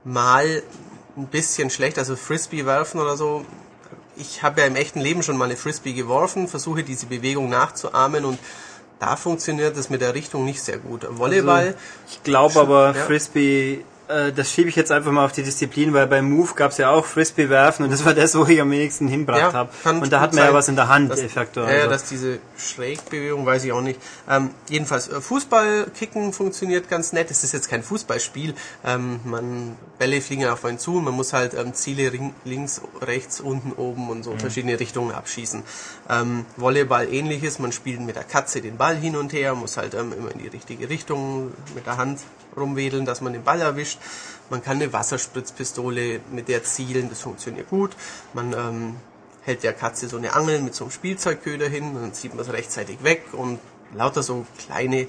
mal ein bisschen schlecht, also Frisbee werfen oder so. Ich habe ja im echten Leben schon mal eine Frisbee geworfen, versuche diese Bewegung nachzuahmen und da funktioniert es mit der Richtung nicht sehr gut. Volleyball, Also, ich glaube aber, Ja. Frisbee, äh, das schiebe ich jetzt einfach mal auf die Disziplin, weil beim Move gab es ja auch Frisbee werfen und das war das, wo ich am wenigsten hinbracht habe. kann Und da hat man ja sein, was in der Hand, dass. Ja, ja, also. dass diese Schrägbewegung, weiß ich auch nicht. Ähm, jedenfalls, äh, Fußballkicken funktioniert ganz nett. Es ist jetzt kein Fußballspiel. Ähm, man, Bälle fliegen auf einen zu und man muss halt ähm, Ziele ring, links, rechts, unten, oben und so Mhm. verschiedene Richtungen abschießen. Ähm, Volleyball ähnliches. Man spielt mit der Katze den Ball hin und her, muss halt ähm, immer in die richtige Richtung mit der Hand rumwedeln, dass man den Ball erwischt. Man kann eine Wasserspritzpistole mit der zielen, das funktioniert gut. Man ähm, hält der Katze so eine Angel mit so einem Spielzeugköder hin, dann zieht man es rechtzeitig weg und lauter so kleine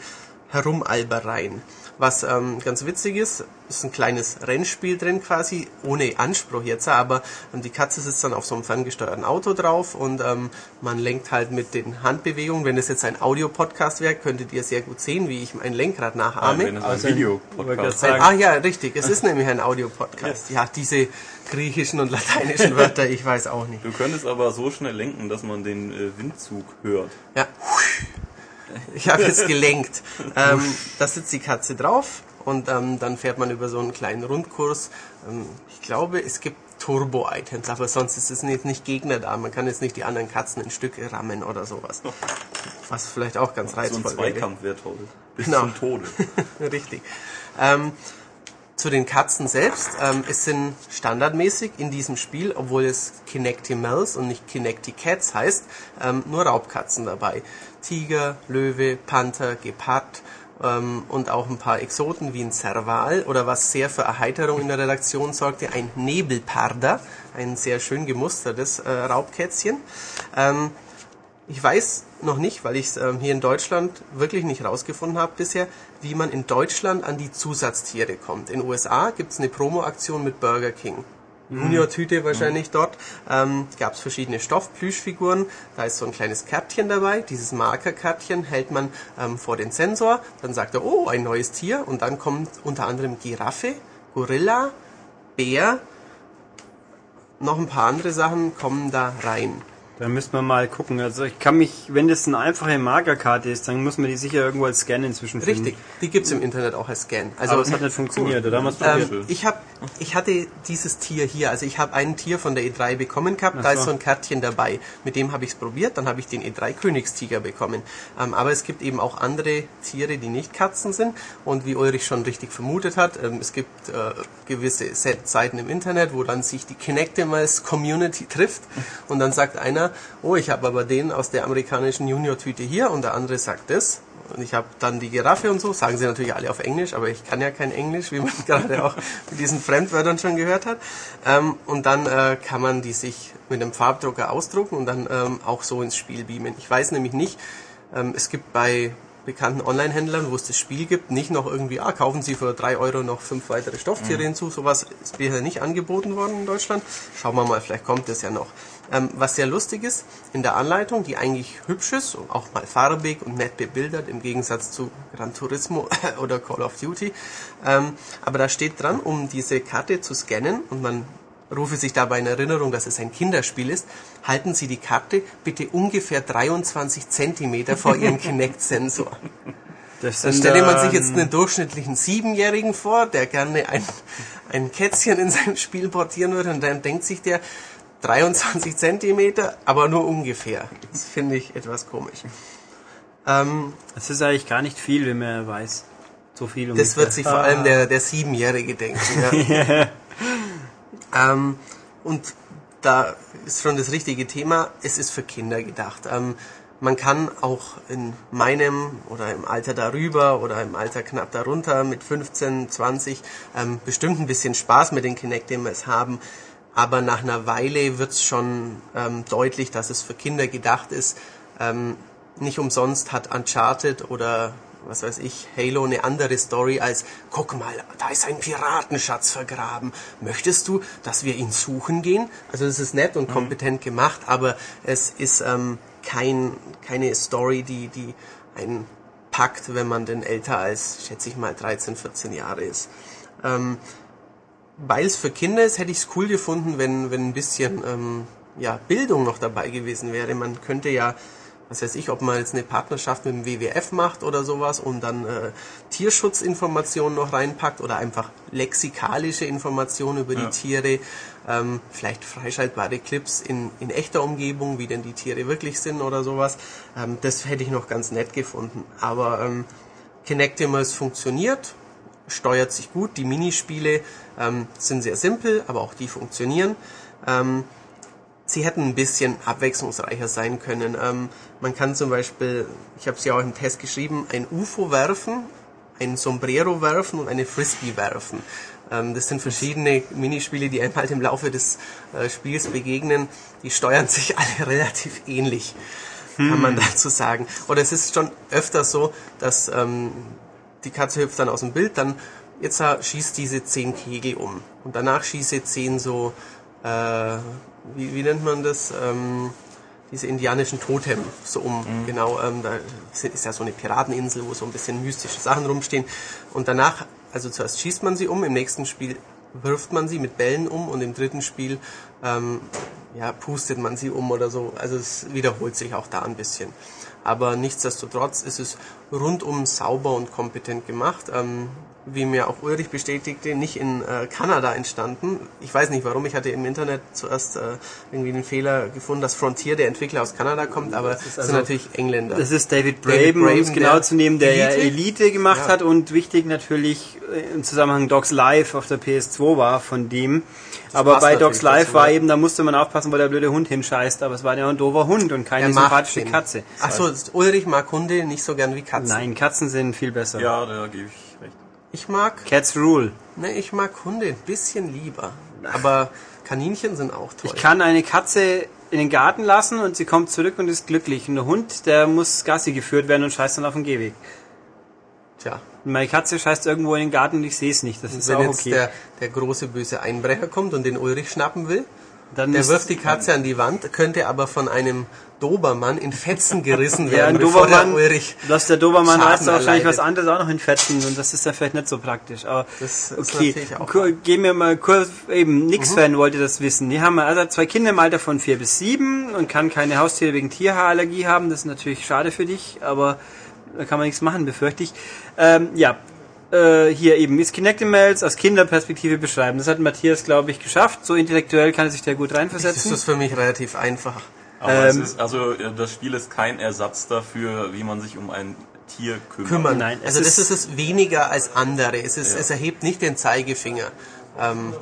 Herumalbereien. Was ähm, ganz witzig ist, ist ein kleines Rennspiel drin quasi, ohne Anspruch jetzt, aber ähm, die Katze sitzt dann auf so einem ferngesteuerten Auto drauf und ähm, man lenkt halt mit den Handbewegungen. Wenn es jetzt ein Audiopodcast wäre, könntet ihr sehr gut sehen, wie ich mein Lenkrad nachahme. wenn es ein Also ein- Video-Podcast ah ja, richtig. Es ist nämlich ein Audiopodcast. Ja, diese griechischen und lateinischen Wörter, ich weiß auch nicht. Du könntest aber so schnell lenken, dass man den äh, Windzug hört. Ja. Ich habe jetzt gelenkt. Ähm, da sitzt die Katze drauf und ähm, dann fährt man über so einen kleinen Rundkurs. Ähm, ich glaube, es gibt Turbo-Items, aber sonst ist es nicht, nicht Gegner da. Man kann jetzt nicht die anderen Katzen in Stücke rammen oder sowas. Was vielleicht auch ganz So ein reizvoll wäre. Zweikampf wäre toll. Bis Genau. zum Tode. Richtig. Ähm, zu den Katzen selbst. Ähm, es sind standardmäßig in diesem Spiel, obwohl es Kinectimals und nicht Kinecticats heißt, ähm, nur Raubkatzen dabei. Tiger, Löwe, Panther, Gepard ähm, und auch ein paar Exoten wie ein Serval oder was sehr für Erheiterung in der Redaktion sorgte, ein Nebelparder, ein sehr schön gemustertes äh, Raubkätzchen. Ähm, ich weiß noch nicht, weil ich es ähm, hier in Deutschland wirklich nicht rausgefunden habe bisher, wie man in Deutschland an die Zusatztiere kommt. In den USA gibt es eine Promo-Aktion mit Burger King. Junior-Tüte wahrscheinlich dort. Ähm, Gab es verschiedene Stoffplüschfiguren. Da ist so ein kleines Kärtchen dabei. Dieses Markerkärtchen hält man ähm, vor den Sensor. Dann sagt er, oh, ein neues Tier. Und dann kommt unter anderem Giraffe, Gorilla, Bär, noch ein paar andere Sachen kommen da rein. Da müsste man mal gucken. Also ich kann mich, wenn das eine einfache Markerkarte ist, dann muss man die sicher irgendwo als Scan inzwischen finden. Richtig, die gibt's im Internet auch als Scan. Also Aber es hat nicht funktioniert, oder haben wir ähm, ich hab, ich hatte dieses Tier hier, also ich habe ein Tier von der E3 bekommen gehabt, Ach da ist so. so ein Kärtchen dabei. Mit dem habe ich es probiert, dann habe ich den E3 Königstiger bekommen. Ähm, aber es gibt eben auch andere Tiere, die nicht Katzen sind und wie Ulrich schon richtig vermutet hat, ähm, es gibt äh, gewisse Set Seiten im Internet, wo dann sich die Kinectimals Community trifft und dann sagt einer, oh, ich habe aber den aus der amerikanischen Junior-Tüte hier und der andere sagt das und ich habe dann die Giraffe und so, sagen sie natürlich alle auf Englisch, aber ich kann ja kein Englisch, wie man gerade auch mit diesen Fremdwörtern schon gehört hat. Ähm, und dann äh, kann man die sich mit einem Farbdrucker ausdrucken und dann ähm, auch so ins Spiel beamen. Ich weiß nämlich nicht, ähm, es gibt bei bekannten Online-Händlern, wo es das Spiel gibt, nicht noch irgendwie, ah, kaufen Sie für drei Euro noch fünf weitere Stofftiere hinzu. Sowas ist bisher nicht angeboten worden in Deutschland. Schauen wir mal, vielleicht kommt das ja noch. Ähm, was sehr lustig ist, in der Anleitung, die eigentlich hübsch ist und auch mal farbig und nett bebildert, im Gegensatz zu Gran Turismo oder Call of Duty. Ähm, aber da steht dran, um diese Karte zu scannen und man rufe sich dabei in Erinnerung, dass es ein Kinderspiel ist, halten Sie die Karte bitte ungefähr 23 Zentimeter vor Ihrem Kinect-Sensor. Das Dann stelle man sich jetzt einen durchschnittlichen Siebenjährigen vor, der gerne ein, ein Kätzchen in sein Spiel portieren würde und dann denkt sich der 23 Zentimeter, aber nur ungefähr. Das finde ich etwas komisch. Ähm, Das ist eigentlich gar nicht viel, wenn man weiß. So viel das ungefähr. wird sich vor allem der, der Siebenjährige denken. Ja. ähm, und da ist schon das richtige Thema. Es ist für Kinder gedacht. Ähm, man kann auch in meinem oder im Alter darüber oder im Alter knapp darunter mit 15, 20 ähm, bestimmt ein bisschen Spaß mit den Kinect-Demos haben. Aber nach einer Weile wird es schon ähm, deutlich, dass es für Kinder gedacht ist. Ähm, nicht umsonst hat Uncharted oder was weiß ich, Halo eine andere Story als, guck mal, da ist ein Piratenschatz vergraben. Möchtest du, dass wir ihn suchen gehen? Also es ist nett und kompetent gemacht, aber es ist ähm, kein, keine Story, die, die einen packt, wenn man denn älter als, schätze ich mal, 13, 14 Jahre ist. Ähm, weil es für Kinder ist, hätte ich es cool gefunden, wenn, wenn ein bisschen ähm, ja, Bildung noch dabei gewesen wäre. Man könnte ja, was weiß ich, ob man jetzt eine Partnerschaft mit dem WWF macht oder sowas und dann äh, Tierschutzinformationen noch reinpackt oder einfach lexikalische Informationen über die Tiere, ähm, vielleicht freischaltbare Clips in, in echter Umgebung, wie denn die Tiere wirklich sind oder sowas. Ähm, das hätte ich noch ganz nett gefunden. Aber ähm, Kinectimals funktioniert, steuert sich gut. Die Minispiele ähm, sind sehr simpel, aber auch die funktionieren. Ähm, sie hätten ein bisschen abwechslungsreicher sein können. Ähm, man kann zum Beispiel, ich habe es ja auch im Test geschrieben, ein UFO werfen, ein Sombrero werfen und eine Frisbee werfen. Ähm, das sind verschiedene Minispiele, die einem halt im Laufe des äh, Spiels begegnen. Die steuern sich alle relativ ähnlich, kann man dazu sagen. Oder es ist schon öfter so, dass ähm, die Katze hüpft dann aus dem Bild, dann jetzt äh, schießt diese zehn Kegel um und danach schieße zehn so, äh, wie, wie nennt man das, ähm, diese indianischen Totem so um, genau, ähm, da ist ja so eine Pirateninsel, wo so ein bisschen mystische Sachen rumstehen. Und danach, also zuerst schießt man sie um, im nächsten Spiel wirft man sie mit Bällen um und im dritten Spiel ähm, ja, pustet man sie um oder so, also es wiederholt sich auch da ein bisschen. aber nichtsdestotrotz ist es rundum sauber und kompetent gemacht. Ähm, wie mir auch Ulrich bestätigte, nicht in äh, Kanada entstanden. Ich weiß nicht warum, ich hatte im Internet zuerst äh, irgendwie den Fehler gefunden, dass Frontier, der Entwickler aus Kanada kommt, aber es also- sind natürlich Engländer. Das ist David David Braben, es Braben, genau zu nehmen, der Elite. Elite gemacht Ja. hat und wichtig natürlich äh, im Zusammenhang Dogs Live auf der PS2 war von dem. Aber bei Dogs Live war eben, da musste man aufpassen, wo der blöde Hund hinscheißt, aber es war ja ein doofer Hund und keine sympathische den. Katze. Ach so, Ulrich mag Hunde nicht so gern wie Katzen. Nein, Katzen sind viel besser. Ja, da gebe ich recht. Ich mag, Cats Rule. ne, ich mag Hunde ein bisschen lieber. Aber Kaninchen sind auch toll. Ich kann eine Katze in den Garten lassen und sie kommt zurück und ist glücklich. Und der Hund, der muss Gassi geführt werden und scheißt dann auf den Gehweg. Tja, meine Katze scheißt irgendwo in den Garten und ich sehe es nicht. Das ist wenn auch jetzt okay. der, der große böse Einbrecher kommt und den Ulrich schnappen will, dann der wirft die Katze an die Wand, könnte aber von einem Dobermann in Fetzen gerissen Ja, werden, ein bevor der Dobermann, Ulrich dass der Dobermann Schaden reißt wahrscheinlich was anderes auch noch in Fetzen und das ist dann vielleicht nicht so praktisch. Aber Das okay, gehen wir mal kurz, eben, Mhm. Nix-Fan wollte das wissen. Die haben also zwei Kinder im Alter von vier bis sieben und kann keine Haustiere wegen Tierhaarallergie haben. Das ist natürlich schade für dich, aber kann man nichts machen, befürchte ich. Ähm, ja, äh, hier eben ist Kinectimals aus Kinderperspektive beschreiben. Das hat Matthias, glaube ich, geschafft. So intellektuell kann er sich da gut Das reinversetzen. ist für mich relativ einfach. Aber Ähm, es ist, also das Spiel ist kein Ersatz dafür, wie man sich um ein Tier kümmert. kümmern. Nein, es also das ist- ist es weniger als andere. Es, ist, es erhebt nicht den Zeigefinger. Ähm,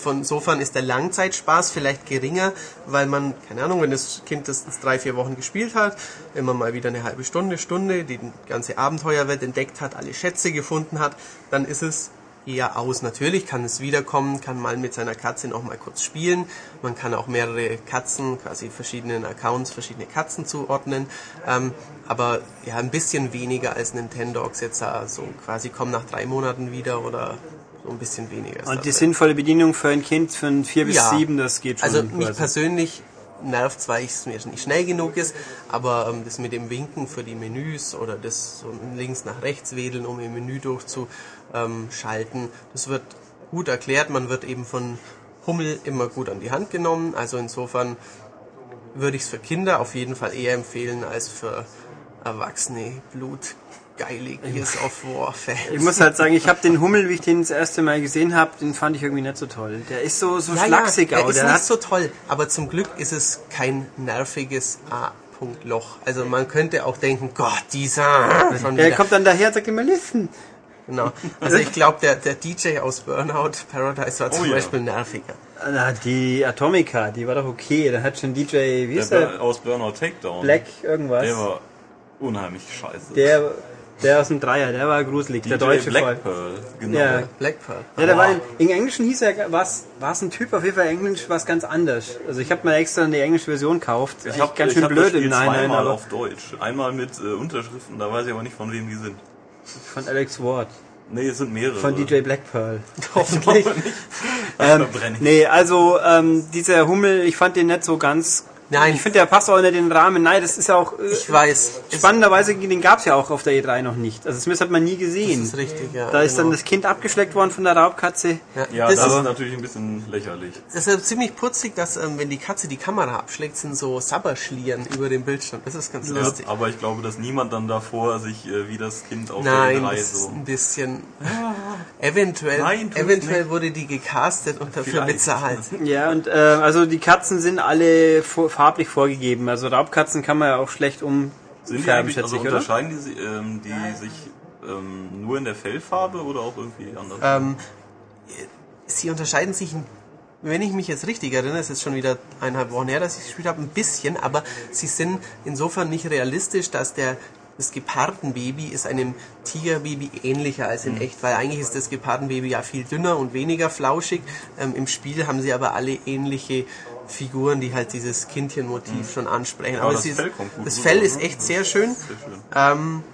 von insofern ist der Langzeitspaß vielleicht geringer, weil man, keine Ahnung, wenn das Kind das drei, vier Wochen gespielt hat, immer mal wieder eine halbe Stunde, Stunde, die ganze Abenteuerwelt entdeckt hat, alle Schätze gefunden hat, dann ist es eher aus. Natürlich kann es wiederkommen, kann mal mit seiner Katze noch mal kurz spielen. Man kann auch mehrere Katzen, quasi verschiedenen Accounts, verschiedene Katzen zuordnen. Ähm, aber ja, ein bisschen weniger als Nintendogs jetzt so quasi kommen nach drei Monaten wieder oder so ein bisschen weniger. und die sinnvolle Bedienung für ein Kind von vier bis Ja. sieben, das geht schon. Also mich quasi. persönlich nervt zwar, ich es mir nicht schnell genug ist, aber ähm, das mit dem Winken für die Menüs oder das so links nach rechts wedeln, um im Menü durchzuschalten, das wird gut erklärt. Man wird eben von Hummel immer gut an die Hand genommen. Also insofern würde ich es für Kinder auf jeden Fall eher empfehlen als für Erwachsene blutgeilige Gears of War Fans. Ich muss halt sagen, ich habe den Hummel, wie ich den das erste Mal gesehen habe, den fand ich irgendwie nicht so toll. Der ist so, so Ja, schlaksig ja, er auch. ist Der nicht so toll, aber zum Glück ist es kein nerviges A-Punkt-Loch. Also man könnte auch denken, Gott, dieser schon der kommt dann daher sagt immer, listen. Genau. Also ich glaube, der, der DJ aus Burnout Paradise war zum Oh ja. Beispiel nerviger. Na, die Atomica, die war doch okay. Da hat schon DJ, wie Der ist der? Bur- aus Burnout Takedown. Black irgendwas. Der war unheimlich scheiße. Der, der aus dem Dreier, der war gruselig. DJ der deutsche Black Voll. Pearl, genau. Ja. Black Pearl. Ja, der war in, in Englischen hieß er, war es ein Typ, auf jeden Fall Englisch war es ganz anders. Also ich habe mir extra eine englische Version gekauft. Ich Eigentlich hab, ganz ich schön hab blöd das Spiel im Nachhinein, zweimal aber auf Deutsch. Einmal mit äh, Unterschriften, da weiß ich aber nicht von wem die sind. von Alex Ward. Nee, es sind mehrere. Von DJ Black Pearl. Hoffentlich. Ähm, Verbrenne ich. nee, also ähm, dieser Hummel, ich fand den nicht so ganz. Nein. Ich finde, der passt auch nicht in den Rahmen. Nein, das ist ja auch. Äh, Ich weiß. Spannenderweise, den gab es ja auch auf der E3 noch nicht. Also zumindest hat man nie gesehen. ist richtig, ja. da ist dann genau. das Kind abgeschleckt worden von der Raubkatze. Ja, das, das, ist, ist natürlich ein bisschen lächerlich. das ist ziemlich putzig, dass ähm, wenn die Katze die Kamera abschlägt, sind so Sabberschlieren über dem Bildschirm. Das ist ganz Ja, lustig. aber ich glaube, dass niemand dann davor sich äh, wie das Kind auf Nein, der E3 das ist so. ein bisschen. Eventuell, Nein, eventuell wurde die gecastet und dafür Vielleicht. bezahlt. Ja, und äh, also die Katzen sind alle vor, farblich vorgegeben. Also Raubkatzen kann man ja auch schlecht Sind die umfärben, eigentlich, schätze also ich, oder? unterscheiden die, ähm, die sich ähm, nur in der Fellfarbe oder auch irgendwie anders? Ähm, sie unterscheiden sich, wenn ich mich jetzt richtig erinnere, es ist schon wieder eineinhalb Wochen her, dass ich gespielt habe, ein bisschen, aber sie sind insofern nicht realistisch, dass der das Gepardenbaby ist einem Tigerbaby ähnlicher als in echt, weil eigentlich ist das Gepardenbaby ja viel dünner und weniger flauschig. Ähm, Im Spiel haben sie aber alle ähnliche Figuren, die halt dieses Kindchenmotiv schon ansprechen. Aber das sie- Fell kommt gut das Fell ist ne? echt sehr schön. Sehr schön. Ähm,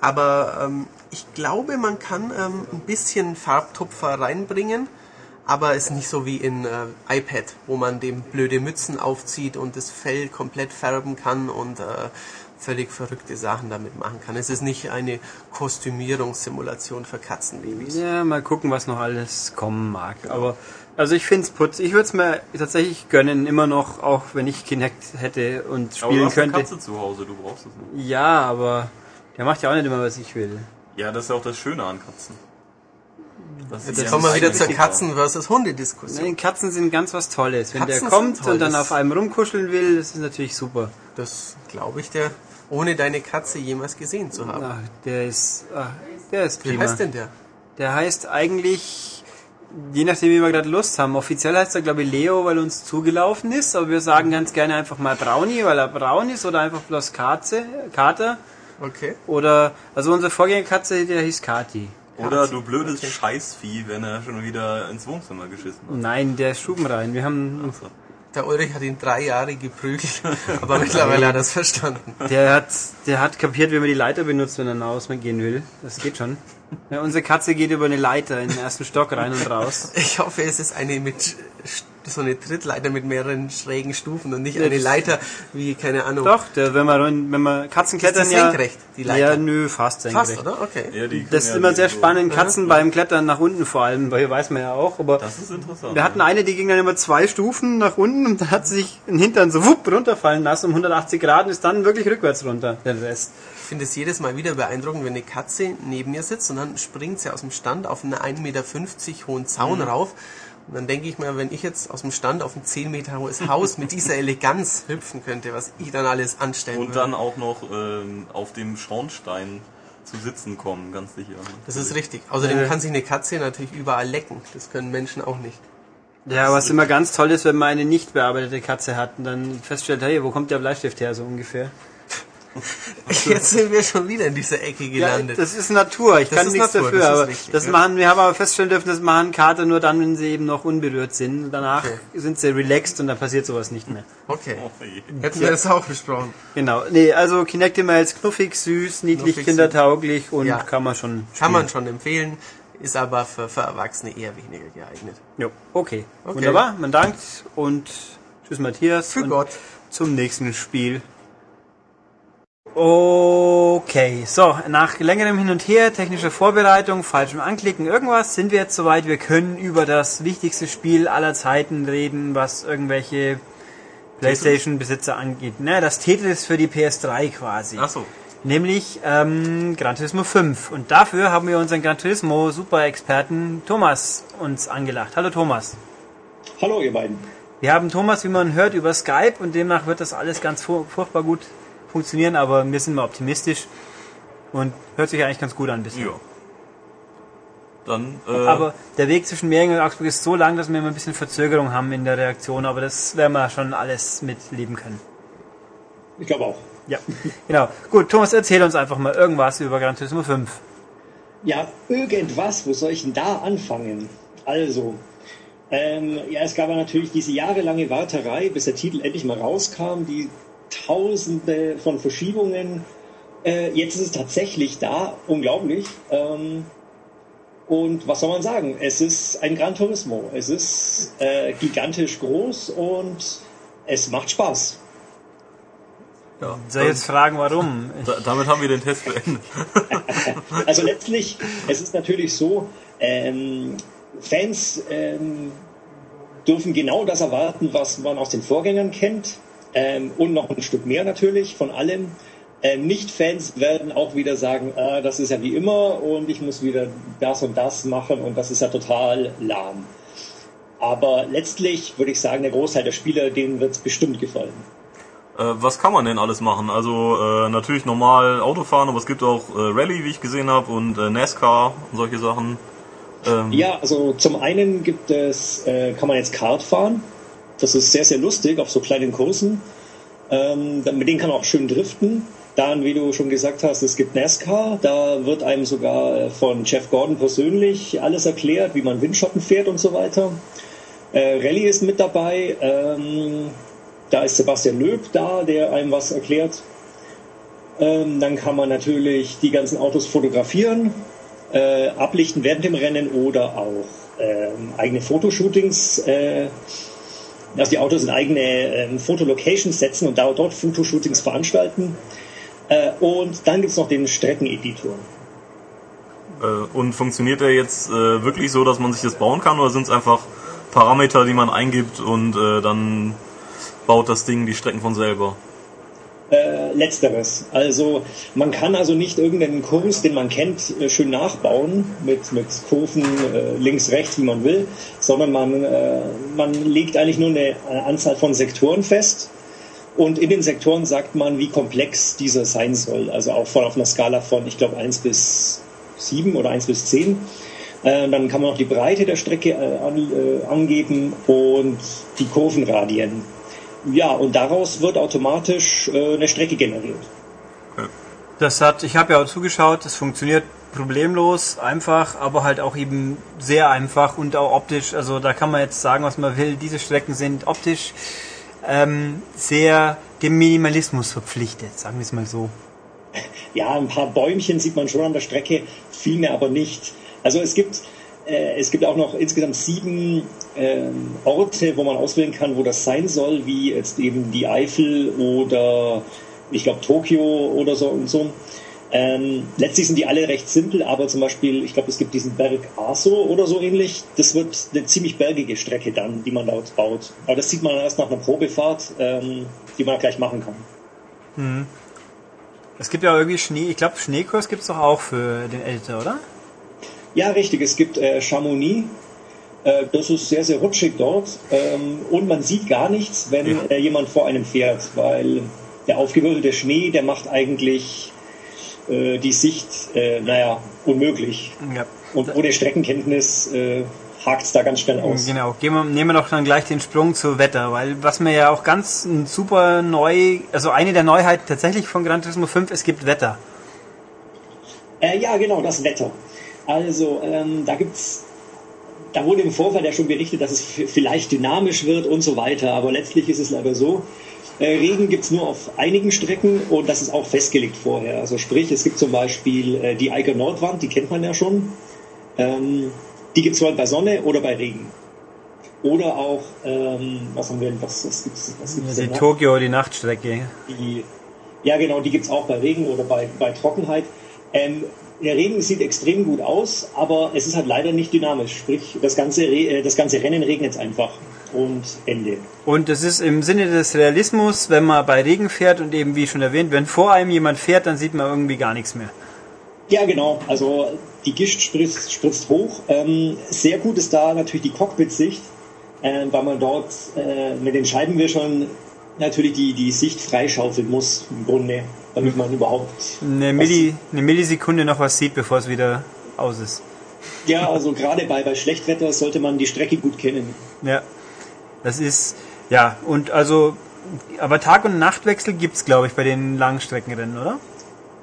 aber ähm, ich glaube, man kann ähm, ein bisschen Farbtupfer reinbringen, aber es ist nicht so wie in äh, iPad, wo man dem blöde Mützen aufzieht und das Fell komplett färben kann und äh, völlig verrückte Sachen damit machen kann. Es ist nicht eine Kostümierungssimulation für Katzenbabys. Ja, mal gucken, was noch alles kommen mag. Aber Also ich find's putz. Ich würde es mir tatsächlich gönnen, immer noch, auch wenn ich Kinect hätte und Aber du spielen hast eine könnte. Katze zu Hause, du brauchst es nicht. Ja, aber der macht ja auch nicht immer, was ich will. Ja, das ist ja auch das Schöne an Katzen. Das Jetzt ist kommen wir wieder zur Katzen versus Hunde-Diskussion. Nein, Katzen sind ganz was Tolles. Wenn Katzen der kommt und dann auf einem rumkuscheln will, das ist natürlich super. Das glaube ich dir, ohne deine Katze jemals gesehen zu haben. Ach, der ist, ach, der ist Wie prima. heißt denn der? Der heißt eigentlich, je nachdem wie wir gerade Lust haben. Offiziell heißt er glaube ich Leo, weil er uns zugelaufen ist, aber wir sagen ganz gerne einfach mal Brownie, weil er braun ist oder einfach bloß Katze, Kater. Okay. Oder, also unsere Vorgängerkatze, der hieß Kati. Oder du blödes Scheißvieh, wenn er schon wieder ins Wohnzimmer geschissen hat. Nein, der ist stubenrein. Wir haben, Der Ulrich hat ihn drei Jahre geprügelt, aber mittlerweile hat er es verstanden. der hat, der hat kapiert, wie man die Leiter benutzt, wenn er nach Hause gehen will. Das geht schon. Ja, unsere Katze geht über eine Leiter in den ersten Stock rein und raus. Ich hoffe, es ist eine mit so eine Trittleiter mit mehreren schrägen Stufen und nicht Ja, eine Leiter wie keine Ahnung. Doch, der, wenn man, wenn man Katzen klettern das ja. senkrecht, die Leiter? Ja, nö, fast senkrecht. Fast, oder? Okay. Ja, die Das ist ja immer die sehr so- spannend. Katzen beim Klettern nach unten vor allem, weil weiß man ja auch. Aber Das ist interessant. wir hatten eine, die ging dann immer zwei Stufen nach unten und da hat sie sich den Hintern so wupp runterfallen lassen um 180 Grad und ist dann wirklich rückwärts runter. Der Rest. Ich finde es jedes Mal wieder beeindruckend, wenn eine Katze neben mir sitzt und dann springt sie aus dem Stand auf einen 1,50 Meter hohen Zaun Mhm. rauf. Und dann denke ich mir, wenn ich jetzt aus dem Stand auf ein 10 Meter hohes Haus mit dieser Eleganz hüpfen könnte, was ich dann alles anstellen Und würde. dann auch noch ähm, auf dem Schornstein zu sitzen kommen, ganz sicher. Das ist richtig. Außerdem Äh. kann sich eine Katze natürlich überall lecken. Das können Menschen auch nicht. Ja, was immer ganz toll ist, wenn man eine nicht bearbeitete Katze hat und dann feststellt, hey, wo kommt der Bleistift her, so ungefähr. Jetzt sind wir schon wieder in dieser Ecke Ja, gelandet. das ist Natur, ich Das kann ist nichts Natur, dafür, das ist aber richtig, das ja. machen, wir haben aber feststellen dürfen, das machen Kater nur dann, wenn sie eben noch unberührt sind. Danach Okay. sind sie relaxed und dann passiert sowas nicht mehr. okay. Oh. Hätten wir das auch besprochen. Genau. Nee, also Kinect immer als knuffig, süß, niedlich, Knuffig, kindertauglich und Ja. kann man schon Kann man spielen. schon empfehlen, ist aber für, für Erwachsene eher weniger geeignet. Jo, okay. Okay. Wunderbar, man dankt und tschüss Matthias. Für und Gott. Zum nächsten Spiel. Okay, so, nach längerem Hin und Her, technischer Vorbereitung, falschem Anklicken, irgendwas, sind wir jetzt soweit, wir können über das wichtigste Spiel aller Zeiten reden, was irgendwelche Playstation-Besitzer angeht. Ne, das Tetris für die PS3 quasi. Ach so. Nämlich ähm, Gran Turismo 5. Und dafür haben wir unseren Gran Turismo Super-Experten Thomas uns angelacht. Hallo Thomas. Hallo, ihr beiden. Wir haben Thomas, wie man hört, über Skype und demnach wird das alles ganz fu- furchtbar gut funktionieren, aber wir sind mal optimistisch und hört sich eigentlich ganz gut an bisher. Ja. Dann, äh, Aber der Weg zwischen Mehringen und Augsburg ist so lang, dass wir immer ein bisschen Verzögerung haben in der Reaktion, aber das werden wir schon alles mitleben können. Ich glaube auch. Ja, genau. Gut, Thomas, erzähl uns einfach mal irgendwas über Gran Turismo 5. Ja, irgendwas, wo soll ich denn da anfangen? Also, ähm, ja, es gab ja natürlich diese jahrelange Warterei, bis der Titel endlich mal rauskam, die tausende von Verschiebungen. Äh, jetzt ist es tatsächlich da, unglaublich. Ähm, und was soll man sagen? Es ist ein Gran Turismo. Es ist äh, gigantisch groß und es macht Spaß. ja, Soll ich jetzt fragen, warum? Ich, da, damit haben wir den Test beendet. Also letztlich, es ist natürlich so, ähm, Fans ähm, dürfen genau das erwarten, was man aus den Vorgängern kennt ähm, und noch ein Stück mehr natürlich von allem. Ähm, Nicht-Fans werden auch wieder sagen, ah, das ist ja wie immer und ich muss wieder das und das machen und das ist ja total lahm. Aber letztlich würde ich sagen, der Großteil der Spieler, denen wird es bestimmt gefallen. Äh, was kann man denn alles machen? Also äh, natürlich normal Autofahren, aber es gibt auch äh, Rallye, wie ich gesehen habe, und äh, NASCAR und solche Sachen. Ähm, Ja, also zum einen gibt es, äh, kann man jetzt Kart fahren. Das ist sehr, sehr lustig auf so kleinen Kursen. Ähm, mit denen kann man auch schön driften. Dann, wie du schon gesagt hast, es gibt NASCAR. Da wird einem sogar äh, von Jeff Gordon persönlich alles erklärt, wie man Windschatten fährt und so weiter. Äh, Rallye ist mit dabei. Ähm, da ist Sebastian Löb da, der einem was erklärt. Ähm, dann kann man natürlich die ganzen Autos fotografieren äh, ablichten während dem Rennen oder auch ähm, eigene Fotoshootings, äh, also die Autos in eigene ähm, Fotolocations setzen und da, dort Fotoshootings veranstalten. Äh, und dann gibt's noch den Streckeneditor. Äh, und funktioniert der jetzt äh, wirklich so, dass man sich das bauen kann, oder sind es einfach Parameter, die man eingibt und äh, dann baut das Ding die Strecken von selber. Äh, letzteres. Also man kann also nicht irgendeinen Kurs, den man kennt, äh, schön nachbauen mit, mit Kurven äh, links, rechts, wie man will, sondern man, äh, man legt eigentlich nur eine Anzahl von Sektoren fest und in den Sektoren sagt man, wie komplex dieser sein soll. Also auch von auf einer Skala von, ich glaube, 1 bis 7 oder 1 bis 10. Äh, dann kann man noch die Breite der Strecke äh, an, äh, angeben und die Kurvenradien. Ja, und daraus wird automatisch äh, eine Strecke generiert. Das hat, ich habe ja auch zugeschaut, es funktioniert problemlos, einfach, aber halt auch eben sehr einfach und auch optisch. Also da kann man jetzt sagen, was man will. Diese Strecken sind optisch ähm, sehr dem Minimalismus verpflichtet, sagen wir es mal so. Ja, ein paar Bäumchen sieht man schon an der Strecke, viel mehr aber nicht. Also es gibt es gibt auch noch insgesamt sieben ähm, Orte, wo man auswählen kann, wo das sein soll, wie jetzt eben die Eifel oder ich glaube Tokio oder so und so. Ähm, letztlich sind die alle recht simpel, aber zum Beispiel, ich glaube, es gibt diesen Berg Aso oder so ähnlich. Das wird eine ziemlich bergige Strecke dann, die man dort baut. Aber das sieht man erst nach einer Probefahrt, ähm, die man gleich machen kann. Mhm. Es gibt ja irgendwie Schnee, ich glaube Schneekurs gibt es doch auch für den Älter, oder? Ja, richtig. Es gibt äh, Chamonix. Äh, das ist sehr, sehr rutschig dort. Ähm, und man sieht gar nichts, wenn Ja. äh, jemand vor einem fährt, weil der aufgewirbelte Schnee, der macht eigentlich äh, die Sicht, äh, naja, unmöglich. Ja. Und ohne Streckenkenntnis äh, hakt es da ganz schnell aus. Genau, wir, nehmen wir doch dann gleich den Sprung zu Wetter, weil was mir ja auch ganz super neu, also eine der Neuheiten tatsächlich von Gran Turismo 5, es gibt Wetter. Äh, ja, genau, das Wetter. Also, ähm, da gibt's, da wurde im Vorfeld ja schon berichtet, dass es vielleicht dynamisch wird und so weiter, aber letztlich ist es leider so. Äh, Regen gibt's nur auf einigen Strecken und das ist auch festgelegt vorher. Also sprich, es gibt zum Beispiel äh, die Eiger Nordwand, die kennt man ja schon. Ähm, die gibt's mal bei Sonne oder bei Regen. Oder auch, ähm, was haben wir denn, was, was gibt's, was gibt's Die? Tokio, die Nachtstrecke. Die, ja, genau, die gibt's auch bei Regen oder bei, bei Trockenheit. Ähm, der Regen sieht extrem gut aus, aber es ist halt leider nicht dynamisch. Sprich, das ganze, Re äh, das ganze Rennen regnet einfach. Und Ende. Und es ist im Sinne des Realismus, wenn man bei Regen fährt und eben wie schon erwähnt, wenn vor einem jemand fährt, dann sieht man irgendwie gar nichts mehr. Ja, genau. Also die Gischt spritzt, spritzt hoch. Ähm, sehr gut ist da natürlich die Cockpit-Sicht, ähm, weil man dort äh, mit den Scheibenwischern natürlich die, die Sicht freischaufeln muss, im Grunde, damit man überhaupt. Eine, Milli, eine Millisekunde noch was sieht, bevor es wieder aus ist. Ja, also gerade bei, bei Schlechtwetter sollte man die Strecke gut kennen. Ja, das ist, ja, und also, aber Tag- und Nachtwechsel gibt's glaube ich, bei den Langstreckenrennen, oder?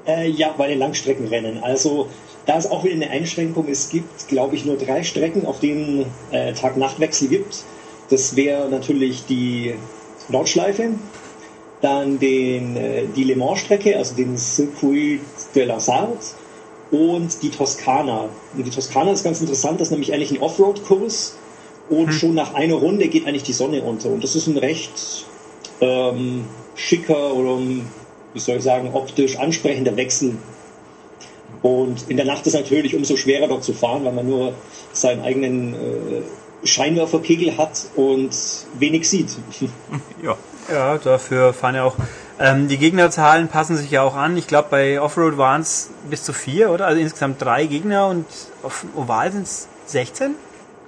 Äh, ja, bei den Langstreckenrennen. Also da ist auch wieder eine Einschränkung. Es gibt, glaube ich, nur drei Strecken, auf denen äh, Tag-Nacht-Wechsel gibt. Das wäre natürlich die Nordschleife, dann den, äh, die Le Mans-Strecke, also den Circuit de la Sarthe und die Toskana. Und die Toskana ist ganz interessant, das ist nämlich eigentlich ein Offroad-Kurs und schon nach einer Runde geht eigentlich die Sonne unter. Und das ist ein recht ähm, schicker oder ein, wie soll ich sagen, optisch ansprechender Wechsel. Und in der Nacht ist natürlich umso schwerer dort zu fahren, weil man nur seinen eigenen äh, Scheinwerferpegel hat und wenig sieht. Ja. Ja, dafür fahren ja auch. Ähm, die Gegnerzahlen passen sich ja auch an. Ich glaube, bei Offroad waren es bis zu vier, oder? Also insgesamt drei Gegner und auf Oval sind es 16?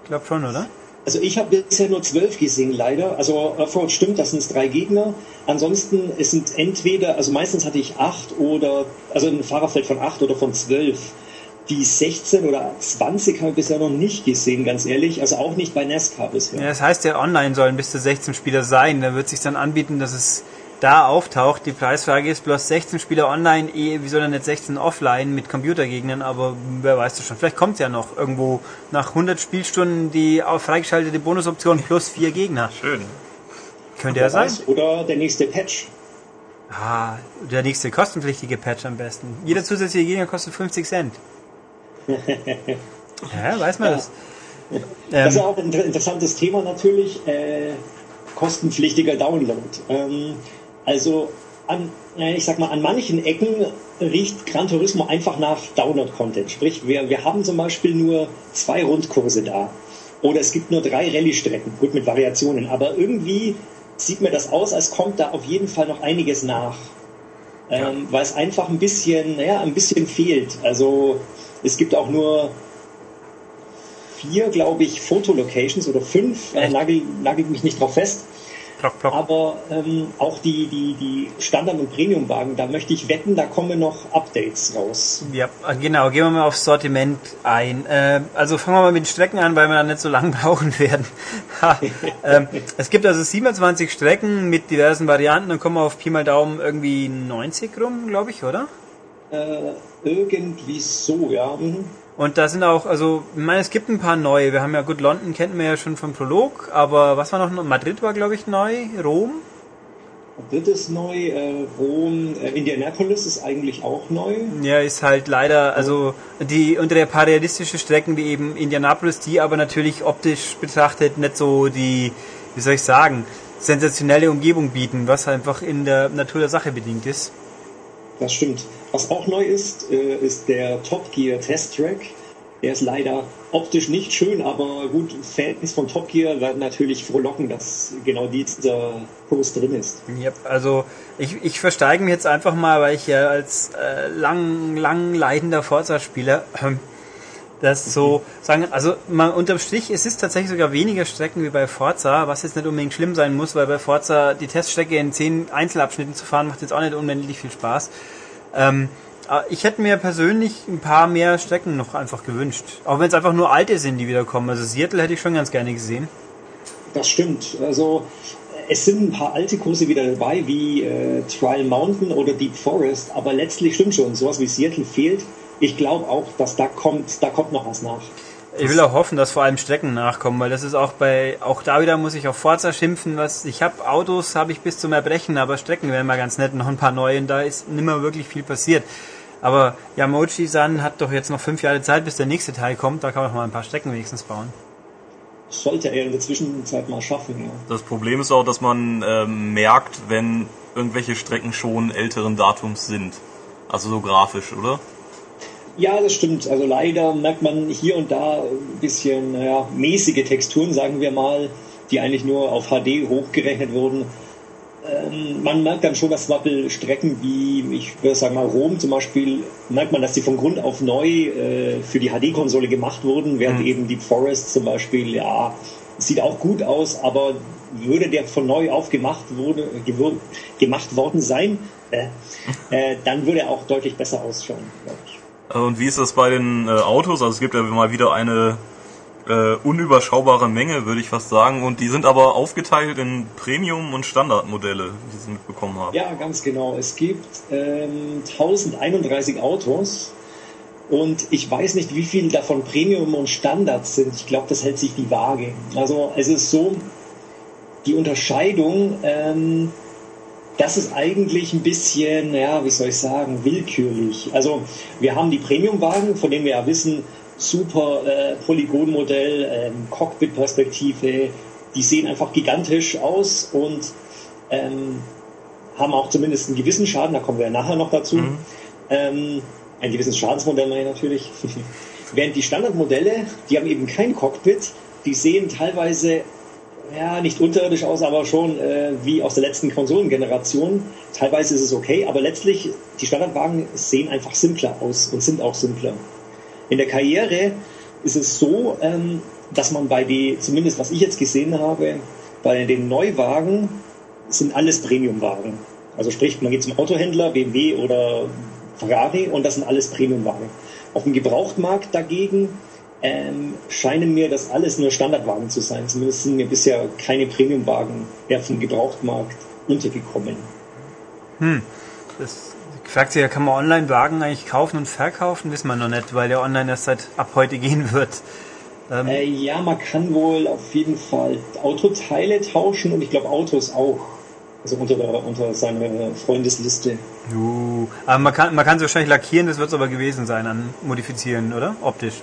Ich glaube schon, oder? Also ich habe bisher nur zwölf gesehen, leider. Also Offroad stimmt, das sind drei Gegner. Ansonsten es sind entweder, also meistens hatte ich acht oder, also ein Fahrerfeld von acht oder von zwölf. Die 16 oder 20 habe ich bisher noch nicht gesehen, ganz ehrlich. Also auch nicht bei NASCAR bisher. Ja, das heißt ja, online sollen bis zu 16 Spieler sein. Da wird sich dann anbieten, dass es da auftaucht. Die Preisfrage ist bloß 16 Spieler online, eh, wieso dann nicht 16 offline mit Computergegnern, aber wer weiß das schon. Vielleicht kommt ja noch irgendwo nach 100 Spielstunden die freigeschaltete Bonusoption plus vier Gegner. Schön. Könnte ja sein. Oder der nächste Patch. Ah, der nächste kostenpflichtige Patch am besten. Jeder zusätzliche Gegner kostet 50 Cent. Ja, weiß man das. Das ist Ähm, auch ein inter- interessantes Thema natürlich. Äh, kostenpflichtiger Download. Ähm, also an, äh, ich sag mal, an manchen Ecken riecht Gran Turismo einfach nach Download-Content. Sprich, wir, wir haben zum Beispiel nur zwei Rundkurse da. Oder es gibt nur drei Rallye-Strecken, gut mit Variationen. Aber irgendwie sieht mir das aus, als kommt da auf jeden Fall noch einiges nach. Ähm, weil es einfach ein bisschen, naja, ein bisschen fehlt. Also es gibt auch nur vier, glaube ich, Fotolocations oder fünf, äh, nagel, nagelt mich nicht drauf fest. Plock, plock. Aber ähm, auch die, die, die Standard- und Premiumwagen, da möchte ich wetten, da kommen noch Updates raus. Ja, genau. Gehen wir mal aufs Sortiment ein. Äh, also fangen wir mal mit den Strecken an, weil wir dann nicht so lange brauchen werden. Ha, ähm, es gibt also 27 Strecken mit diversen Varianten. Dann kommen wir auf Pi mal Daumen irgendwie 90 rum, glaube ich, oder? Äh, irgendwie so, ja. Mhm. Und da sind auch, also, ich meine, es gibt ein paar neue. Wir haben ja, gut, London kennt man ja schon vom Prolog, aber was war noch? Madrid war, glaube ich, neu. Rom? Madrid ist neu, äh, Rom, äh, Indianapolis ist eigentlich auch neu. Ja, ist halt leider, also die unter der paar realistische Strecken wie eben Indianapolis, die aber natürlich optisch betrachtet nicht so die, wie soll ich sagen, sensationelle Umgebung bieten, was einfach in der Natur der Sache bedingt ist. Das stimmt. Was auch neu ist, äh, ist der Top Gear Test Track. Der ist leider optisch nicht schön, aber gut, Fans von Top Gear werden natürlich frohlocken, dass genau dieser Kurs drin ist. Yep, also ich, ich versteige mich jetzt einfach mal, weil ich ja als äh, lang, lang leidender Forza-Spieler ähm, das so sagen, also mal unterm Strich, es ist tatsächlich sogar weniger Strecken wie bei Forza, was jetzt nicht unbedingt schlimm sein muss, weil bei Forza die Teststrecke in zehn Einzelabschnitten zu fahren, macht jetzt auch nicht unendlich viel Spaß. Ähm, aber ich hätte mir persönlich ein paar mehr Strecken noch einfach gewünscht. Auch wenn es einfach nur alte sind, die wiederkommen. Also Seattle hätte ich schon ganz gerne gesehen. Das stimmt. Also es sind ein paar alte Kurse wieder dabei, wie äh, Trial Mountain oder Deep Forest, aber letztlich stimmt schon, sowas wie Seattle fehlt. Ich glaube auch, dass da kommt, da kommt noch was nach. Ich will auch hoffen, dass vor allem Strecken nachkommen, weil das ist auch bei, auch da wieder muss ich auf Forza schimpfen, was, ich habe Autos, habe ich bis zum Erbrechen, aber Strecken wären mal ganz nett, noch ein paar neue, und da ist nimmer wirklich viel passiert. Aber Yamochi-san hat doch jetzt noch fünf Jahre Zeit, bis der nächste Teil kommt, da kann man noch mal ein paar Strecken wenigstens bauen. Sollte er in der Zwischenzeit mal schaffen, ja. Das Problem ist auch, dass man ähm, merkt, wenn irgendwelche Strecken schon älteren Datums sind. Also so grafisch, oder? Ja, das stimmt. Also leider merkt man hier und da ein bisschen naja, mäßige Texturen, sagen wir mal, die eigentlich nur auf HD hochgerechnet wurden. Ähm, man merkt dann schon, dass Wappelstrecken wie, ich würde sagen mal Rom zum Beispiel, merkt man, dass die von Grund auf neu äh, für die HD-Konsole gemacht wurden, während eben Deep Forest zum Beispiel, ja, sieht auch gut aus, aber würde der von neu aufgemacht wurde, gemacht worden sein, äh, äh, dann würde er auch deutlich besser ausschauen, glaube ich. Äh, Und wie ist das bei den äh, Autos? Also es gibt ja mal wieder eine äh, unüberschaubare Menge, würde ich fast sagen. Und die sind aber aufgeteilt in Premium- und Standardmodelle, wie ich es mitbekommen habe. Ja, ganz genau. Es gibt ähm, 1031 Autos und ich weiß nicht, wie viel davon Premium und Standard sind. Ich glaube, das hält sich die Waage. Also es ist so, die Unterscheidung, ähm, das ist eigentlich ein bisschen, ja, wie soll ich sagen, willkürlich. Also wir haben die Premiumwagen, von denen wir ja wissen, super äh, Polygonmodell, ähm, Cockpit-Perspektive, die sehen einfach gigantisch aus und ähm, haben auch zumindest einen gewissen Schaden, da kommen wir ja nachher noch dazu. Ähm, ein gewisses Schadensmodell meine ich natürlich. Während die Standardmodelle, die haben eben kein Cockpit, die sehen teilweise ja, nicht unterirdisch aus, aber schon äh, wie aus der letzten Konsolengeneration. Teilweise ist es okay, aber letztlich, die Standardwagen sehen einfach simpler aus und sind auch simpler. In der Karriere ist es so, ähm, dass man bei die, zumindest was ich jetzt gesehen habe, bei den Neuwagen sind alles Premiumwagen. Also sprich, man geht zum Autohändler, BMW oder Ferrari und das sind alles Premiumwagen. Auf dem Gebrauchtmarkt dagegen ähm, scheinen mir das alles nur Standardwagen zu sein. Zumindest sind mir bisher keine Premiumwagen ja, vom Gebrauchtmarkt untergekommen. Das fragt sich ja, kann man Online-Wagen eigentlich kaufen und verkaufen? Wissen wir noch nicht, weil der online erst seit ab heute gehen wird. Ähm, Äh, ja, man kann wohl auf jeden Fall Autoteile tauschen und ich glaube Autos auch. Also unter, der, unter seiner Freundesliste. uh, aber man kann, man kann es wahrscheinlich lackieren, das wird es aber gewesen sein an Modifizieren, oder? Optisch.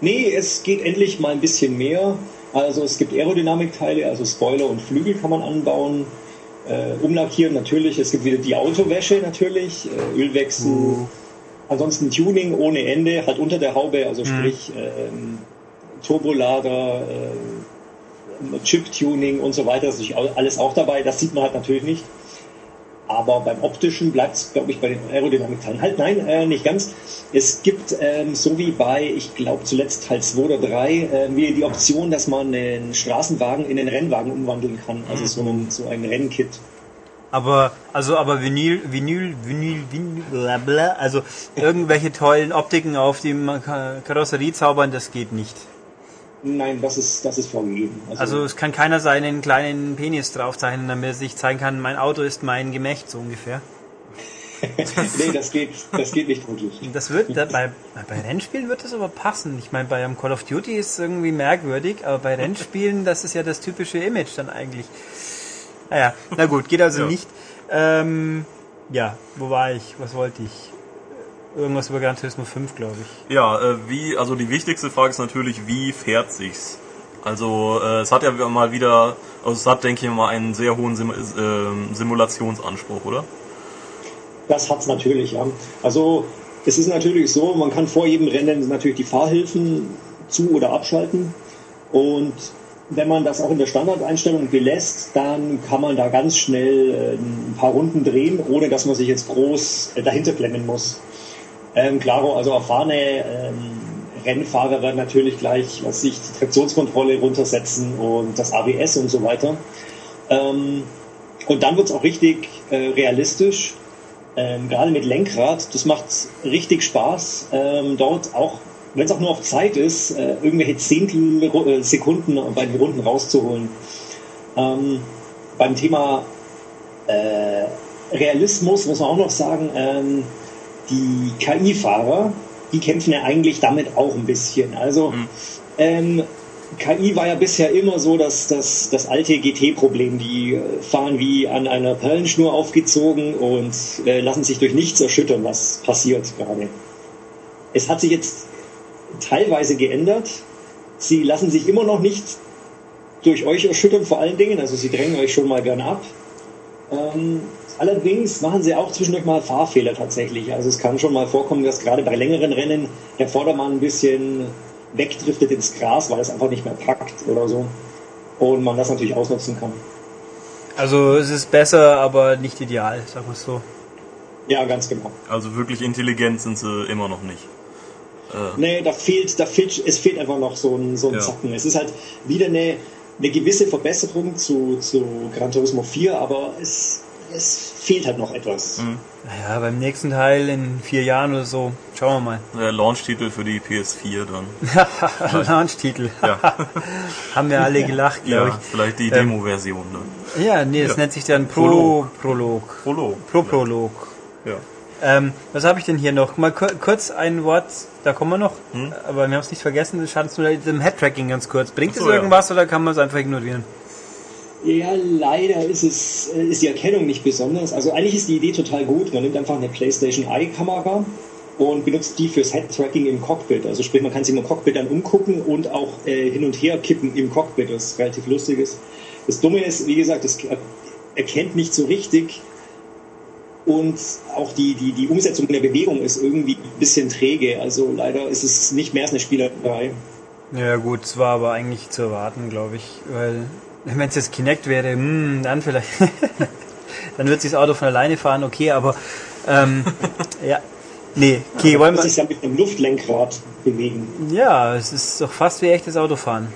Nee, es geht endlich mal ein bisschen mehr. Also es gibt Aerodynamikteile, also Spoiler und Flügel kann man anbauen. Äh, umlackieren natürlich. Es gibt wieder die Autowäsche natürlich, äh, Ölwechsel. Ansonsten Tuning ohne Ende, halt unter der Haube, also sprich ähm, Turbolader, äh, Chip-Tuning und so weiter, das ist alles auch dabei. Das sieht man halt natürlich nicht. Aber beim optischen bleibt es, glaube ich, bei den Aerodynamikteilen. Halt, nein, äh, nicht ganz. Es gibt, ähm, so wie bei, ich glaube zuletzt Teil 2 oder 3, äh, die Option, dass man einen Straßenwagen in einen Rennwagen umwandeln kann. Also so, einen, so ein Rennkit. Aber, also, aber Vinyl, Vinyl, Vinyl, Vinyl, bla bla, also irgendwelche tollen Optiken auf die Ka- Karosserie zaubern, das geht nicht. Nein, das ist, das ist vorgegeben. Also es kann keiner seinen kleinen Penis draufzeichnen, damit er sich zeigen kann, mein Auto ist mein Gemächt, so ungefähr. nee, das geht, das geht nicht wirklich. Das wird, da, bei, bei Rennspielen wird das aber passen. Ich meine, bei einem Call of Duty ist es irgendwie merkwürdig, aber bei Rennspielen, das ist ja das typische Image dann eigentlich. Naja, na gut, geht also Ja. nicht. Ähm, ja, wo war ich? Was wollte ich? Irgendwas über Gran Turismo 5, glaube ich. Ja, äh, wie, also die wichtigste Frage ist natürlich, wie fährt sich's? Also äh, es hat ja mal wieder, also es hat, denke ich mal, einen sehr hohen Sim äh, Simulationsanspruch, oder? Das hat's natürlich, ja. Also es ist natürlich so, man kann vor jedem Rennen natürlich die Fahrhilfen zu- oder abschalten. Und wenn man das auch in der Standardeinstellung belässt, dann kann man da ganz schnell äh, ein paar Runden drehen, ohne dass man sich jetzt groß äh, dahinter klemmen muss. Ähm, klaro, also erfahrene ähm, Rennfahrer werden natürlich gleich, was sich die Traktionskontrolle runtersetzen und das ABS und so weiter. Ähm, und dann wird's auch richtig äh, realistisch, ähm, gerade mit Lenkrad. Das macht richtig Spaß, ähm, dort auch, wenn es auch nur auf Zeit ist, äh, irgendwelche Zehntel äh, Sekunden bei den Runden rauszuholen. Ähm, beim Thema äh, Realismus muss man auch noch sagen, ähm, die KI-Fahrer, die kämpfen ja eigentlich damit auch ein bisschen. Also ähm, KI war ja bisher immer so, dass das, das alte GT-Problem, die äh, fahren wie an einer Perlenschnur aufgezogen und äh, lassen sich durch nichts erschüttern, was passiert gerade. Es hat sich jetzt teilweise geändert. Sie lassen sich immer noch nicht durch euch erschüttern, vor allen Dingen. Also sie drängen euch schon mal gern ab. Ähm, allerdings machen sie auch zwischendurch mal Fahrfehler tatsächlich. Also es kann schon mal vorkommen, dass gerade bei längeren Rennen der Vordermann ein bisschen wegdriftet ins Gras, weil es einfach nicht mehr packt oder so. Und man das natürlich ausnutzen kann. Also es ist besser, aber nicht ideal, sagen wir es so. Ja, ganz genau. Also wirklich intelligent sind sie immer noch nicht. Nee, da fehlt, da fehlt, es fehlt einfach noch so ein, so ein Ja. Zacken. Es ist halt wieder eine, eine gewisse Verbesserung zu, zu Gran Turismo 4, aber es, es fehlt halt noch etwas. Naja, beim nächsten Teil in vier Jahren oder so, schauen wir mal. Der Launch-Titel für die PS4 dann. Launch-Titel. Ja, Haben wir alle gelacht, glaube ja vielleicht die Demo-Version dann. ich. Ja, nee, das Ja. nennt sich dann Pro Prolog. Prolog. Pro Prolog. Ja. Ähm, was habe ich denn hier noch? Mal kur kurz ein Wort, da kommen wir noch, Hm? aber wir haben es nicht vergessen, das schadet nur dem Head-Tracking ganz kurz. Bringt es so, ja. irgendwas oder kann man es einfach ignorieren? Ja, leider ist es, äh, ist die Erkennung nicht besonders. Also eigentlich ist die Idee total gut. Man nimmt einfach eine PlayStation Eye-Kamera und benutzt die fürs Head-Tracking im Cockpit. Also sprich, man kann sich im Cockpit dann umgucken und auch äh, hin und her kippen im Cockpit, was relativ lustig ist. Das Dumme ist, wie gesagt, es er- erkennt nicht so richtig und auch die, die, die Umsetzung der Bewegung ist irgendwie ein bisschen träge. Also leider ist es nicht mehr als eine Spielerei. Ja gut, es war aber eigentlich zu erwarten, glaube ich, weil wenn es jetzt Kinect wäre, hm, dann vielleicht, dann wird sich das Auto von alleine fahren, okay, aber ähm, ja, nee, okay, wollen Man wir, sich ja mit dem Luftlenkrad bewegen. ja, es ist doch fast wie echtes Autofahren.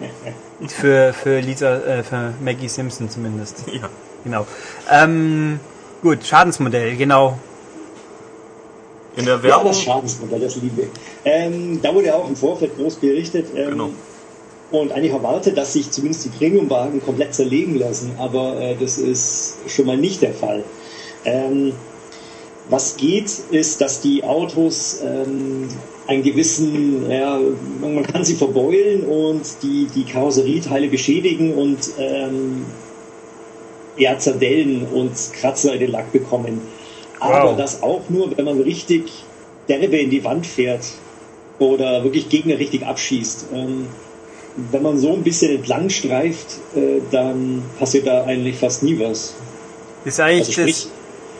Für, für Lisa, äh, für Maggie Simpson zumindest. Ja. Genau. Ähm, gut, Schadensmodell, genau. In der Ja, Werbung. das Schadensmodell, das liebe ich. Ähm, da wurde auch im Vorfeld groß berichtet ähm, Genau. Und eigentlich erwartet, dass sich zumindest die Premiumwagen komplett zerlegen lassen, aber äh, das ist schon mal nicht der Fall. Ähm, was geht, ist, dass die Autos ähm, einen gewissen, ja, man kann sie verbeulen und die, die Karosserieteile beschädigen und ähm, ja, Zerdellen und Kratzer in den Lack bekommen. Aber Wow. das auch nur, wenn man richtig derbe in die Wand fährt oder wirklich Gegner richtig abschießt. Ähm, wenn man so ein bisschen entlang streift, äh, dann passiert da eigentlich fast nie was. Ist eigentlich Also sprich,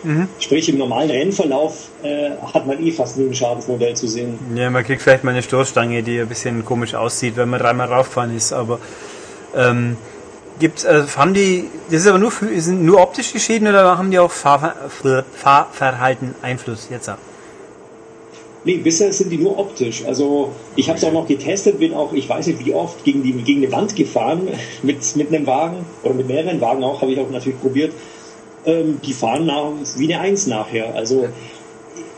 das, Sprich, im normalen Rennverlauf äh, hat man eh fast nie ein Schadensmodell zu sehen. Ja, man kriegt vielleicht mal eine Stoßstange, die ein bisschen komisch aussieht, wenn man dreimal rauffahren ist, aber ähm, gibt's, also haben die, das ist aber nur sind nur optische Schäden oder haben die auch Fahrver Fahrverhalten Einfluss jetzt? ab? Nee, bisher sind die nur optisch. Also ich habe es auch noch getestet, bin auch, ich weiß nicht wie oft, gegen, die, gegen eine Wand gefahren mit, mit einem Wagen oder mit mehreren Wagen auch, habe ich auch natürlich probiert. Ähm, die fahren nach, wie eine Eins nachher. Also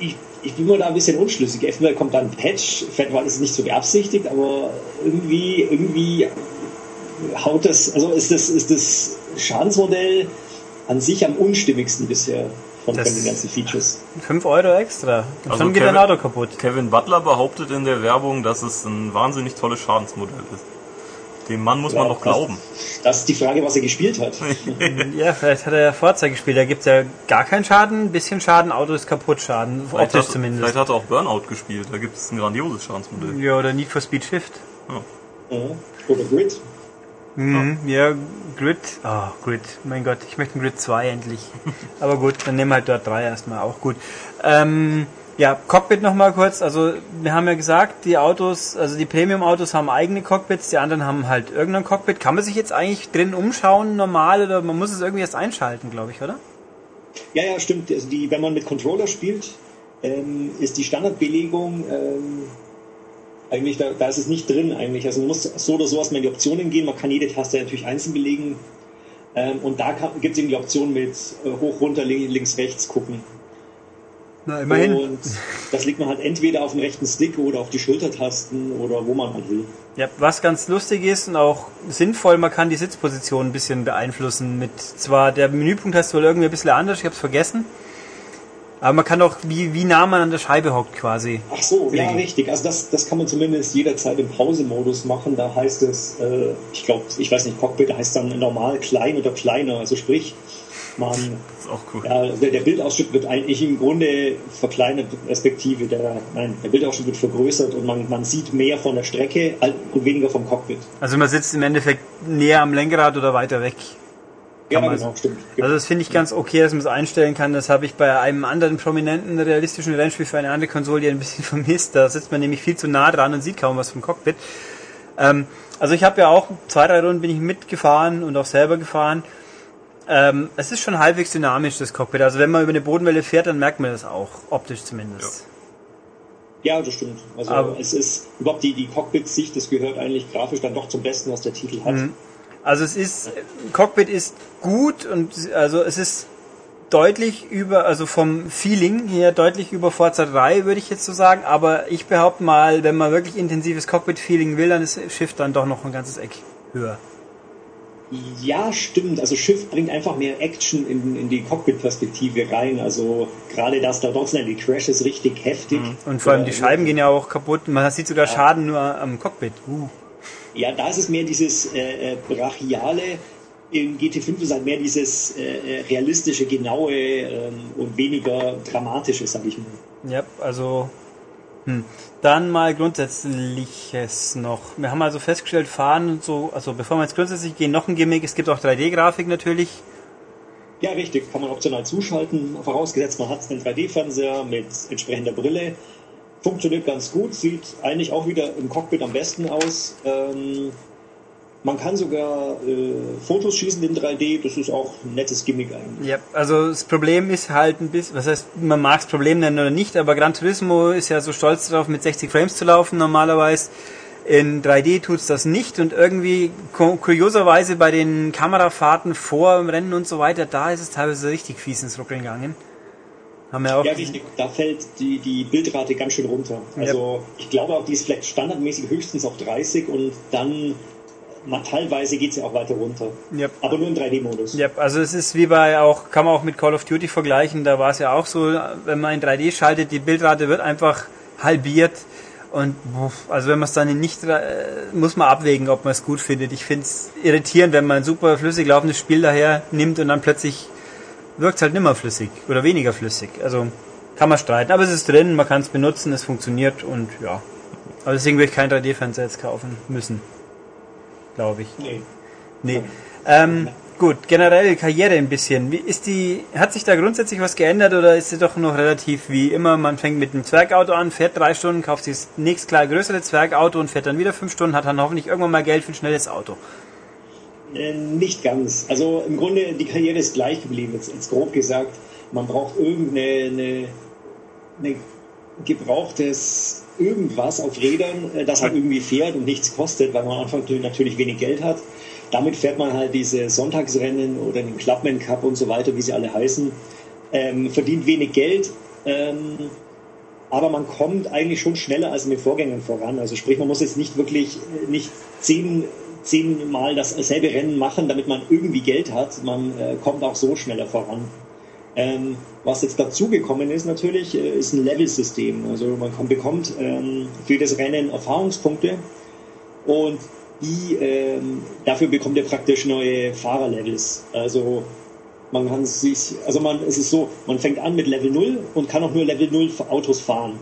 ich, ich bin mir da ein bisschen unschlüssig. Entweder kommt dann ein Patch, vielleicht war das nicht so beabsichtigt, aber irgendwie, irgendwie haut das, also ist das, ist das Schadensmodell an sich am unstimmigsten bisher von, Das- den ganzen Features. 5 Euro extra. Und Also schon geht dein Kevin- Auto kaputt. Kevin Butler behauptet in der Werbung, dass es ein wahnsinnig tolles Schadensmodell ist. Dem Mann muss man doch glauben. Das ist die Frage, was er gespielt hat. Ja, vielleicht hat er ja Forza gespielt. Da gibt's ja gar keinen Schaden, ein bisschen Schaden, Auto ist kaputt Schaden. Vielleicht Optisch hat, zumindest. vielleicht hat er auch Burnout gespielt. Da gibt es ein grandioses Schadensmodell. Ja, oder Need for Speed Shift. Ja. Oder Grid. Mhm, ja, Grid. Ah, Grid. Mein Gott, ich möchte ein Grid 2 endlich. Aber gut, dann nehmen wir halt dort 3 erstmal. Auch gut. Ähm, ja, Cockpit nochmal kurz. Also, wir haben ja gesagt, die Autos, also die Premium-Autos haben eigene Cockpits, die anderen haben halt irgendein Cockpit. Kann man sich jetzt eigentlich drin umschauen, normal, oder man muss es irgendwie erst einschalten, glaube ich, oder? Ja, ja, stimmt. Also die, wenn man mit Controller spielt, ähm, ist die Standardbelegung ähm, eigentlich, da, da ist es nicht drin eigentlich. Also man muss so oder so erstmal in die Optionen gehen. Man kann jede Taste natürlich einzeln belegen. Ähm, und da gibt es eben die Option mit äh, hoch, runter, li- links, rechts gucken. Na, Und das legt man halt entweder auf den rechten Stick oder auf die Schultertasten oder wo man halt will. Ja, was ganz lustig ist und auch sinnvoll, man kann die Sitzposition ein bisschen beeinflussen mit zwar der Menüpunkt heißt wohl irgendwie ein bisschen anders, ich habe es vergessen. Aber man kann auch, wie, wie nah man an der Scheibe hockt quasi. Ach so, ja, richtig. Also das, das kann man zumindest jederzeit im Pausemodus machen. Da heißt es, äh, ich glaube, ich weiß nicht, Cockpit heißt dann normal klein oder kleiner. Also sprich, man, Das ist auch cool. ja, der, der Bildausschnitt wird eigentlich im Grunde verkleinert, respektive der, nein, der Bildausschnitt wird vergrößert und man, man sieht mehr von der Strecke al- und weniger vom Cockpit. Also man sitzt im Endeffekt näher am Lenkrad oder weiter weg. Ja, genau, stimmt. Also das finde ich ganz okay, dass man es einstellen kann. Das habe ich bei einem anderen prominenten realistischen Rennspiel für eine andere Konsole ein bisschen vermisst. Da sitzt man nämlich viel zu nah dran und sieht kaum was vom Cockpit. Ähm, also ich habe ja auch zwei, drei Runden bin ich mitgefahren und auch selber gefahren. Ähm, es ist schon halbwegs dynamisch, das Cockpit. Also wenn man über eine Bodenwelle fährt, dann merkt man das auch, optisch zumindest. Ja, das stimmt. Also Aber- es ist überhaupt die, die Cockpit-Sicht, das gehört eigentlich grafisch dann doch zum Besten, was der Titel hat. Also es ist, Cockpit ist gut und also es ist deutlich über, also vom Feeling her deutlich über Forza 3, würde ich jetzt so sagen, aber ich behaupte mal, wenn man wirklich intensives Cockpit-Feeling will, dann ist Shift dann doch noch ein ganzes Eck höher. Ja, stimmt. Also Schiff bringt einfach mehr Action in, in die Cockpit-Perspektive rein. Also gerade das da dort sind die Crashes richtig heftig. Und vor allem die Äh, Scheiben gehen ja auch kaputt, man sieht sogar Schaden nur am Cockpit. Uh. Ja, da ist es mehr dieses äh, äh, brachiale. In GT5 ist halt mehr dieses äh, äh, realistische, genaue ähm, und weniger dramatische, sag ich mal. Ja, also hm. dann mal grundsätzliches noch. Wir haben also festgestellt, fahren und so, also bevor wir jetzt grundsätzlich gehen, noch ein Gimmick, es gibt auch 3D-Grafik natürlich. Ja, richtig, kann man optional zuschalten, vorausgesetzt man hat einen 3D-Fernseher mit entsprechender Brille. Funktioniert ganz gut, sieht eigentlich auch wieder im Cockpit am besten aus. Ähm, man kann sogar äh, Fotos schießen in 3D, das ist auch ein nettes Gimmick eigentlich. Ja, also das Problem ist halt ein bisschen, was heißt, man mag es Problem nennen oder nicht, aber Gran Turismo ist ja so stolz darauf, mit 60 Frames zu laufen normalerweise. In 3D tut's das nicht und irgendwie ku- kurioserweise bei den Kamerafahrten vor dem Rennen und so weiter, da ist es teilweise richtig fies ins Ruckeln gegangen. Haben wir auch Ja, richtig, da fällt die, die Bildrate ganz schön runter. Also ich glaube auch, die ist vielleicht standardmäßig höchstens auf 30 und dann mal, teilweise geht's ja auch weiter runter. Ja. Aber nur im 3D-Modus. Ja, also es ist wie bei auch, kann man auch mit Call of Duty vergleichen, da war es ja auch so, wenn man in 3D schaltet, die Bildrate wird einfach halbiert und also wenn man es dann nicht, äh, muss man abwägen, ob man es gut findet. Ich finde es irritierend, wenn man ein super flüssig laufendes Spiel daher nimmt und dann plötzlich wirkt es halt nimmer flüssig oder weniger flüssig. Also kann man streiten, aber es ist drin, man kann es benutzen, es funktioniert und ja. Aber deswegen würde ich kein 3D-Fernseher jetzt kaufen müssen. Glaube ich. Nee. Nee. Ähm, Gut, generell Karriere ein bisschen. Wie ist die, hat sich da grundsätzlich was geändert oder ist sie doch noch relativ wie immer? Man fängt mit einem Zwergauto an, fährt drei Stunden, kauft sich das nächst klar größere Zwergauto und fährt dann wieder fünf Stunden, hat dann hoffentlich irgendwann mal Geld für ein schnelles Auto. Äh, nicht ganz. Also im Grunde, die Karriere ist gleich geblieben, jetzt, jetzt grob gesagt. Man braucht irgendeine eine, eine gebrauchtes irgendwas auf Rädern, äh, das halt irgendwie fährt und nichts kostet, weil man am Anfang natürlich wenig Geld hat. Damit fährt man halt diese Sonntagsrennen oder den Clubman Cup und so weiter, wie sie alle heißen, ähm, verdient wenig Geld, ähm, aber man kommt eigentlich schon schneller als mit Vorgängern voran. Also sprich, man muss jetzt nicht wirklich äh, nicht zehn, zehnmal dasselbe Rennen machen, damit man irgendwie Geld hat. Man äh, kommt auch so schneller voran. Ähm, was jetzt dazugekommen ist natürlich, äh, ist ein Level-System. Also man kommt, bekommt ähm, für das Rennen Erfahrungspunkte und die, ähm, dafür bekommt ihr praktisch neue Fahrerlevels. Also man kann sich, also man, es ist so, man fängt an mit Level 0 und kann auch nur Level 0 Autos fahren.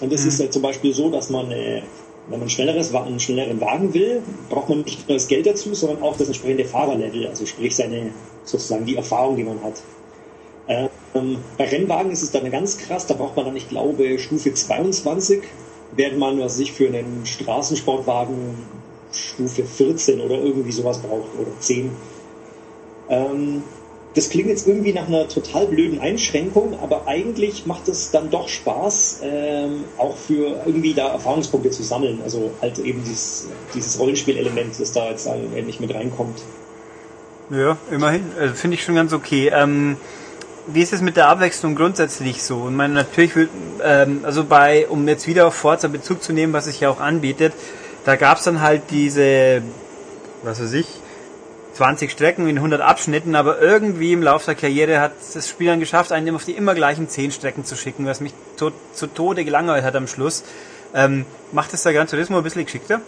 Und das mhm. ist ja zum Beispiel so, dass man, äh, wenn man schnelleres, einen schnelleren Wagen will, braucht man nicht nur das Geld dazu, sondern auch das entsprechende Fahrerlevel, also sprich seine, sozusagen die Erfahrung, die man hat. Ähm, bei Rennwagen ist es dann ganz krass, da braucht man dann, ich glaube, Stufe 22, während man, was sich für einen Straßensportwagen Stufe 14 oder irgendwie sowas braucht oder 10. Ähm, das klingt jetzt irgendwie nach einer total blöden Einschränkung, aber eigentlich macht es dann doch Spaß, ähm, auch für irgendwie da Erfahrungspunkte zu sammeln. Also halt eben dieses, dieses Rollenspielelement, das da jetzt endlich mit reinkommt. Ja, immerhin. Also Finde ich schon ganz okay. Ähm, wie ist es mit der Abwechslung grundsätzlich so? Und man natürlich, ähm, also bei, um jetzt wieder auf Forza Bezug zu nehmen, was sich ja auch anbietet, da gab es dann halt diese, was weiß ich, 20 Strecken in 100 Abschnitten, aber irgendwie im Laufe der Karriere hat das Spiel dann geschafft, einen auf die immer gleichen 10 Strecken zu schicken, was mich to zu Tode gelangweilt hat am Schluss. Ähm, macht es der Gran Turismo ein bisschen geschickter?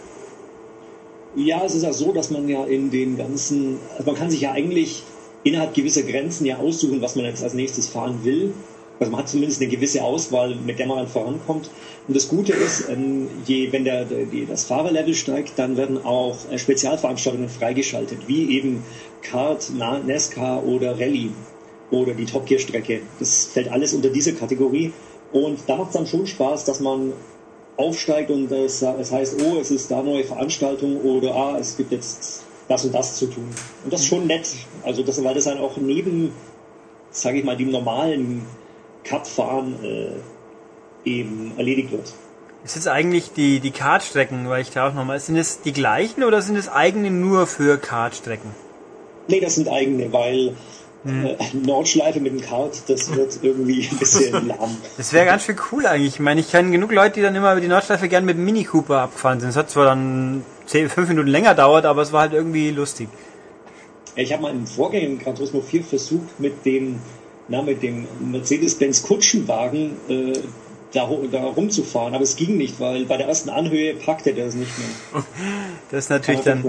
Ja, es ist ja so, dass man ja in den ganzen, also man kann sich ja eigentlich innerhalb gewisser Grenzen ja aussuchen, was man jetzt als nächstes fahren will. Also man hat zumindest eine gewisse Auswahl, mit der man dann vorankommt. Und das Gute ist, ähm, je, wenn der, der, das Fahrerlevel steigt, dann werden auch äh, Spezialveranstaltungen freigeschaltet, wie eben Kart, NASCAR oder Rallye oder die Top Gear Strecke. Das fällt alles unter diese Kategorie. Und da macht es dann schon Spaß, dass man aufsteigt und es, es heißt, oh, es ist da neue Veranstaltung oder ah, es gibt jetzt das und das zu tun. Und das ist schon nett. Also das, weil das dann auch neben, sage ich mal, dem normalen Kartfahren äh, eben erledigt wird. Ist jetzt eigentlich die, die Kartstrecken, weil ich da auch nochmal, sind es die gleichen oder sind es eigene nur für Kartstrecken? Nee, das sind eigene, weil hm. äh, Nordschleife mit dem Kart, das wird irgendwie ein bisschen lahm. Das wäre ganz schön cool eigentlich. Ich meine, ich kenne genug Leute, die dann immer über die Nordschleife gerne mit dem Mini Cooper abgefahren sind. Es hat zwar dann 10, 5 Minuten länger dauert, aber es war halt irgendwie lustig. Ich habe mal im Vorgänger Gran Turismo 4 versucht, mit dem na, mit dem Mercedes-Benz Kutschenwagen äh, da, da rumzufahren, aber es ging nicht, weil bei der ersten Anhöhe packte der es nicht mehr. Das ist natürlich dann,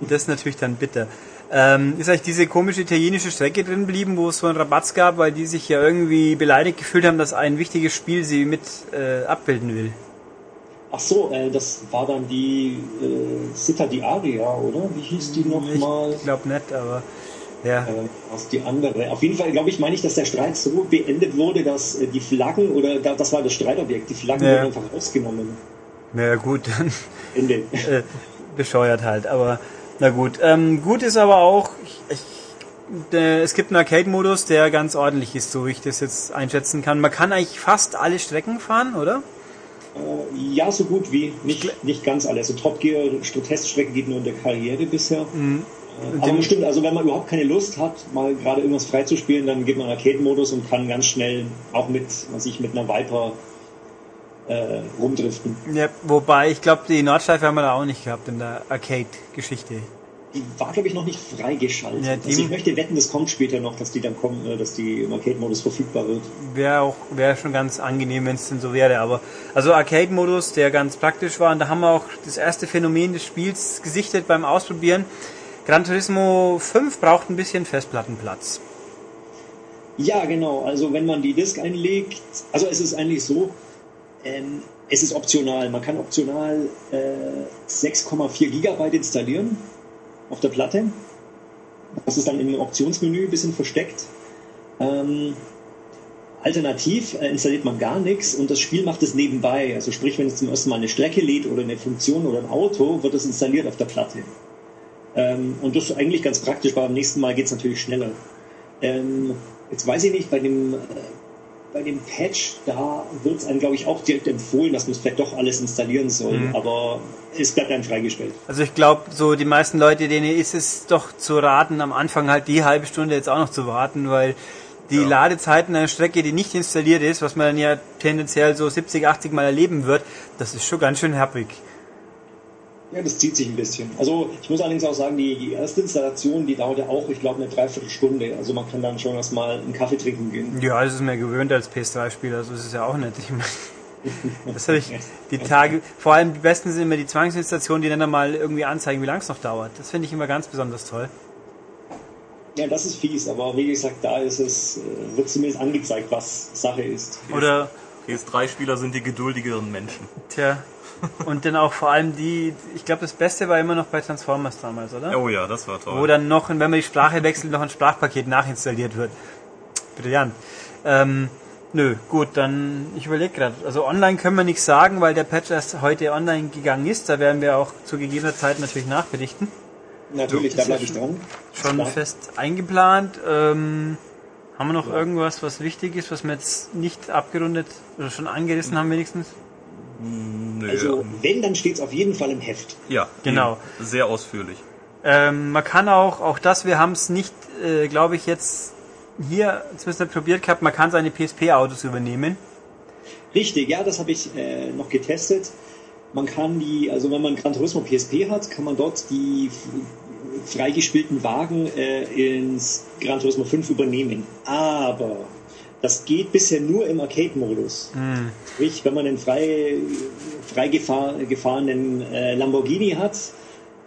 das ist natürlich dann bitter. Ähm, ist eigentlich diese komische italienische Strecke drin geblieben, wo es so einen Rabatz gab, weil die sich ja irgendwie beleidigt gefühlt haben, dass ein wichtiges Spiel sie mit äh, abbilden will? Ach so, äh, das war dann die äh, Città di Aria, oder? Wie hieß die nochmal? Ich glaube nicht, aber ja. Äh, was die andere. Auf jeden Fall, glaube ich, meine ich, dass der Streit so beendet wurde, dass äh, die Flaggen, oder das war das Streitobjekt, die Flaggen ja. wurden einfach rausgenommen. Ja, gut, dann. Ende. äh, bescheuert halt, aber na gut. Ähm, gut ist aber auch, ich, ich, äh, es gibt einen Arcade-Modus, der ganz ordentlich ist, so wie ich das jetzt einschätzen kann. Man kann eigentlich fast alle Strecken fahren, oder? Äh, ja, so gut wie. Nicht, nicht ganz alle. Also Top Gear Teststrecke geht nur in der Karriere bisher. Mhm. Aber bestimmt, also wenn man überhaupt keine Lust hat, mal gerade irgendwas freizuspielen, dann geht man Arcade-Modus und kann ganz schnell auch mit, was ich mit einer Viper äh, rumdriften. Ja, wobei, ich glaube, die Nordschleife haben wir da auch nicht gehabt in der Arcade-Geschichte. Die war, glaube ich, noch nicht freigeschaltet. Ja, also ich möchte wetten, das kommt später noch, dass die dann kommen, äh, dass die im Arcade-Modus verfügbar wird. Wäre auch, wäre schon ganz angenehm, wenn es denn so wäre. Aber also Arcade-Modus, der ganz praktisch war, und da haben wir auch das erste Phänomen des Spiels gesichtet beim Ausprobieren Gran Turismo 5 braucht ein bisschen Festplattenplatz. Ja, genau. Also wenn man die Disk einlegt, also es ist eigentlich so, ähm, es ist optional. Man kann optional äh, 6,4 Gigabyte installieren auf der Platte. Das ist dann im Optionsmenü ein bisschen versteckt. Ähm, alternativ äh, installiert man gar nichts und das Spiel macht es nebenbei. Also sprich, wenn es zum ersten Mal eine Strecke lädt oder eine Funktion oder ein Auto, wird es installiert auf der Platte. Ähm, und das ist eigentlich ganz praktisch, weil beim nächsten Mal geht es natürlich schneller. Ähm, jetzt weiß ich nicht, bei dem, äh, bei dem Patch, da wird es einem, glaube ich, auch direkt empfohlen, dass man es vielleicht doch alles installieren soll, Mhm. aber es bleibt einem freigestellt. Also ich glaube, so die meisten Leute, denen ist es doch zu raten, am Anfang halt die halbe Stunde jetzt auch noch zu warten, weil die Ja. Ladezeiten einer Strecke, die nicht installiert ist, was man dann ja tendenziell so 70, 80 Mal erleben wird, das ist schon ganz schön happig. Ja, das zieht sich ein bisschen. Also ich muss allerdings auch sagen, die, die erste Installation, die dauerte auch, ich glaube, eine Dreiviertelstunde. Also man kann dann schon erstmal einen Kaffee trinken gehen. Ja, das ist mir gewöhnt als PS3-Spieler, so ist es ja auch nicht. Ich meine, das habe ich die Tage, vor allem die besten sind immer die Zwangsinstallationen, die dann mal irgendwie anzeigen, wie lange es noch dauert. Das finde ich immer ganz besonders toll. Ja, das ist fies, aber wie gesagt, da ist es, äh, wird zumindest angezeigt, was Sache ist. Oder PS3-Spieler sind die geduldigeren Menschen. Tja. Und dann auch vor allem die, ich glaube, das Beste war immer noch bei Transformers damals, oder? Oh ja, das war toll. Wo dann noch, wenn man die Sprache wechselt, noch ein Sprachpaket nachinstalliert wird. Brillant. Ähm, nö, gut, dann, ich überlege gerade. Also online können wir nichts sagen, weil der Patch erst heute online gegangen ist. Da werden wir auch zu gegebener Zeit natürlich nachberichten. Natürlich, Das da bleibe ich ja dran. Schon Klar. fest eingeplant. Ähm, haben wir noch irgendwas, was wichtig ist, was wir jetzt nicht abgerundet oder schon angerissen haben wenigstens? Nö, Also wenn, dann steht es auf jeden Fall im Heft. ja, Genau. Sehr ausführlich. Ähm, man kann auch, auch das, wir haben es nicht, äh, glaube ich, jetzt hier zumindest nicht probiert gehabt, man kann seine PSP-Autos übernehmen. Richtig, ja, das habe ich äh, noch getestet. Man kann die, also wenn man Gran Turismo PSP hat, kann man dort die freigespielten Wagen äh, ins Gran Turismo 5 übernehmen. Aber das geht bisher nur im Arcade-Modus. Sprich, wenn man einen frei, frei gefahr, gefahrenen äh, Lamborghini hat,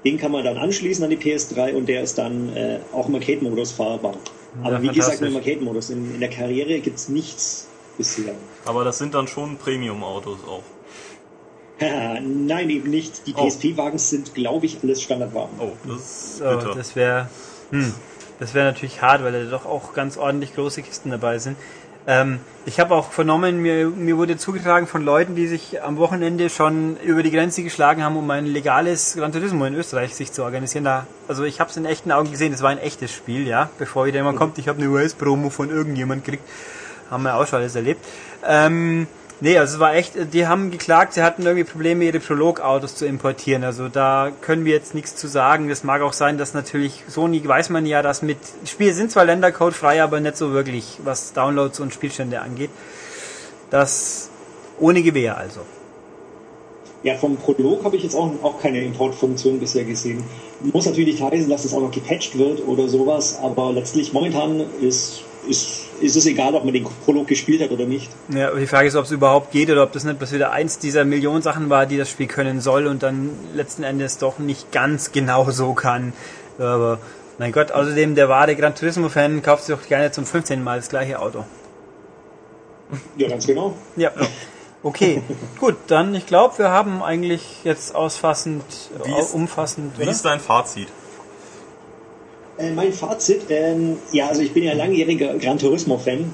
den kann man dann anschließen an die PS3 und der ist dann äh, auch im Arcade-Modus fahrbar. Aber Ja, wie gesagt, nur im. Arcade-Modus. In, in der Karriere gibt's nichts bisher. Aber das sind dann schon Premium-Autos auch. Nein, eben nicht. Die Oh. PSP-Wagen sind, glaube ich, alles Standardwagen. Oh, das bitter. das wäre hm, das wäre natürlich hart, weil da doch auch ganz ordentlich große Kisten dabei sind. Ähm, ich habe auch vernommen, mir, mir wurde zugetragen von Leuten, die sich am Wochenende schon über die Grenze geschlagen haben, um ein legales Gran Turismo in Österreich sich zu organisieren. Da, also ich habe es in echten Augen gesehen, es war ein echtes Spiel, ja. Bevor wieder jemand kommt, ich habe eine US-Promo von irgendjemand gekriegt, haben wir auch schon alles erlebt. Ähm, nee, also es war echt, die haben geklagt, sie hatten irgendwie Probleme, ihre Prolog-Autos zu importieren. Also da können wir jetzt nichts zu sagen. Das mag auch sein, dass natürlich Sony weiß man ja, dass mit Spiele sind zwar Ländercode frei, aber nicht so wirklich, was Downloads und Spielstände angeht. Das ohne Gewehr also. Ja, vom Prolog habe ich jetzt auch, auch keine Importfunktion bisher gesehen. Muss natürlich heißen, dass es auch noch gepatcht wird oder sowas, aber letztlich momentan ist, ist, ist es egal, ob man den Prolog gespielt hat oder nicht. Ja, aber die Frage ist, ob es überhaupt geht oder ob das nicht bloß wieder eins dieser Millionen Sachen war, die das Spiel können soll und dann letzten Endes doch nicht ganz genau so kann. Aber mein Gott, außerdem der wahre Gran Turismo-Fan kauft sich doch gerne zum 15. Mal das gleiche Auto. Ja, ganz genau. Ja. Okay, gut, dann ich glaube, wir haben eigentlich jetzt ausfassend, Wie äh, ist- umfassend, Wie oder? ist dein Fazit? Äh, mein Fazit, ähm, ja, also ich bin ja langjähriger Gran Turismo-Fan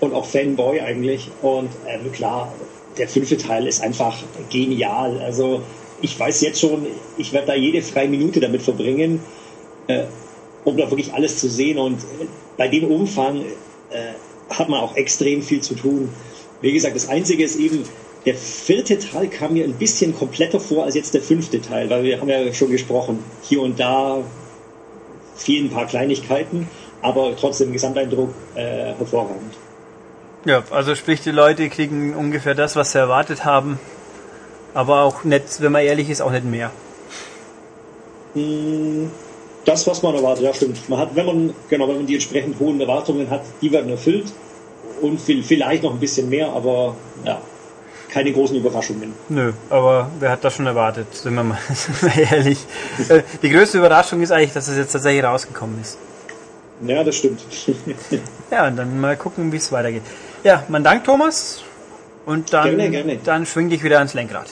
und auch Fanboy eigentlich. Und ähm, klar, der fünfte Teil ist einfach genial. Also ich weiß jetzt schon, ich werde da jede freie Minute damit verbringen, äh, um da wirklich alles zu sehen. Und äh, bei dem Umfang äh, hat man auch extrem viel zu tun. Wie gesagt, das Einzige ist eben, der vierte Teil kam mir ein bisschen kompletter vor als jetzt der fünfte Teil, weil wir haben ja schon gesprochen, hier und da fehlen ein paar Kleinigkeiten, aber trotzdem Gesamteindruck äh, hervorragend. Ja, also sprich, die Leute kriegen ungefähr das, was sie erwartet haben, aber auch nicht, wenn man ehrlich ist, auch nicht mehr. Das, was man erwartet, ja stimmt. Man hat, wenn man, genau, wenn man die entsprechend hohen Erwartungen hat, die werden erfüllt und viel- vielleicht noch ein bisschen mehr, aber ja, keine großen Überraschungen. Nö, aber wer hat das schon erwartet, sind wir mal, ehrlich. Äh, Die größte Überraschung ist eigentlich, dass es jetzt tatsächlich rausgekommen ist. Ja, das stimmt. Ja, und dann mal gucken, wie es weitergeht. Ja, man dankt Thomas und dann, Gerne, gerne. dann schwing dich wieder ans Lenkrad.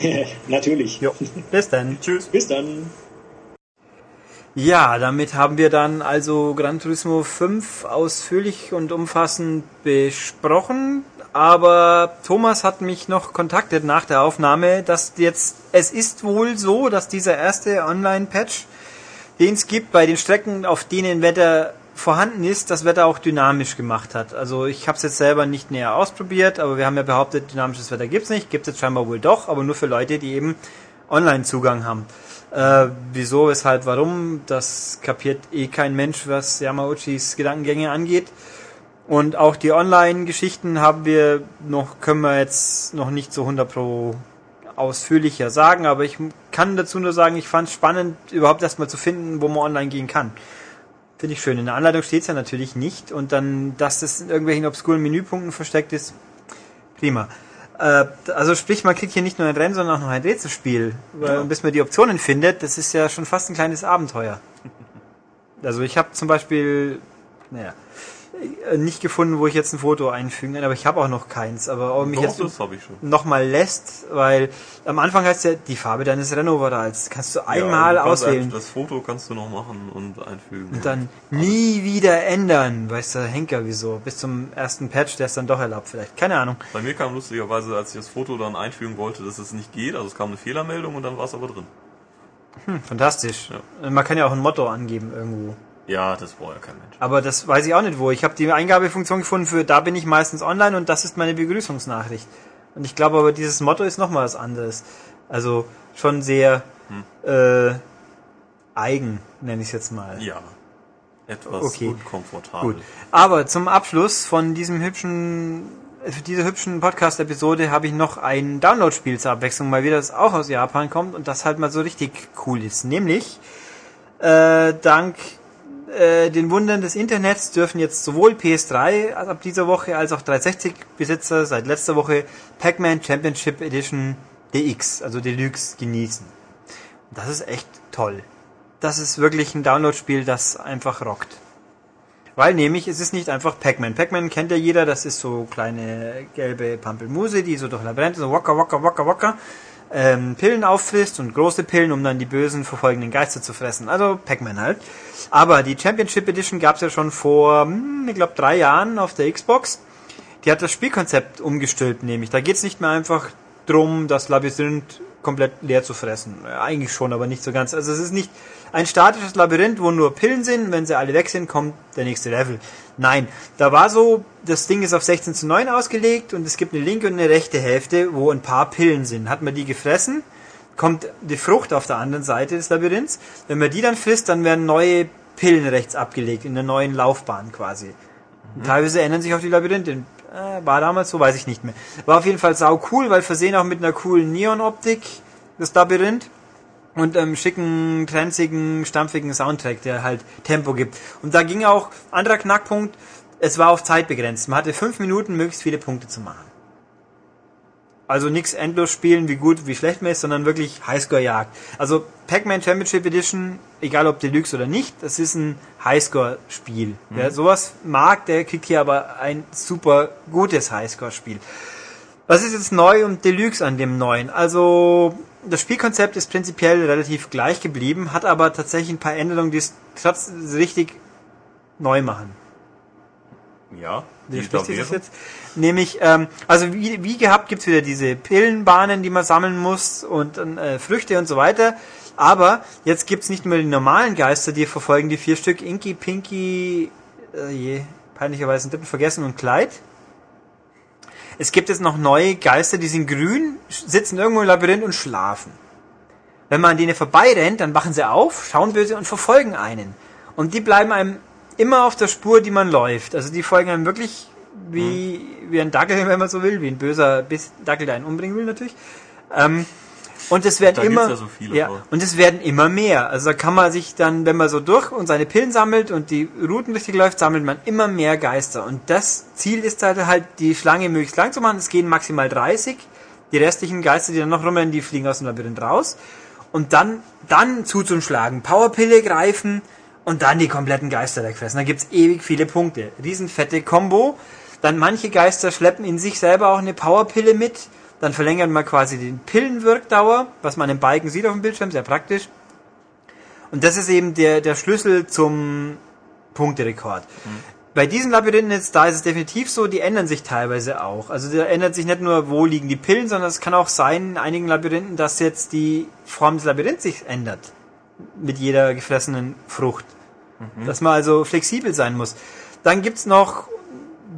Natürlich. Jo, bis dann. Tschüss. Bis dann. Ja, damit haben wir dann also Gran Turismo 5 ausführlich und umfassend besprochen. Aber Thomas hat mich noch kontaktiert nach der Aufnahme, dass jetzt, es ist wohl so, dass dieser erste Online-Patch, den es gibt bei den Strecken, auf denen Wetter vorhanden ist, das Wetter auch dynamisch gemacht hat. Also ich habe es jetzt selber nicht näher ausprobiert, aber wir haben ja behauptet, dynamisches Wetter gibt's nicht. Gibt es jetzt scheinbar wohl doch, aber nur für Leute, die eben Online-Zugang haben. Äh, wieso, weshalb, warum, das kapiert eh kein Mensch, was Yamauchis Gedankengänge angeht. Und auch die Online-Geschichten haben wir noch, können wir jetzt noch nicht so 100 pro ausführlicher sagen, aber ich kann dazu nur sagen, ich fand es spannend, überhaupt erstmal zu finden, wo man online gehen kann. Finde ich schön. In der Anleitung steht es ja natürlich nicht und dann, dass das in irgendwelchen obskuren Menüpunkten versteckt ist, prima. Äh, also sprich, man kriegt hier nicht nur ein Rennen, sondern auch noch ein Rätselspiel. Weil, Bis man die Optionen findet, das ist ja schon fast ein kleines Abenteuer. Also ich habe zum Beispiel, naja, nicht gefunden, wo ich jetzt ein Foto einfügen kann, aber ich habe auch noch keins. Aber ob mich Doch, jetzt nochmal lässt, weil am Anfang heißt ja die Farbe deines Rennoveralls. Kannst du einmal Ja, du kannst auswählen. Das Foto kannst du noch machen und einfügen. Und dann nie wieder ändern. Weißt du, Henker, wieso? Bis zum ersten Patch, der ist dann doch erlaubt vielleicht. Keine Ahnung. Bei mir kam lustigerweise, als ich das Foto dann einfügen wollte, dass es nicht geht. Also es kam eine Fehlermeldung und dann war es aber drin. Fantastisch. Man kann ja auch ein Motto angeben irgendwo. Ja, das braucht ja kein Mensch. Aber das weiß ich auch nicht wo. Ich habe die Eingabefunktion gefunden für da bin ich meistens online und das ist meine Begrüßungsnachricht. Und ich glaube aber dieses Motto ist nochmal was anderes. Also schon sehr äh, eigen, nenne ich es jetzt mal. Ja. Etwas Okay. unkomfortabel. Gut. Aber zum Abschluss von diesem hübschen, für diese hübschen Podcast-Episode habe ich noch ein Download-Spiel zur Abwechslung, mal wieder das auch aus Japan kommt und das halt mal so richtig cool ist. Nämlich, äh, dank äh, den Wundern des Internets dürfen jetzt sowohl PS3 ab dieser Woche als auch 360-Besitzer seit letzter Woche Pac-Man Championship Edition DX, also Deluxe, genießen. Das ist echt toll. Das ist wirklich ein Download-Spiel, das einfach rockt. Weil nämlich, es ist nicht einfach Pac-Man. Pac-Man kennt ja jeder, das ist so kleine gelbe Pampelmuse, die so durch Labyrinthe, so wacker, wacker, wacker, wacker, ähm, Pillen auffrisst und große Pillen, um dann die bösen verfolgenden Geister zu fressen. Also Pac-Man halt. Aber die Championship Edition gab's ja schon vor, hm, ich glaube, drei Jahren auf der Xbox. Die hat das Spielkonzept umgestülpt, nämlich. Da geht's nicht mehr einfach drum, das Labyrinth komplett leer zu fressen. Ja, eigentlich schon, aber nicht so ganz. Also es ist nicht ein statisches Labyrinth, wo nur Pillen sind. Wenn sie alle weg sind, kommt der nächste Level. Nein, da war so, das Ding ist auf 16 zu 9 ausgelegt und es gibt eine linke und eine rechte Hälfte, wo ein paar Pillen sind. Hat man die gefressen, kommt die Frucht auf der anderen Seite des Labyrinths. Wenn man die dann frisst, dann werden neue Pillen rechts abgelegt, in der neuen Laufbahn quasi. Und Teilweise ändern sich auch die Labyrinthe. Äh, war damals so, weiß ich nicht mehr. War auf jeden Fall sau cool, weil versehen auch mit einer coolen Neon-Optik, das Labyrinth. Und einem schicken, trenzigen, stampfigen Soundtrack, der halt Tempo gibt. Und da ging auch, anderer Knackpunkt, es war auf Zeit begrenzt. Man hatte fünf Minuten, möglichst viele Punkte zu machen. Also nichts endlos spielen, wie gut, wie schlecht man ist, sondern wirklich Highscore-Jagd. Also Pac-Man Championship Edition, egal ob Deluxe oder nicht, das ist ein Highscore-Spiel. Wer sowas mag, der kriegt hier aber ein super gutes Highscore-Spiel. Was ist jetzt neu und Deluxe an dem neuen? Also das Spielkonzept ist prinzipiell relativ gleich geblieben, hat aber tatsächlich ein paar Änderungen, die es trotz richtig neu machen. Ja, Wie die spricht sich das jetzt? Nämlich, ähm, also wie, wie gehabt gibt's wieder diese Pillenbahnen, die man sammeln muss und äh, Früchte und so weiter. Aber jetzt gibt's nicht nur die normalen Geister, die verfolgen die vier Stück, Inky, Pinky, äh, je, peinlicherweise einen dritten vergessen und Clyde. Es gibt jetzt noch neue Geister, die sind grün, sitzen irgendwo im Labyrinth und schlafen. Wenn man an denen vorbeirennt, dann wachen sie auf, schauen böse und verfolgen einen. Und die bleiben einem immer auf der Spur, die man läuft. Also die folgen einem wirklich wie, wie ein Dackel, wenn man so will, wie ein böser Dackel, der einen umbringen will natürlich. Ähm, und es werden Da immer ja so viele ja, und es werden immer mehr. Also da kann man sich dann, wenn man so durch und seine Pillen sammelt und die Routen richtig läuft, sammelt man immer mehr Geister. Und das Ziel ist halt, halt die Schlange möglichst lang zu machen. Es gehen maximal 30. Die restlichen Geister, die dann noch rumrennen, die fliegen aus dem Labyrinth raus. Und dann, dann zuzuschlagen. Powerpille greifen und dann die kompletten Geister wegfressen. Da gibt's ewig viele Punkte. Riesenfette Combo. Dann manche Geister schleppen in sich selber auch eine Powerpille mit. Dann verlängert man quasi den Pillenwirkdauer, was man im Balken sieht auf dem Bildschirm, sehr praktisch. Und das ist eben der, der Schlüssel zum Punkterekord. Bei diesen Labyrinthen jetzt, da ist es definitiv so, die ändern sich teilweise auch. Also da ändert sich nicht nur, wo liegen die Pillen, sondern es kann auch sein, in einigen Labyrinthen, dass jetzt die Form des Labyrinths sich ändert. Mit jeder gefressenen Frucht. Dass man also flexibel sein muss. Dann gibt's noch,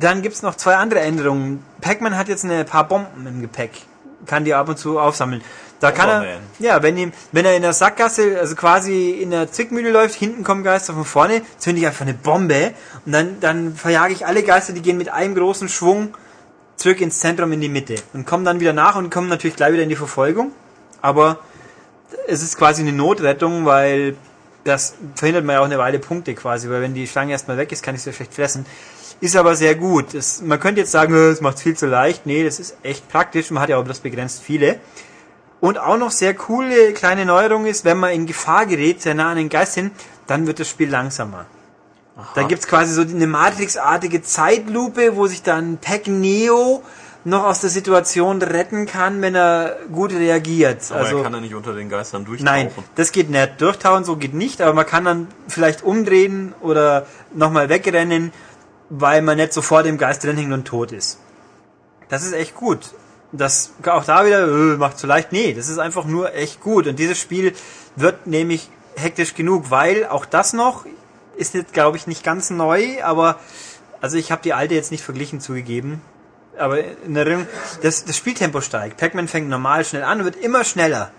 dann gibt's noch zwei andere Änderungen. Pac-Man hat jetzt ein paar Bomben im Gepäck. Kann die ab und zu aufsammeln. Da kann er, Bomberman. ja, wenn ihm, wenn er in der Sackgasse, also quasi in der Zwickmühle läuft, hinten kommen Geister von vorne, zünde ich einfach eine Bombe und dann, dann verjage ich alle Geister, die gehen mit einem großen Schwung zurück ins Zentrum in die Mitte und kommen dann wieder nach und kommen natürlich gleich wieder in die Verfolgung. Aber es ist quasi eine Notrettung, weil das verhindert man ja auch eine Weile Punkte quasi, weil wenn die Schlange erstmal weg ist, kann ich sie schlecht fressen. Ist aber sehr gut. Das, man könnte jetzt sagen, es macht viel zu leicht. Nee, das ist echt praktisch. Man hat ja auch bloß begrenzt viele. Und auch noch sehr coole kleine Neuerung ist, wenn man in Gefahr gerät, sehr nah an den Geist hin, dann wird das Spiel langsamer. Da gibt's quasi so eine Matrix-artige Zeitlupe, wo sich dann Pac Neo noch aus der Situation retten kann, wenn er gut reagiert. Aber also er kann ja nicht unter den Geistern durchtauchen. Nein, das geht nicht. Durchtauchen so geht nicht, aber man kann dann vielleicht umdrehen oder nochmal wegrennen, weil man nicht sofort im Geist drin hängt und tot ist. Das ist echt gut. Das auch da wieder äh, macht zu leicht. Nee, das ist einfach nur echt gut. Und dieses Spiel wird nämlich hektisch genug, weil auch das noch ist jetzt, glaube ich, nicht ganz neu, aber also ich habe die alte jetzt nicht verglichen zugegeben. Aber in Erinnerung, das, das Spieltempo steigt. Pac-Man fängt normal schnell an und wird immer schneller.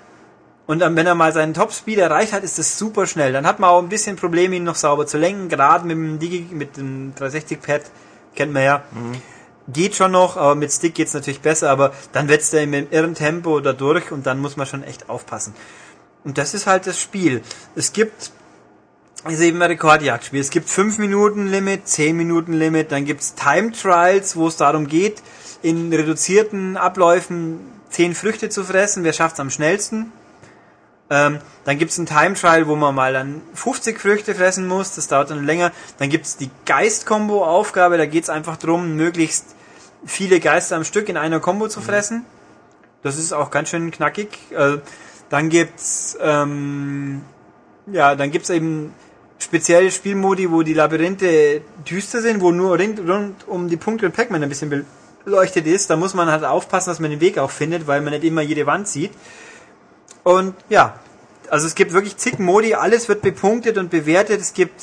Und dann, wenn er mal seinen Topspeed erreicht hat, ist das super schnell. Dann hat man auch ein bisschen Probleme, ihn noch sauber zu lenken. Gerade mit dem Digi, mit dem 360-Pad, kennt man ja. Geht schon noch, aber mit Stick geht's natürlich besser. Aber dann wetzt er im irren Tempo da durch und dann muss man schon echt aufpassen. Und das ist halt das Spiel. Es gibt ist eben ein Rekordjagdspiel. Es gibt 5 Minuten Limit, 10 Minuten Limit, dann gibt's Time Trials, wo es darum geht, in reduzierten Abläufen 10 Früchte zu fressen. Wer schafft's am schnellsten? Ähm, dann gibt's einen Time Trial, wo man mal dann 50 Früchte fressen muss, das dauert dann länger. Dann gibt's die Geist-Kombo-Aufgabe, da geht's einfach drum, möglichst viele Geister am Stück in einer Combo zu fressen. Das ist auch ganz schön knackig. Äh, dann gibt's ähm, ja, dann gibt's eben spezielle Spielmodi, wo die Labyrinthe düster sind, wo nur rund, rund um die Punkte und Pac-Man ein bisschen beleuchtet ist. Da muss man halt aufpassen, dass man den Weg auch findet, weil man nicht immer jede Wand sieht. Und ja, also es gibt wirklich zig Modi, alles wird bepunktet und bewertet. Es gibt,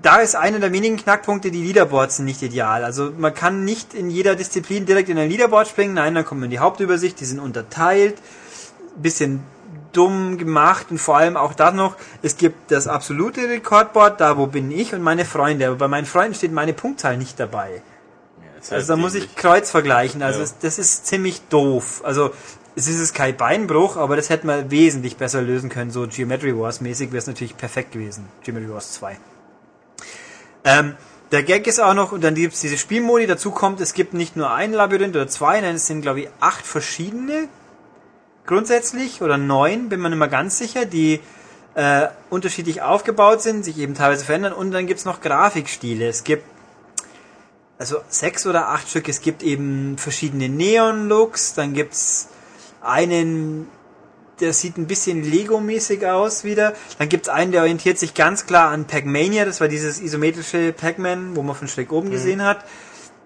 da ist einer der wenigen Knackpunkte, die Leaderboards sind nicht ideal. Also man kann nicht in jeder Disziplin direkt in ein Leaderboard springen. Nein, dann kommt man in die Hauptübersicht, die sind unterteilt. Bisschen dumm gemacht und vor allem auch da noch, es gibt das absolute Rekordboard, da wo bin ich und meine Freunde. Aber bei meinen Freunden steht meine Punktzahl nicht dabei. Also da muss ich. Kreuz vergleichen. Also Ja. das ist ziemlich doof. Also es ist kein Beinbruch, aber das hätte man wesentlich besser lösen können. So Geometry Wars mäßig wäre es natürlich perfekt gewesen. Geometry Wars 2. Ähm, der Gag ist auch noch, und dann gibt es diese Spielmodi, dazu kommt, es gibt nicht nur ein Labyrinth oder zwei, nein, es sind glaube ich acht verschiedene grundsätzlich oder neun, bin mir nicht mehr ganz sicher, die äh, unterschiedlich aufgebaut sind, sich eben teilweise verändern und dann gibt's noch Grafikstile. Es gibt also sechs oder acht Stück. Es gibt eben verschiedene Neon-Looks. Dann gibt's einen, der sieht ein bisschen Lego-mäßig aus wieder. Dann gibt's einen, der orientiert sich ganz klar an Pac-Mania. Das war dieses isometrische Pac-Man, wo man von schräg oben gesehen hat.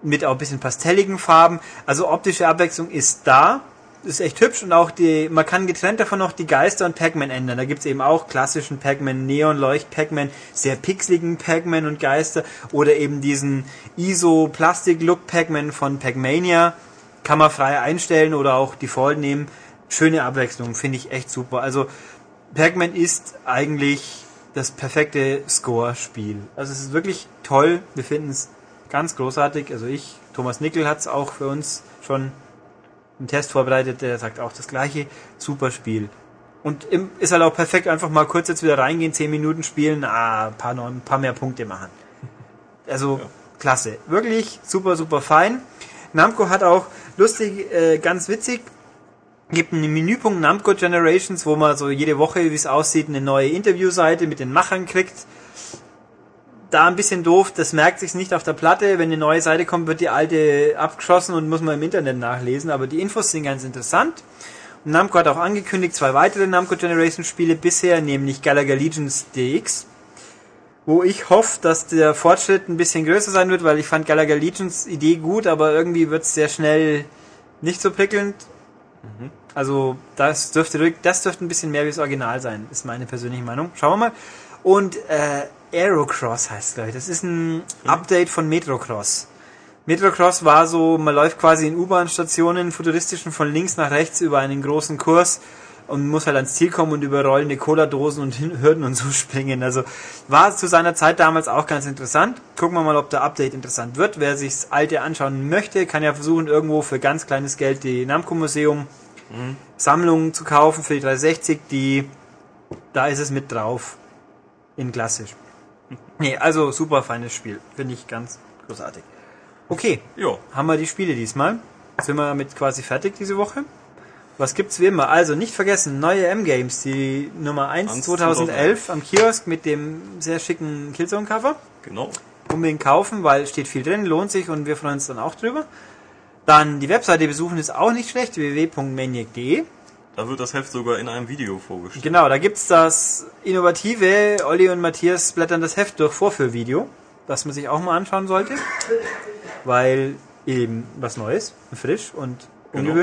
Mit auch ein bisschen pastelligen Farben. Also optische Abwechslung ist da. Ist echt hübsch und auch die, man kann getrennt davon noch die Geister und Pac-Man ändern. Da gibt's eben auch klassischen Pac-Man, Neon-Leucht-Pac-Man, sehr pixeligen Pac-Man und Geister oder eben diesen ISO-Plastik-Look Pac-Man von Pac-Mania. Kann man frei einstellen oder auch Default nehmen. Schöne Abwechslung, finde ich echt super. Also Pac-Man ist eigentlich das perfekte Score-Spiel. Also es ist wirklich toll. Wir finden es ganz großartig. Also ich, Thomas Nickel hat's auch für uns schon einen Test vorbereitet, der sagt auch das gleiche. Super Spiel. Und im, ist halt auch perfekt, einfach mal kurz jetzt wieder reingehen, 10 Minuten spielen, ah, ein paar, noch, ein paar mehr Punkte machen. Also, klasse. Wirklich super, super fein. Namco hat auch lustig, äh, ganz witzig, gibt einen Menüpunkt Namco Generations, wo man so jede Woche, wie es aussieht, eine neue Interviewseite mit den Machern kriegt. Da ein bisschen doof, das merkt sich nicht auf der Platte. Wenn eine neue Seite kommt, wird die alte abgeschossen und muss man im Internet nachlesen. Aber die Infos sind ganz interessant. Namco hat auch angekündigt zwei weitere Namco Generation Spiele bisher, nämlich Galaga Legions DX, wo ich hoffe, dass der Fortschritt ein bisschen größer sein wird, weil ich fand Galaga Legions Idee gut, aber irgendwie wird es sehr schnell nicht so prickelnd. Also das dürfte das dürfte ein bisschen mehr wie das Original sein, ist meine persönliche Meinung. Schauen wir mal. Und äh, Aerocross heißt glaube ich. Das ist ein Update von Metrocross. Metrocross war so, man läuft quasi in U-Bahn-Stationen, futuristischen, von links nach rechts über einen großen Kurs und muss halt ans Ziel kommen und über rollende Cola-Dosen und Hürden und so springen. Also war zu seiner Zeit damals auch ganz interessant. Gucken wir mal, ob der Update interessant wird. Wer sich's alte anschauen möchte, kann ja versuchen, irgendwo für ganz kleines Geld die Namco-Museum Sammlung zu kaufen für die 360. Die, da ist es mit drauf. In klassisch. Nee, also super feines Spiel. Finde ich ganz großartig. Okay, Ja, haben wir die Spiele diesmal. Sind wir damit quasi fertig diese Woche? Was gibt's wie immer? Also nicht vergessen, neue M-Games, die Nummer 1 Eins 2011 am Kiosk mit dem sehr schicken Killzone-Cover. genau. Unbedingt kaufen, weil steht viel drin, lohnt sich und wir freuen uns dann auch drüber. Dann die Webseite besuchen ist auch nicht schlecht, www.maniac.de. Da wird das Heft sogar in einem Video vorgestellt. Genau, da gibt's das innovative Olli und Matthias blättern das Heft durch Vorführvideo, das man sich auch mal anschauen sollte, weil eben was Neues, frisch und Genau.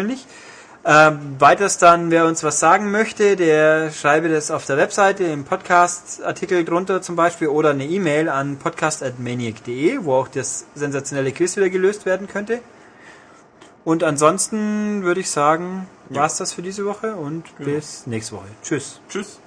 Ähm, weiters dann, wer uns was sagen möchte, der schreibe das auf der Webseite im Podcast-Artikel drunter zum Beispiel oder eine E-Mail an podcast.maniac.de, wo auch das sensationelle Quiz wieder gelöst werden könnte. Und ansonsten würde ich sagen, war's das für diese Woche und bis nächste Woche. Tschüss. Tschüss.